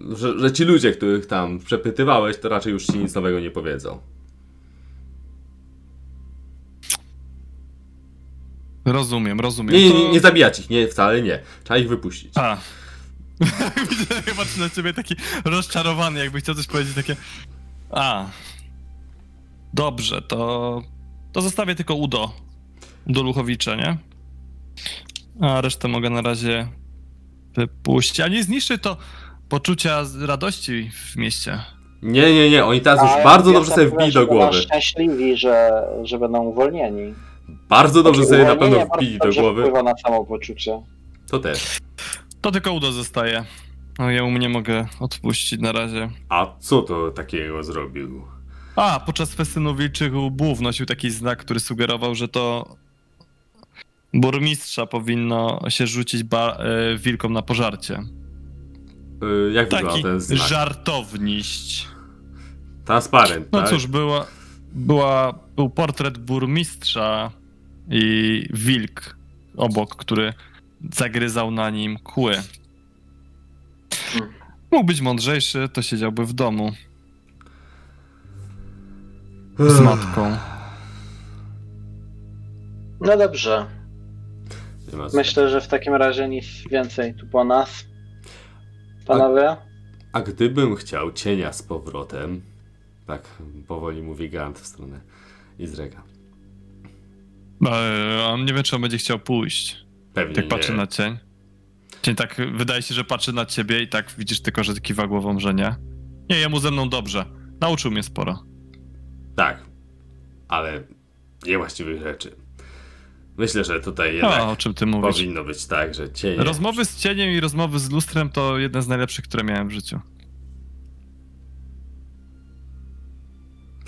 yy, że, że ci ludzie, których tam przepytywałeś, to raczej już ci nic nowego nie powiedzą. Rozumiem, rozumiem. Nie, nie, nie, zabijać ich, nie, wcale nie. Trzeba ich wypuścić. A. Widzę, chyba patrzę na ciebie taki rozczarowany, jakby chciał coś powiedzieć takie. A. Dobrze, to. To zostawię tylko Udo. Do Luchowicza, nie? A resztę mogę na razie wypuścić. A nie zniszczy to poczucia radości w mieście. Nie, nie, nie, oni teraz już bardzo dobrze sobie wbili do będą głowy. szczęśliwi, że, że będą uwolnieni. Bardzo dobrze Takie sobie na pewno wbili do głowy. wpływa na samopoczucie. To też. To tylko Udo zostaje. No ja mu nie mogę odpuścić na razie. A co to takiego zrobił? A, podczas festynu wilczych łbów nosił taki znak, który sugerował, że to burmistrza powinno się rzucić ba- e, wilkom na pożarcie. Y, jak wygląda Taki ten znak? żartowniść. Transparent, No tak? cóż, była, była, był portret burmistrza i wilk obok, który zagryzał na nim kły. Hmm. Mógł być mądrzejszy, to siedziałby w domu z matką. No dobrze. Myślę, że w takim razie nic więcej tu po nas. Panowie? A gdybym chciał cienia z powrotem, tak powoli mówi Gant w stronę Izreka. E, On nie wie, czy on będzie chciał pójść. Pewnie Jak nie. patrzy na cień. Cień tak, wydaje się, że patrzy na ciebie i tak widzisz tylko, że kiwa głową, że nie. Nie, jemu ze mną dobrze. Nauczył mnie sporo. Tak, ale niewłaściwych rzeczy. Myślę, że tutaj jednak O, o czym ty mówisz? powinno być tak, że cienie... Rozmowy z cieniem i rozmowy z lustrem to jedne z najlepszych, które miałem w życiu.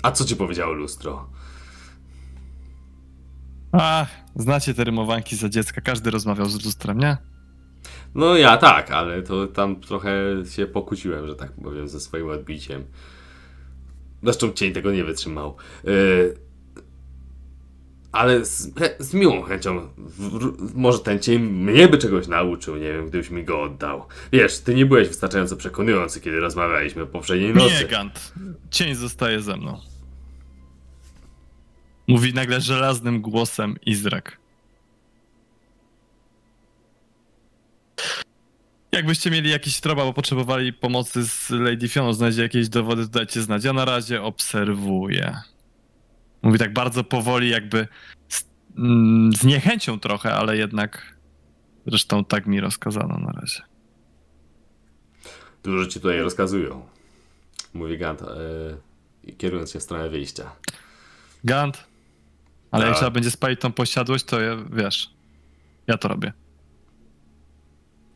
A co ci powiedziało lustro? Ach, znacie te rymowanki za dziecka. Każdy rozmawiał z lustrem, nie? No ja tak, ale to tam trochę się pokłóciłem, że tak powiem, ze swoim odbiciem. Zresztą cień tego nie wytrzymał. Yy, ale z, z miłą chęcią, w, może ten cień mnie by czegoś nauczył, nie wiem, gdybyś mi go oddał. Wiesz, ty nie byłeś wystarczająco przekonujący, kiedy rozmawialiśmy poprzedniej nocy. Nie, Gant. Cień zostaje ze mną. Mówi nagle żelaznym głosem Izrak. Jakbyście mieli jakiś trop albo potrzebowali pomocy z Lady Fioną, znajdzie jakieś dowody, to dajcie znać. Ja na razie obserwuję. Mówi tak bardzo powoli, jakby z, mm, z niechęcią trochę, ale jednak zresztą tak mi rozkazano na razie. Dużo ci tutaj rozkazują. Mówi Gant, yy, kierując się w stronę wyjścia. Gant. Ale jak Tak. trzeba będzie spalić tą posiadłość, to ja, wiesz, ja to robię.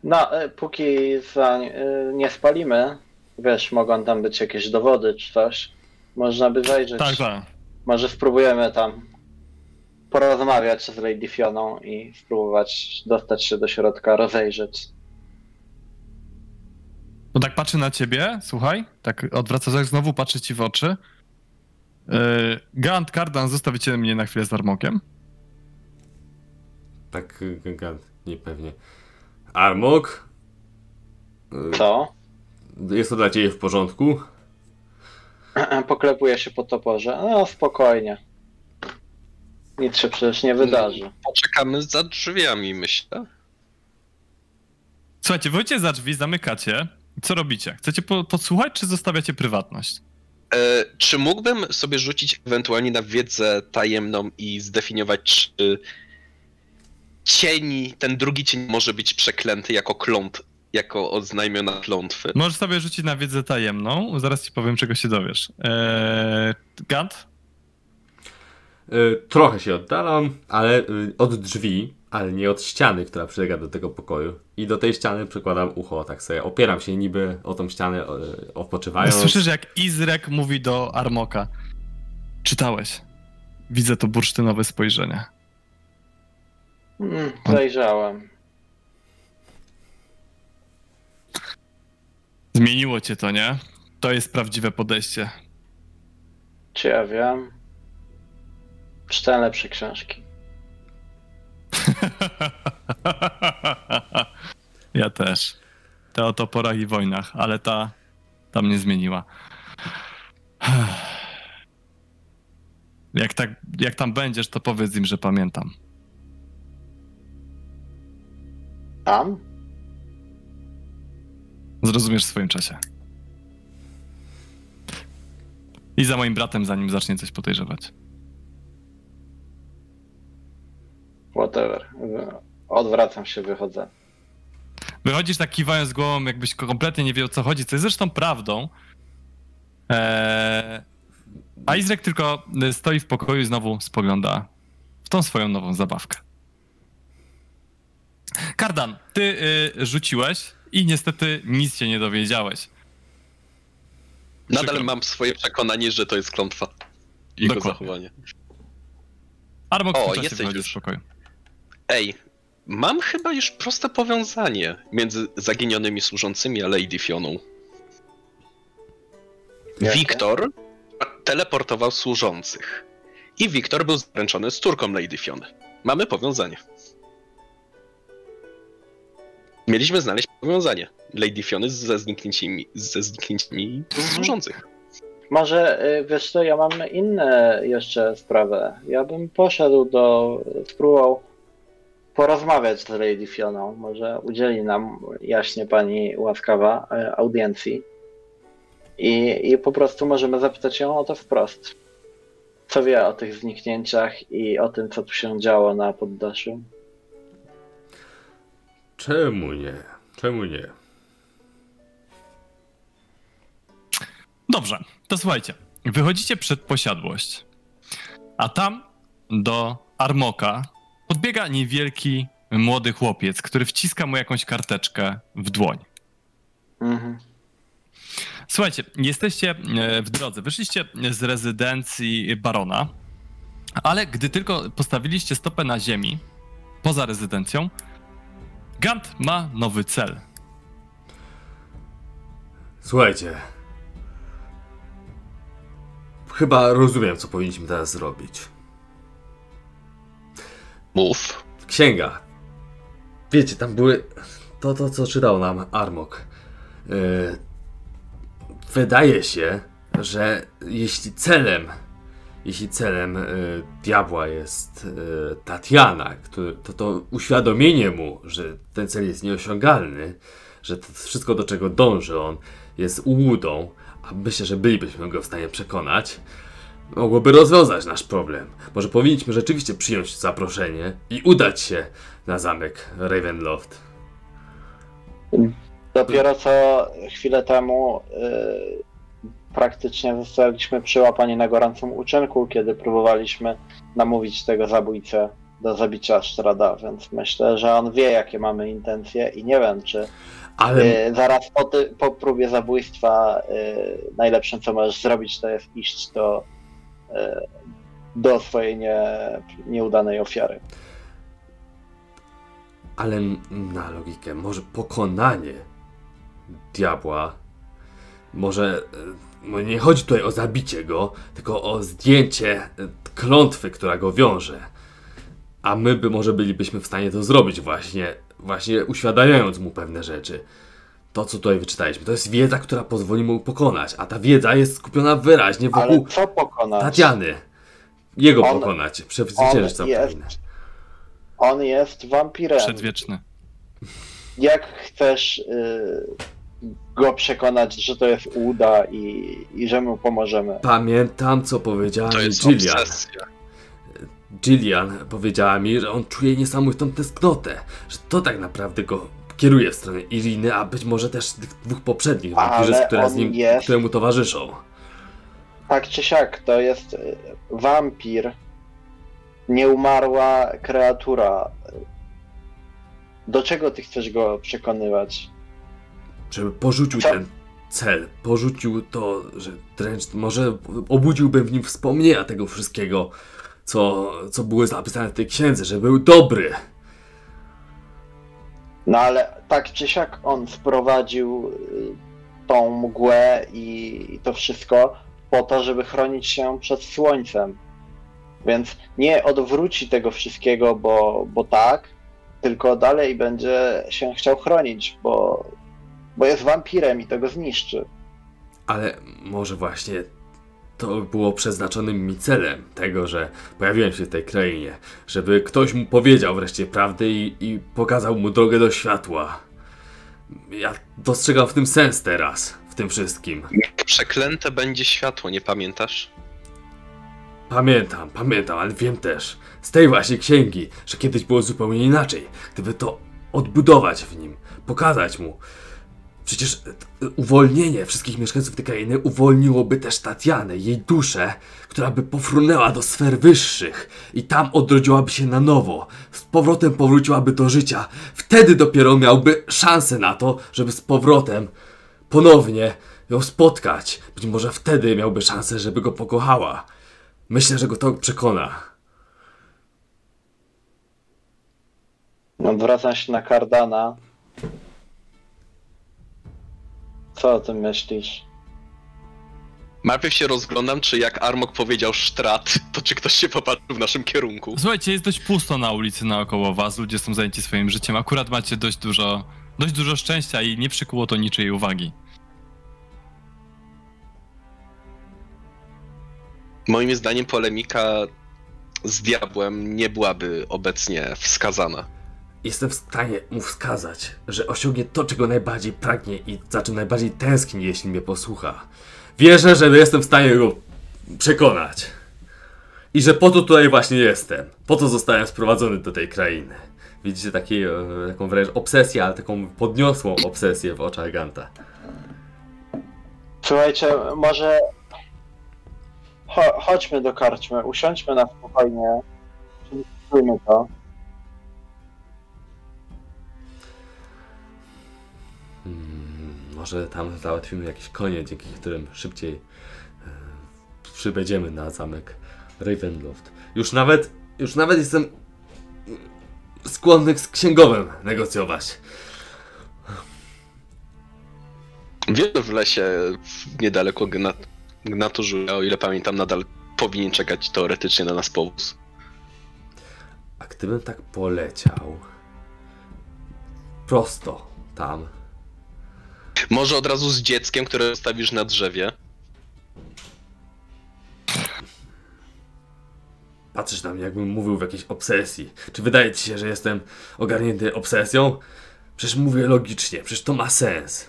No, e, póki za, e, nie spalimy, wiesz, mogą tam być jakieś dowody czy coś. Można by zajrzeć. Tak, tak. Może spróbujemy tam porozmawiać z Lady Fioną i spróbować dostać się do środka, rozejrzeć. No tak patrzy na ciebie, słuchaj, tak odwraca się, znowu patrzy ci w oczy. Yy, Gant, Kardan, zostawicie mnie na chwilę z Armokiem. Tak, Gant, niepewnie. Armok? Co? Jest to dla ciebie w porządku? Poklepuje się po toporze. No, spokojnie. Nic się przecież nie wydarzy. Poczekamy za drzwiami, myślę. Słuchajcie, wyjdźcie za drzwi, zamykacie. Co robicie? Chcecie po podsłuchać, czy zostawiacie prywatność? E, czy mógłbym sobie rzucić ewentualnie na wiedzę tajemną i zdefiniować, czy cień, ten drugi cień może być przeklęty jako kląt, jako oznajmiona klątwy? Możesz sobie rzucić na wiedzę tajemną, zaraz ci powiem, czego się dowiesz. Eee, Gant? Y, Trochę się oddalam, ale y, od drzwi, ale nie od ściany, która przylega do tego pokoju. I do tej ściany przykładam ucho, tak sobie opieram się niby o tą ścianę, y, odpoczywając. Słyszysz, jak Izrek mówi do Armoka. Czytałeś. Widzę to bursztynowe spojrzenie. Mm, zajrzałem. Zmieniło cię to, nie? To jest prawdziwe podejście. Czy ja wiem? Czytałem lepsze książki. ja też. Te o toporach i wojnach, ale ta, ta mnie zmieniła. Jak, tak, jak tam będziesz, to powiedz im, że pamiętam. Tam? Zrozumiesz w swoim czasie. I za moim bratem, zanim zacznie coś podejrzewać. Whatever. Odwracam się, wychodzę. Wychodzisz tak kiwając głową, jakbyś kompletnie nie wie o co chodzi, co jest zresztą prawdą. Eee, a Izrek tylko y, stoi w pokoju i znowu spogląda w tą swoją nową zabawkę. Kardan, ty y, rzuciłeś i niestety nic się nie dowiedziałeś. Nadal Przykro. mam swoje przekonanie, że to jest klątwa. Jego Dokładnie. zachowanie. Armok O, jesteś już. z pokoju. Ej, mam chyba już proste powiązanie między zaginionymi służącymi a Lady Fioną. Wiktor teleportował służących. I Wiktor był zaręczony z córką Lady Fiony. Mamy powiązanie. Mieliśmy znaleźć powiązanie Lady Fiony ze zniknięciami, ze zniknięciami służących. Może, y, wiesz co, ja mam inne jeszcze sprawę. Ja bym poszedł do, spróbował porozmawiać z Lady Fioną. Może udzieli nam jaśnie pani łaskawa y, audiencji. I, I po prostu możemy zapytać ją o to wprost. Co wie o tych zniknięciach i o tym, co tu się działo na poddaszu? Czemu nie? Czemu nie? Dobrze, to słuchajcie. Wychodzicie przed posiadłość, a tam do Armoka podbiega niewielki młody chłopiec, który wciska mu jakąś karteczkę w dłoń. Mhm. Słuchajcie, jesteście e, w drodze. Wyszliście z rezydencji barona, ale gdy tylko postawiliście stopę na ziemi, poza rezydencją, Gant ma nowy cel. Słuchajcie. Chyba rozumiem, co powinniśmy teraz zrobić. Mów. Księga. Wiecie, tam były. To, to co czytał nam Armok. Yy, wydaje się, że jeśli celem. Jeśli celem y, diabła jest y, Tatiana, który, to to uświadomienie mu, że ten cel jest nieosiągalny, że to wszystko do czego dąży on jest ułudą, a myślę, że bylibyśmy go w stanie przekonać, mogłoby rozwiązać nasz problem. Może powinniśmy rzeczywiście przyjąć zaproszenie i udać się na zamek Ravenloft. Dopiero co chwilę temu y, praktycznie zostaliśmy przyłapani na gorącym uczynku, kiedy próbowaliśmy namówić tego zabójcę do zabicia Strada, więc myślę, że on wie, jakie mamy intencje i nie wiem, czy Ale y, zaraz po, ty, po próbie zabójstwa y, najlepszym, co możesz zrobić, to jest iść do, y, do swojej nie, nieudanej ofiary. Ale na logikę, może pokonanie diabła, może no nie chodzi tutaj o zabicie go, tylko o zdjęcie e, klątwy, która go wiąże. A my by może bylibyśmy w stanie to zrobić właśnie, właśnie uświadamiając mu pewne rzeczy. To, co tutaj wyczytaliśmy, to jest wiedza, która pozwoli mu pokonać, a ta wiedza jest skupiona wyraźnie Ale wokół co pokonać? Tatiany. Jego On- pokonać, przezwyciężyć on całą jest- krainę. On jest wampirem. Przedwieczny. jak chcesz y, go przekonać, że to jest uda i, i że mu pomożemy? Pamiętam, co powiedziała To mi jest Gillian. obsesja. Gillian powiedziała mi, że on czuje niesamowitą tęsknotę, że to tak naprawdę go kieruje w stronę Iriny, a być może też tych dwóch poprzednich wampirzyc, które, z nim, jest- które mu towarzyszą. Tak czy siak, to jest y, wampir, nieumarła kreatura. Do czego ty chcesz go przekonywać? Żeby porzucił Co? ten cel, porzucił to, że dręcz, może obudziłbym w nim wspomnienia tego wszystkiego, co, co było zapisane w tej księdze, że był dobry. No ale tak czy siak on sprowadził y, tą mgłę i, i to wszystko po to, żeby chronić się przed słońcem. Więc nie odwróci tego wszystkiego, bo, bo tak, tylko dalej będzie się chciał chronić, bo, bo jest wampirem i to go zniszczy. Ale może właśnie to było przeznaczonym mi celem tego, że pojawiłem się w tej krainie, żeby ktoś mu powiedział wreszcie prawdę i, i pokazał mu drogę do światła. Ja dostrzegam w tym sens teraz, w tym wszystkim. Przeklęte będzie światło, nie pamiętasz? Pamiętam, pamiętam, ale wiem też z tej właśnie księgi, że kiedyś było zupełnie inaczej. Gdyby to odbudować w nim, pokazać mu Przecież e, uwolnienie wszystkich mieszkańców tej krainy uwolniłoby też Tatianę, jej duszę, która by pofrunęła do sfer wyższych i tam odrodziłaby się na nowo, z powrotem powróciłaby do życia. Wtedy dopiero miałby szansę na to, żeby z powrotem ponownie ją spotkać. Być może wtedy miałby szansę, żeby go pokochała. Myślę, że go to przekona. Odwracam się na Kardana. Co o tym myślisz? Najpierw się rozglądam, czy jak Armok powiedział sztrat, to czy ktoś się popatrzył w naszym kierunku. Słuchajcie, jest dość pusto na ulicy naokoło was, ludzie są zajęci swoim życiem. Akurat macie dość dużo, dość dużo szczęścia i nie przykuło to niczyjej uwagi. Moim zdaniem polemika z diabłem nie byłaby obecnie wskazana. Jestem w stanie mu wskazać, że osiągnie to, czego najbardziej pragnie i za czym najbardziej tęskni, jeśli mnie posłucha. Wierzę, że jestem w stanie go przekonać. I że po to tutaj właśnie jestem. Po to zostałem sprowadzony do tej krainy. Widzicie taki, e, taką wręcz obsesję, ale taką podniosłą obsesję w oczach Ganta. Słuchajcie, może Cho- chodźmy do karczmy, usiądźmy na spokojnie, spróbujmy to. Może tam załatwimy jakieś konie, dzięki którym szybciej e, przybędziemy na zamek Ravenloft. Już nawet, już nawet jestem skłonny z księgowym negocjować. Wiele w lesie niedaleko Gna- Gnaturzu, o ile pamiętam, nadal powinien czekać teoretycznie na nas powóz. A gdybym tak poleciał prosto tam, Może od razu z dzieckiem, które zostawisz na drzewie. patrzysz na mnie, jakbym mówił w jakiejś obsesji. Czy wydaje ci się, że jestem ogarnięty obsesją? Przecież mówię logicznie, przecież to ma sens.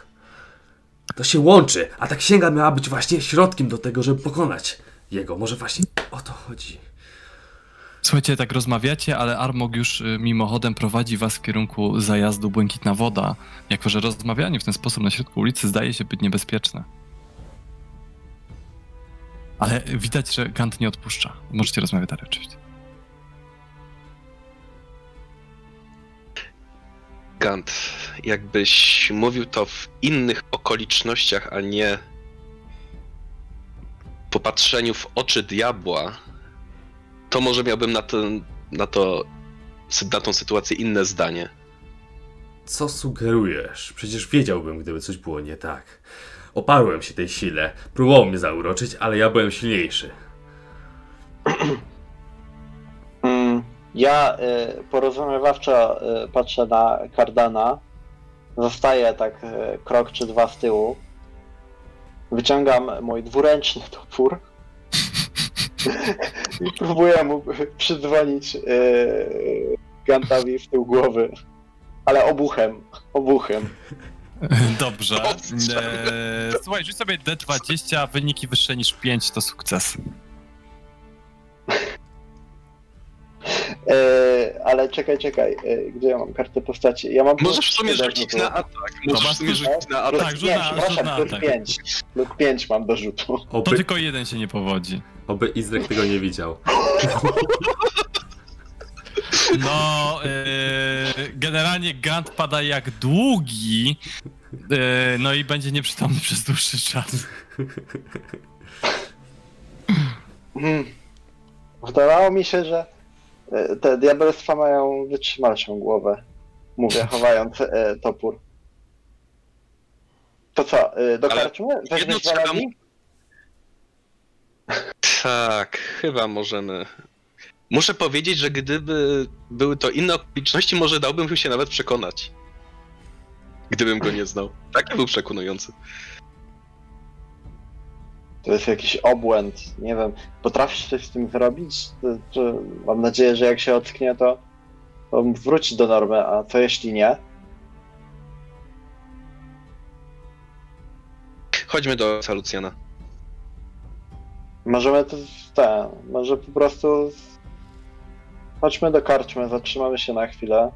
To się łączy, a ta księga miała być właśnie środkiem do tego, żeby pokonać jego. Może właśnie o to chodzi. Słuchajcie, tak rozmawiacie, ale Armog już y, mimochodem prowadzi was w kierunku zajazdu Błękitna Woda, jako że rozmawianie w ten sposób na środku ulicy zdaje się być niebezpieczne. Ale widać, że Gant nie odpuszcza. Możecie rozmawiać dalej oczywiście. Gant, jakbyś mówił to w innych okolicznościach, a nie po patrzeniu w oczy diabła, to może miałbym na, ten, na to na tą sytuację inne zdanie. Co sugerujesz? Przecież wiedziałbym, gdyby coś było nie tak. Oparłem się tej sile, próbował mnie zauroczyć, ale ja byłem silniejszy. Mm, Ja y, porozumiewawczo y, patrzę na Kardana. Zostaję tak y, krok czy dwa z tyłu. Wyciągam mój dwuręczny topór. I próbuję mu przydzwonić y, Gantowi w tył głowy. Ale obuchem. Obuchem. Dobrze. Eee, słuchaj, rzuć sobie D20, wyniki wyższe niż 5 to sukces. E, ale czekaj, czekaj. e, Gdzie ja mam kartę postaci? Ja mam Możesz w sumie rzucić na atak. Możesz w sumie rzucić na Plus atak. Tak, rzut pięć, na- rzut na plus atak. 5. Plus 5 mam do rzutu. To Oby, tylko jeden się nie powodzi. oby Izrek tego nie widział. No, eee, generalnie Gant pada jak długi, no i będzie nieprzytomny przez dłuższy czas. Hmm. Wydawało mi się, że e, te diabelstwa mają wytrzymalszą głowę. Mówię, chowając e, topór. To co, e, do Ale karczmy? jedno trzeba walami? Tak, chyba możemy. Muszę powiedzieć, że gdyby były to inne okoliczności, może dałbym się nawet przekonać. Gdybym go nie znał. Taki był przekonujący. To jest jakiś obłęd, nie wiem. Potrafisz coś z tym zrobić? Mam nadzieję, że jak się ocknie, to, to wróci do normy, a co jeśli nie? Chodźmy do ojca Lucjana. Możemy to, te, może po prostu chodźmy do karczmy, zatrzymamy się na chwilę.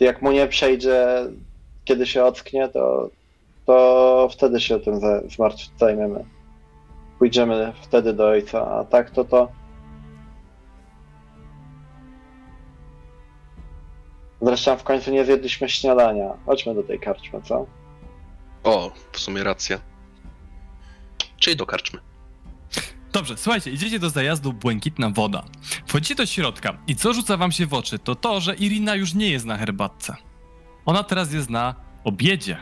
Jak mu nie przejdzie kiedy się ocknie, to, to wtedy się tym za- zmartw zajmiemy. Pójdziemy wtedy do ojca, a tak to to. Zresztą w końcu nie zjedliśmy śniadania. Chodźmy do tej karczmy, co? O, w sumie racja. Czyli do karczmy. Dobrze, słuchajcie, idziecie do zajazdu Błękitna Woda. Wchodzicie do środka i co rzuca wam się w oczy, to to, że Irina już nie jest na herbatce. Ona teraz jest na obiedzie.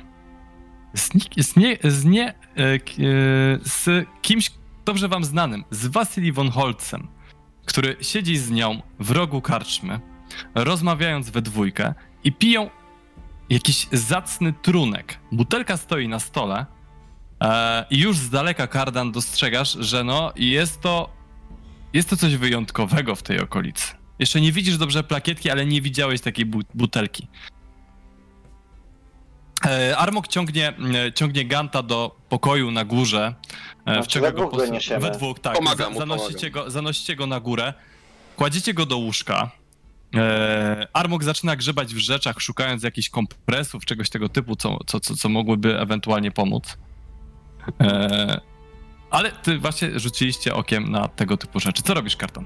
Z, z, nie, z, nie, e, e, z kimś dobrze wam znanym, z Wasyli von Holcem, który siedzi z nią w rogu karczmy, rozmawiając we dwójkę i piją jakiś zacny trunek. Butelka stoi na stole, E, I już z daleka Kardan dostrzegasz, że no jest to jest to coś wyjątkowego w tej okolicy. Jeszcze nie widzisz dobrze plakietki, ale nie widziałeś takiej bu- butelki. E, Armok ciągnie, ciągnie Ganta do pokoju na górze. E, Znaczy, wciąga we dwóch go po- niesiemy. We dwóch, tak. Pomagam mu, zanosicie, go, zanosicie go na górę. Kładziecie go do łóżka. E, Armok zaczyna grzebać w rzeczach, szukając jakichś kompresów, czegoś tego typu, co, co, co, co mogłyby ewentualnie pomóc. E, ale ty właśnie rzuciliście okiem na tego typu rzeczy. Co robisz, Karton?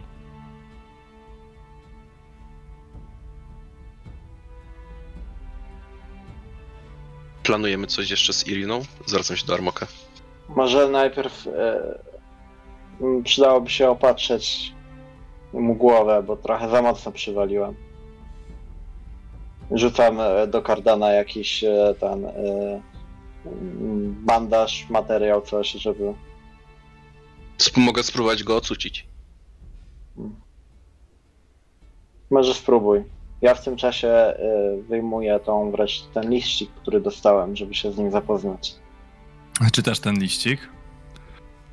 Planujemy coś jeszcze z Iriną? Zwracam się do Armoka. Może najpierw e, przydałoby się opatrzeć mu głowę, bo trochę za mocno przywaliłem. Rzucam e, do kardana jakiś e, ten e, bandaż, materiał, coś, żeby. Sp- mogę spróbować go ocucić. Może spróbuj. Ja w tym czasie e, wyjmuję tą wreszcie ten liścik, który dostałem, żeby się z nim zapoznać. Czytasz ten liścik.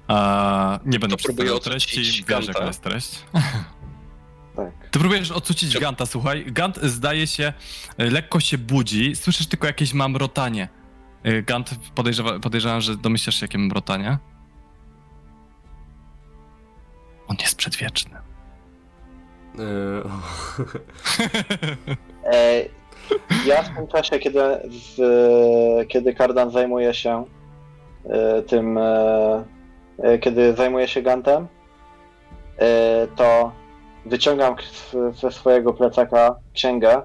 A, nie będę próbuję treści, wiesz Ganta. jaka jest treść. Tak. Ty próbujesz Czy- Ganta, słuchaj. Gant zdaje się, e, lekko się budzi, słyszysz tylko jakieś mamrotanie. Gant podejrzewa, podejrzewam, że domyślasz się jakie mamrotanie. On jest przedwieczny. Yy, E, ja w tym czasie, kiedy, w, kiedy Kardan zajmuje się e, tym, e, e, kiedy zajmuje się Gantem, e, to wyciągam ze swojego plecaka księgę,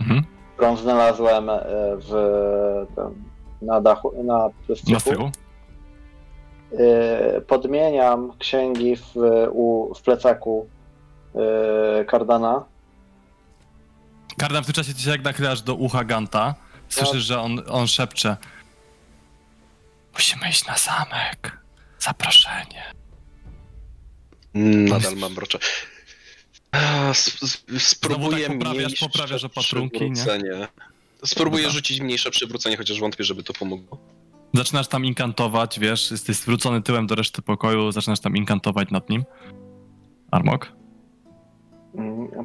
Mhm. którą znalazłem e, w, na dachu, na Na. E, Podmieniam księgi w, u, w plecaku e, Kardana. Kardan w tym czasie ty się jak nakrywasz do ucha Ganta. Słyszysz, że on, on szepcze. Musimy iść na zamek. Zaproszenie. Nadal mam mrocze. A, sp- Spróbuję tak poprawiasz- mniejsze poprawiasz opatrunki, nie? przywrócenie. Spróbuję Dobra. rzucić mniejsze przywrócenie, chociaż wątpię, żeby to pomogło. Zaczynasz tam inkantować, wiesz, jesteś zwrócony tyłem do reszty pokoju, zaczynasz tam inkantować nad nim. Armok, Mm,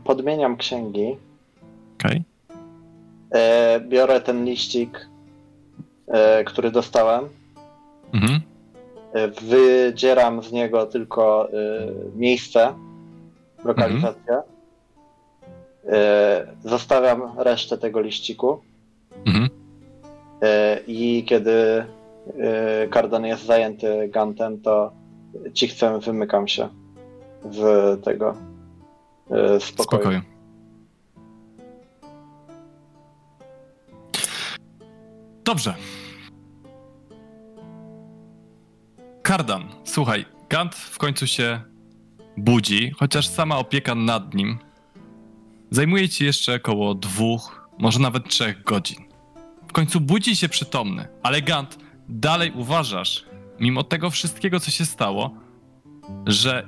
Podmieniam księgi. okej. E, biorę ten liścik, e, który dostałem. Mhm. E, wydzieram z niego tylko miejsce, lokalizację. E, zostawiam resztę tego liściku. Mhm. I kiedy Kardan jest zajęty gantem, to cichcem wymykam się z tego spokoju. Spokoju. Dobrze. Kardan, słuchaj, Gant w końcu się budzi, chociaż sama opieka nad nim zajmuje ci jeszcze około dwóch, może nawet trzech godzin. W końcu budzi się przytomny, ale Gant, dalej uważasz, mimo tego wszystkiego, co się stało, że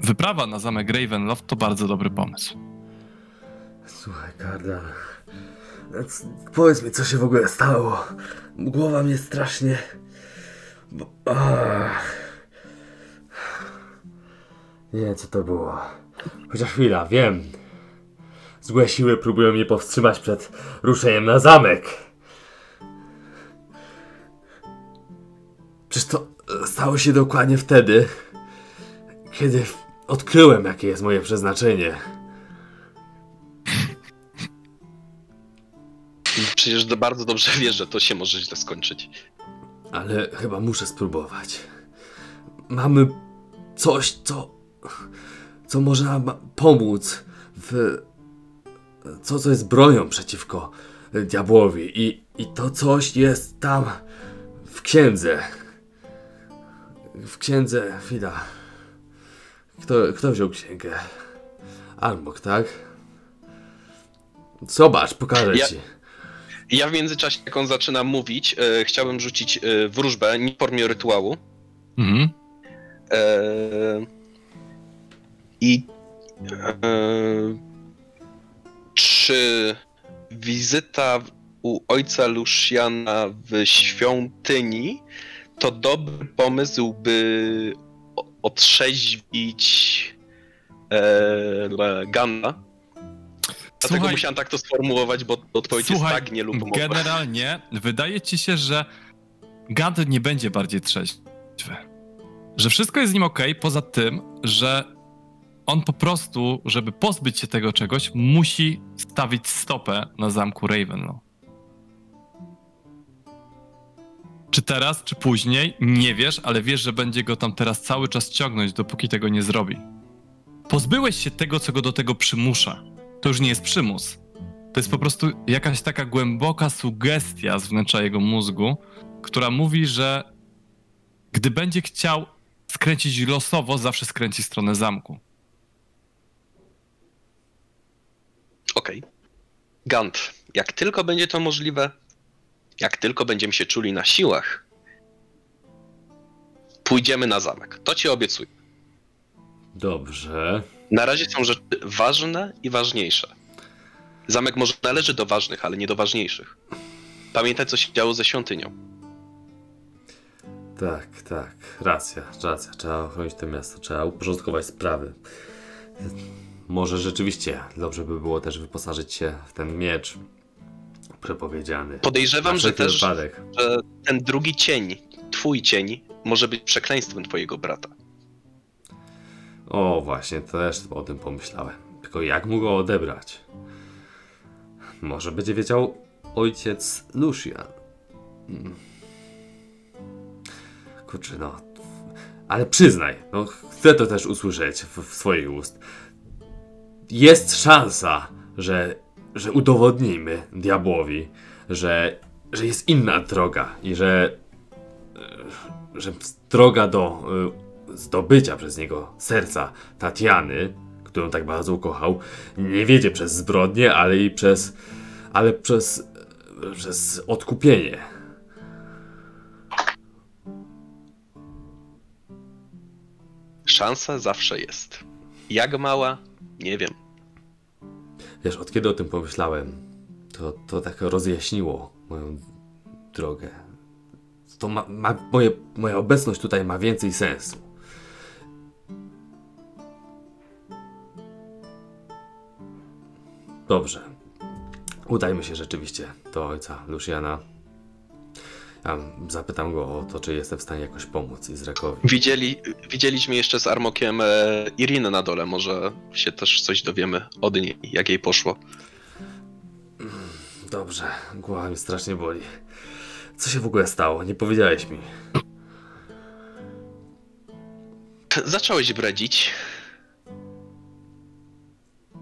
wyprawa na zamek Ravenloft to bardzo dobry pomysł. Słuchaj, Kardan. Powiedz mi, co się w ogóle stało. Głowa mnie strasznie. Nie wiem, co to było. Chociaż chwila, wiem. Złe siły próbują mnie powstrzymać przed ruszeniem na zamek. Przecież to e, stało się dokładnie wtedy, kiedy odkryłem, jakie jest moje przeznaczenie. Przecież bardzo dobrze wiesz, że to się może źle skończyć. Ale chyba muszę spróbować. Mamy coś, co. co może nam pomóc w. co, co jest bronią przeciwko diabłowi. I, I to coś jest tam w księdze. W księdze. Chwila. Kto, kto wziął księgę? Almok, tak? Zobacz, pokażę Ja- ci. Ja w międzyczasie, jak on zaczyna mówić, e, chciałbym rzucić e, wróżbę, nie w formie rytuału. Mhm. E, I e, czy wizyta u ojca Luciana w świątyni to dobry pomysł, by otrzeźwić e, Ganda? Dlatego Słuchaj- musiałem tak to sformułować, bo odpowiedź Słuchaj, jest tak, nie lub umowa. Generalnie wydaje ci się, że Gad nie będzie bardziej trzeźwy. Że wszystko jest z nim ok, poza tym, że on po prostu, żeby pozbyć się tego czegoś, musi stawić stopę na zamku Ravenlow. Czy teraz, czy później, nie wiesz, ale wiesz, że będzie go tam teraz cały czas ciągnąć, dopóki tego nie zrobi. Pozbyłeś się tego, co go do tego przymusza. To już nie jest przymus. To jest po prostu jakaś taka głęboka sugestia z wnętrza jego mózgu, która mówi, że gdy będzie chciał skręcić losowo, zawsze skręci w stronę zamku. Okej. Gant, jak tylko będzie to możliwe, jak tylko będziemy się czuli na siłach, pójdziemy na zamek. To ci obiecuję. Dobrze. Na razie są rzeczy ważne i ważniejsze. Zamek może należy do ważnych, ale nie do ważniejszych. Pamiętaj, co się działo ze świątynią. Tak, tak, racja, racja. Trzeba ochronić to miasto, trzeba uporządkować sprawy. Może rzeczywiście dobrze by było też wyposażyć się w ten miecz przepowiedziany. Podejrzewam, że też wypadek. że ten drugi cień, twój cień, może być przekleństwem twojego brata. O, właśnie, też o tym pomyślałem. Tylko jak mu go odebrać? Może będzie wiedział ojciec Lucian. Hmm. Kurczę, no. Ale przyznaj, no chcę to też usłyszeć w, w swoich ust. Jest szansa, że, że udowodnimy diabłowi, że, że jest inna droga i że, e, że droga do e, zdobycia przez niego serca Tatiany, którą tak bardzo ukochał, nie wiedzie przez zbrodnię, ale i przez, ale przez, przez odkupienie. Szansa zawsze jest. Jak mała? Nie wiem. Wiesz, od kiedy o tym pomyślałem, to, to tak rozjaśniło moją drogę. To ma, ma, moje, moja obecność tutaj ma więcej sensu. Dobrze. Udajmy się rzeczywiście do ojca Luciana. Zapytam go o to, czy jestem w stanie jakoś pomóc Izrakowi. Widzieli, widzieliśmy jeszcze z Armokiem e, Irinę na dole. Może się też coś dowiemy od niej, jak jej poszło. Dobrze, głowa mi strasznie boli. Co się w ogóle stało? Nie powiedziałeś mi. Zacząłeś bredzić,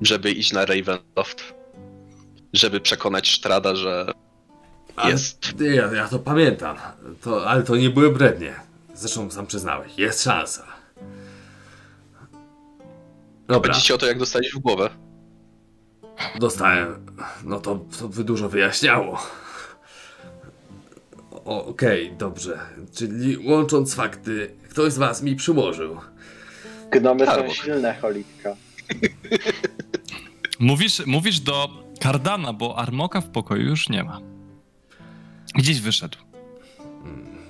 żeby iść na Ravenloft. Żeby przekonać Strada, że Jest. Ja, ja to pamiętam, to, ale to nie były brednie. Zresztą sam przyznałeś, jest szansa. Dobra, chodzi ci o to, jak dostałeś w głowę. dostałem. No to, to by dużo wyjaśniało. Okej, dobrze. Czyli łącząc fakty, ktoś z was mi przyłożył. Gnomy są Albo. silne, cholitka. Mówisz, mówisz do Kardana, bo Armoka w pokoju już nie ma. Gdzieś wyszedł.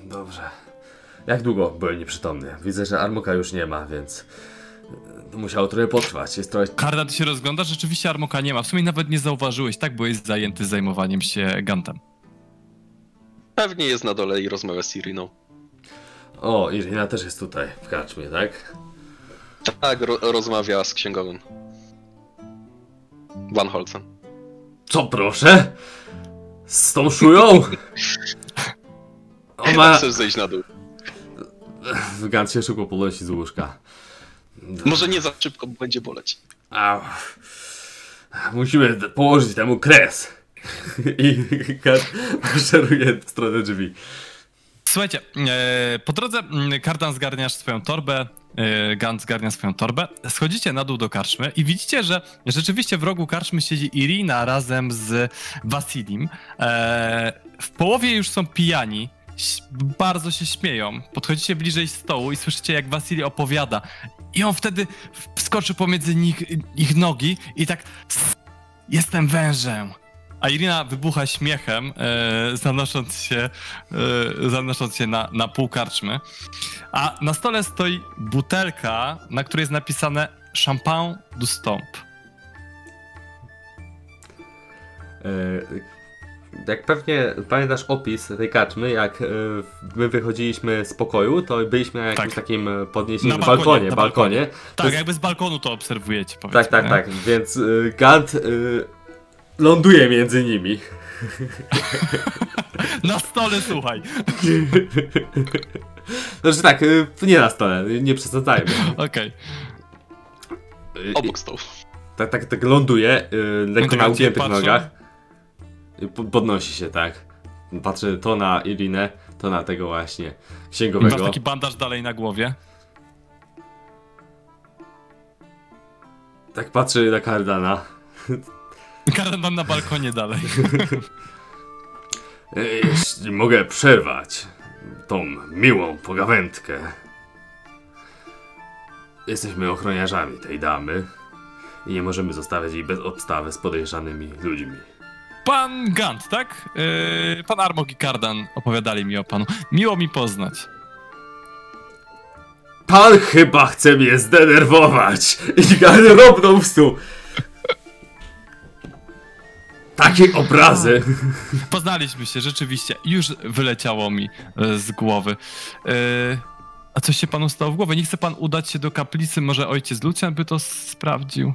Dobrze. Jak długo byłem nieprzytomny? Widzę, że Armoka już nie ma, więc e, to musiało trochę potrwać. Jest trochę Kardan, ty się rozgląda, rzeczywiście Armoka nie ma. W sumie nawet nie zauważyłeś, tak? Byłeś zajęty zajmowaniem się Gantem. Pewnie jest na dole i rozmawia z Iriną. O, Irina też jest tutaj, w karczmie, tak? Tak, ro rozmawia z księgowym. Van Holzen. Co proszę? Z tą szują? On ma... chcesz zejść na dół. Gant się szybko podnosi z łóżka. Może nie za szybko, bo będzie boleć. Au. Musimy położyć temu kres. I Gant maszeruje w stronę drzwi. Słuchajcie, e, po drodze mm, Kardan zgarniasz swoją torbę, e, Gant zgarnia swoją torbę, schodzicie na dół do karczmy i widzicie, że rzeczywiście w rogu karczmy siedzi Irina razem z Wasilim. E, w połowie już są pijani, bardzo się śmieją. Podchodzicie bliżej stołu i słyszycie, jak Wasili opowiada. I on wtedy wskoczy pomiędzy nich, ich nogi i tak jestem wężem. A Irina wybucha śmiechem, e, zanosząc się, e, zanosząc się na, na pół karczmy. A na stole stoi butelka, na której jest napisane Champagne du Stomp. E, Jak pewnie pamiętasz opis tej kaczmy, jak e, my wychodziliśmy z pokoju, to byliśmy na jakimś Tak. takim e, podniesionym Na balkonie. balkonie, balkonie. Tak, jest- jakby z balkonu to obserwujecie, powiedzmy. tak, tak, nie? tak. Więc Gant ląduje między nimi. Na stole, słuchaj. Znaczy tak, y, nie na stole, nie przesadzajmy. Okej. Y, Obok stołu. Tak, tak, tak ląduje, y, lekko na ugiętych nogach. Y, po- Podnosi się, tak. Patrzy to na Irinę, to na tego właśnie Masz księgowego. taki bandaż dalej na głowie. Tak patrzy na Kardana. Kardan na balkonie dalej. Y, Jeśli mogę przerwać tą miłą pogawędkę. Jesteśmy ochroniarzami tej damy i nie możemy zostawiać jej bez obstawy z podejrzanymi ludźmi. Pan Gant, tak? Yy, pan Armok i Kardan opowiadali mi o panu. Miło mi poznać. Pan chyba chce mnie zdenerwować! I Gary robnął w stół. Takie obrazy. Poznaliśmy się, rzeczywiście. Już wyleciało mi e, z głowy. E, a coś się panu stało w głowie? Nie chce pan udać się do kaplicy? Może ojciec Lucjan by to sprawdził?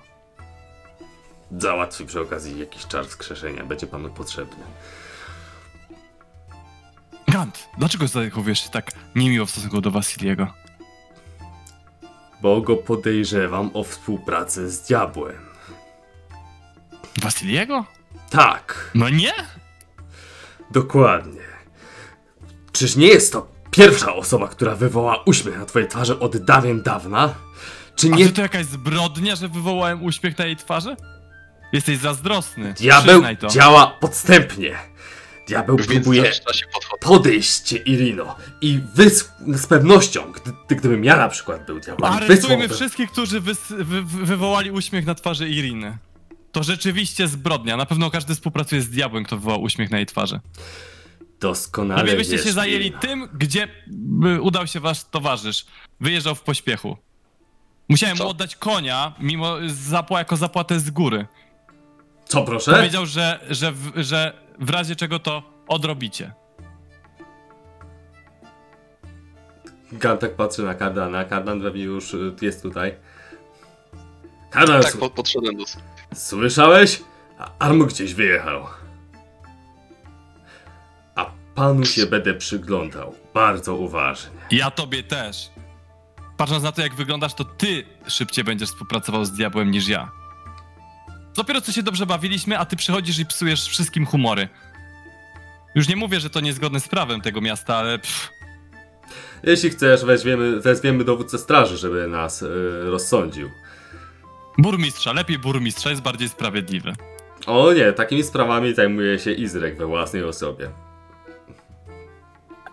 Załatwi przy okazji jakiś czar wskrzeszenia, będzie panu potrzebny. Gant, dlaczego zachowujesz się tak niemiło w stosunku do Wasiliego? Bo go podejrzewam o współpracę z diabłem. Wasiliego? Tak, No nie? dokładnie. Czyż nie jest to pierwsza osoba, która wywoła uśmiech na twojej twarzy od dawien dawna? Czy A nie czy to jakaś zbrodnia, że wywołałem uśmiech na jej twarzy? Jesteś zazdrosny. diabeł działa podstępnie? Diabeł Więc próbuje podejść cię, Irino. I wy z, pewnością, gdy, gdybym ja na przykład był diabłem, Aresztujmy wysłałbym- wszystkich, którzy wys- wy- wy- wywołali uśmiech na twarzy Iriny. To rzeczywiście zbrodnia. Na pewno każdy współpracuje z diabłem, kto wywołał uśmiech na jej twarzy. Doskonale Lepiej byście wiesz, się zajęli tym, gdzie udał się wasz towarzysz. Wyjeżdżał w pośpiechu. Musiałem Co? mu oddać konia, mimo zapła jako zapłatę z góry. Co proszę? Powiedział, że, że, w, że w razie czego to odrobicie. Gantek patrzy na Kardana. Kardan pewnie już y, jest tutaj. Kardan, Tak, s- po, podszedłem do... słyszałeś? A- Armo gdzieś wyjechał. A panu się będę przyglądał bardzo uważnie. Ja tobie też. Patrząc na to, jak wyglądasz, to ty szybciej będziesz współpracował z diabłem niż ja. Dopiero co się dobrze bawiliśmy, a ty przychodzisz i psujesz wszystkim humory. Już nie mówię, że to niezgodne z prawem tego miasta, ale pff, Jeśli chcesz, weźmiemy, wezwiemy dowódcę straży, żeby nas y, rozsądził. Burmistrza, lepiej burmistrza jest bardziej sprawiedliwy. O nie, takimi sprawami zajmuje się Izrek we własnej osobie.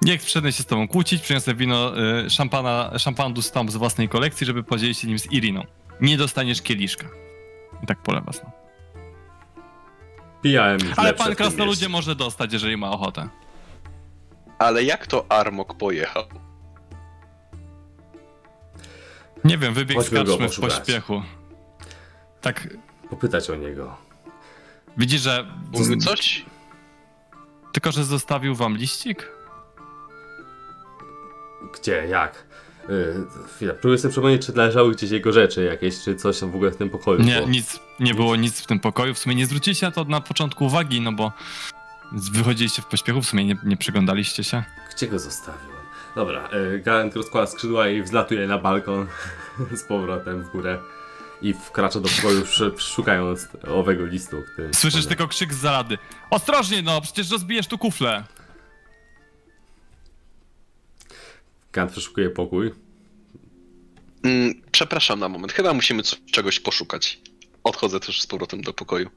Nie chcę się z tobą kłócić, przyniosę wino, y, szampana, szampan du stomp z własnej kolekcji, żeby podzielić się nim z Iriną. Nie dostaniesz kieliszka. I tak pole was. No. Pijałem już Ale lepsze pan tym krasnoludzie może dostać, jeżeli ma ochotę. Ale jak to Armok pojechał? Nie wiem, wybiegł z Chodźmy go karczmy w poszukać. pośpiechu. Tak, Popytać o niego. widzi, że... Mówił coś? Tylko, że zostawił wam liścik? Gdzie, jak? Yy, próbuję sobie przypomnieć, czy leżały gdzieś jego rzeczy jakieś, czy coś tam w ogóle w tym pokoju Nie, było. nic, nie było nic w tym pokoju. W sumie nie zwróciliście na to na początku uwagi, no bo wychodziliście w pośpiechu, w sumie nie, nie przyglądaliście się. Gdzie go zostawiłem? Dobra, y, Garant rozkłada skrzydła i wzlatuje na balkon z powrotem w górę. I wkracza do pokoju, sz- szukając owego listu. Słyszysz tylko krzyk z zalady. Ostrożnie no, przecież rozbijesz tu kufle. Garant przeszukuje pokój. Mm, przepraszam na moment, chyba musimy czegoś poszukać. Odchodzę też z powrotem do pokoju.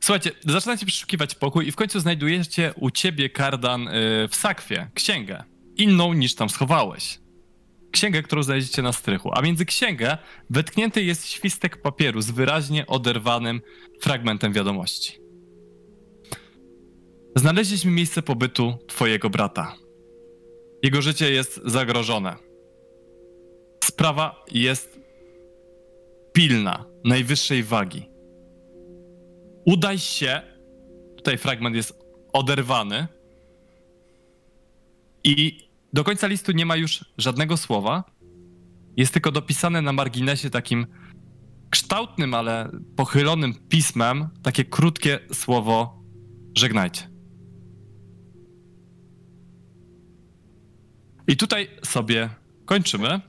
Słuchajcie, zaczynacie przeszukiwać pokój i w końcu znajdujecie u ciebie, Kardan, y, w sakwie księgę. Inną niż tam schowałeś. Księgę, którą znajdziecie na strychu. A między księgę wetknięty jest świstek papieru z wyraźnie oderwanym fragmentem wiadomości. Znaleźliśmy miejsce pobytu twojego brata. Jego życie jest zagrożone. Sprawa jest pilna, najwyższej wagi udaj się. Tutaj fragment jest oderwany. I do końca listu nie ma już żadnego słowa. Jest tylko dopisane na marginesie takim kształtnym, ale pochylonym pismem takie krótkie słowo żegnajcie. I tutaj sobie kończymy.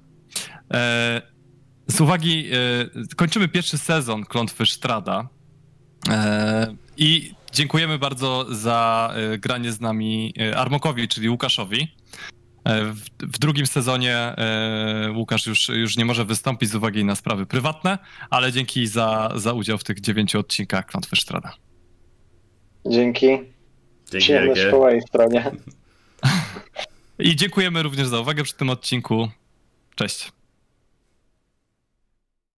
E, z uwagi, e, kończymy pierwszy sezon Klątwy Sztrada. E, I dziękujemy bardzo za granie z nami Armokowi, czyli Łukaszowi. E, W, w drugim sezonie e, Łukasz już, już nie może wystąpić z uwagi na sprawy prywatne, ale dzięki za, za udział w tych dziewięciu odcinkach Klątwy Sztrada. Dzięki. Dzięki Przyjemność wielkie. po mojej stronie. I dziękujemy również za uwagę przy tym odcinku. Cześć.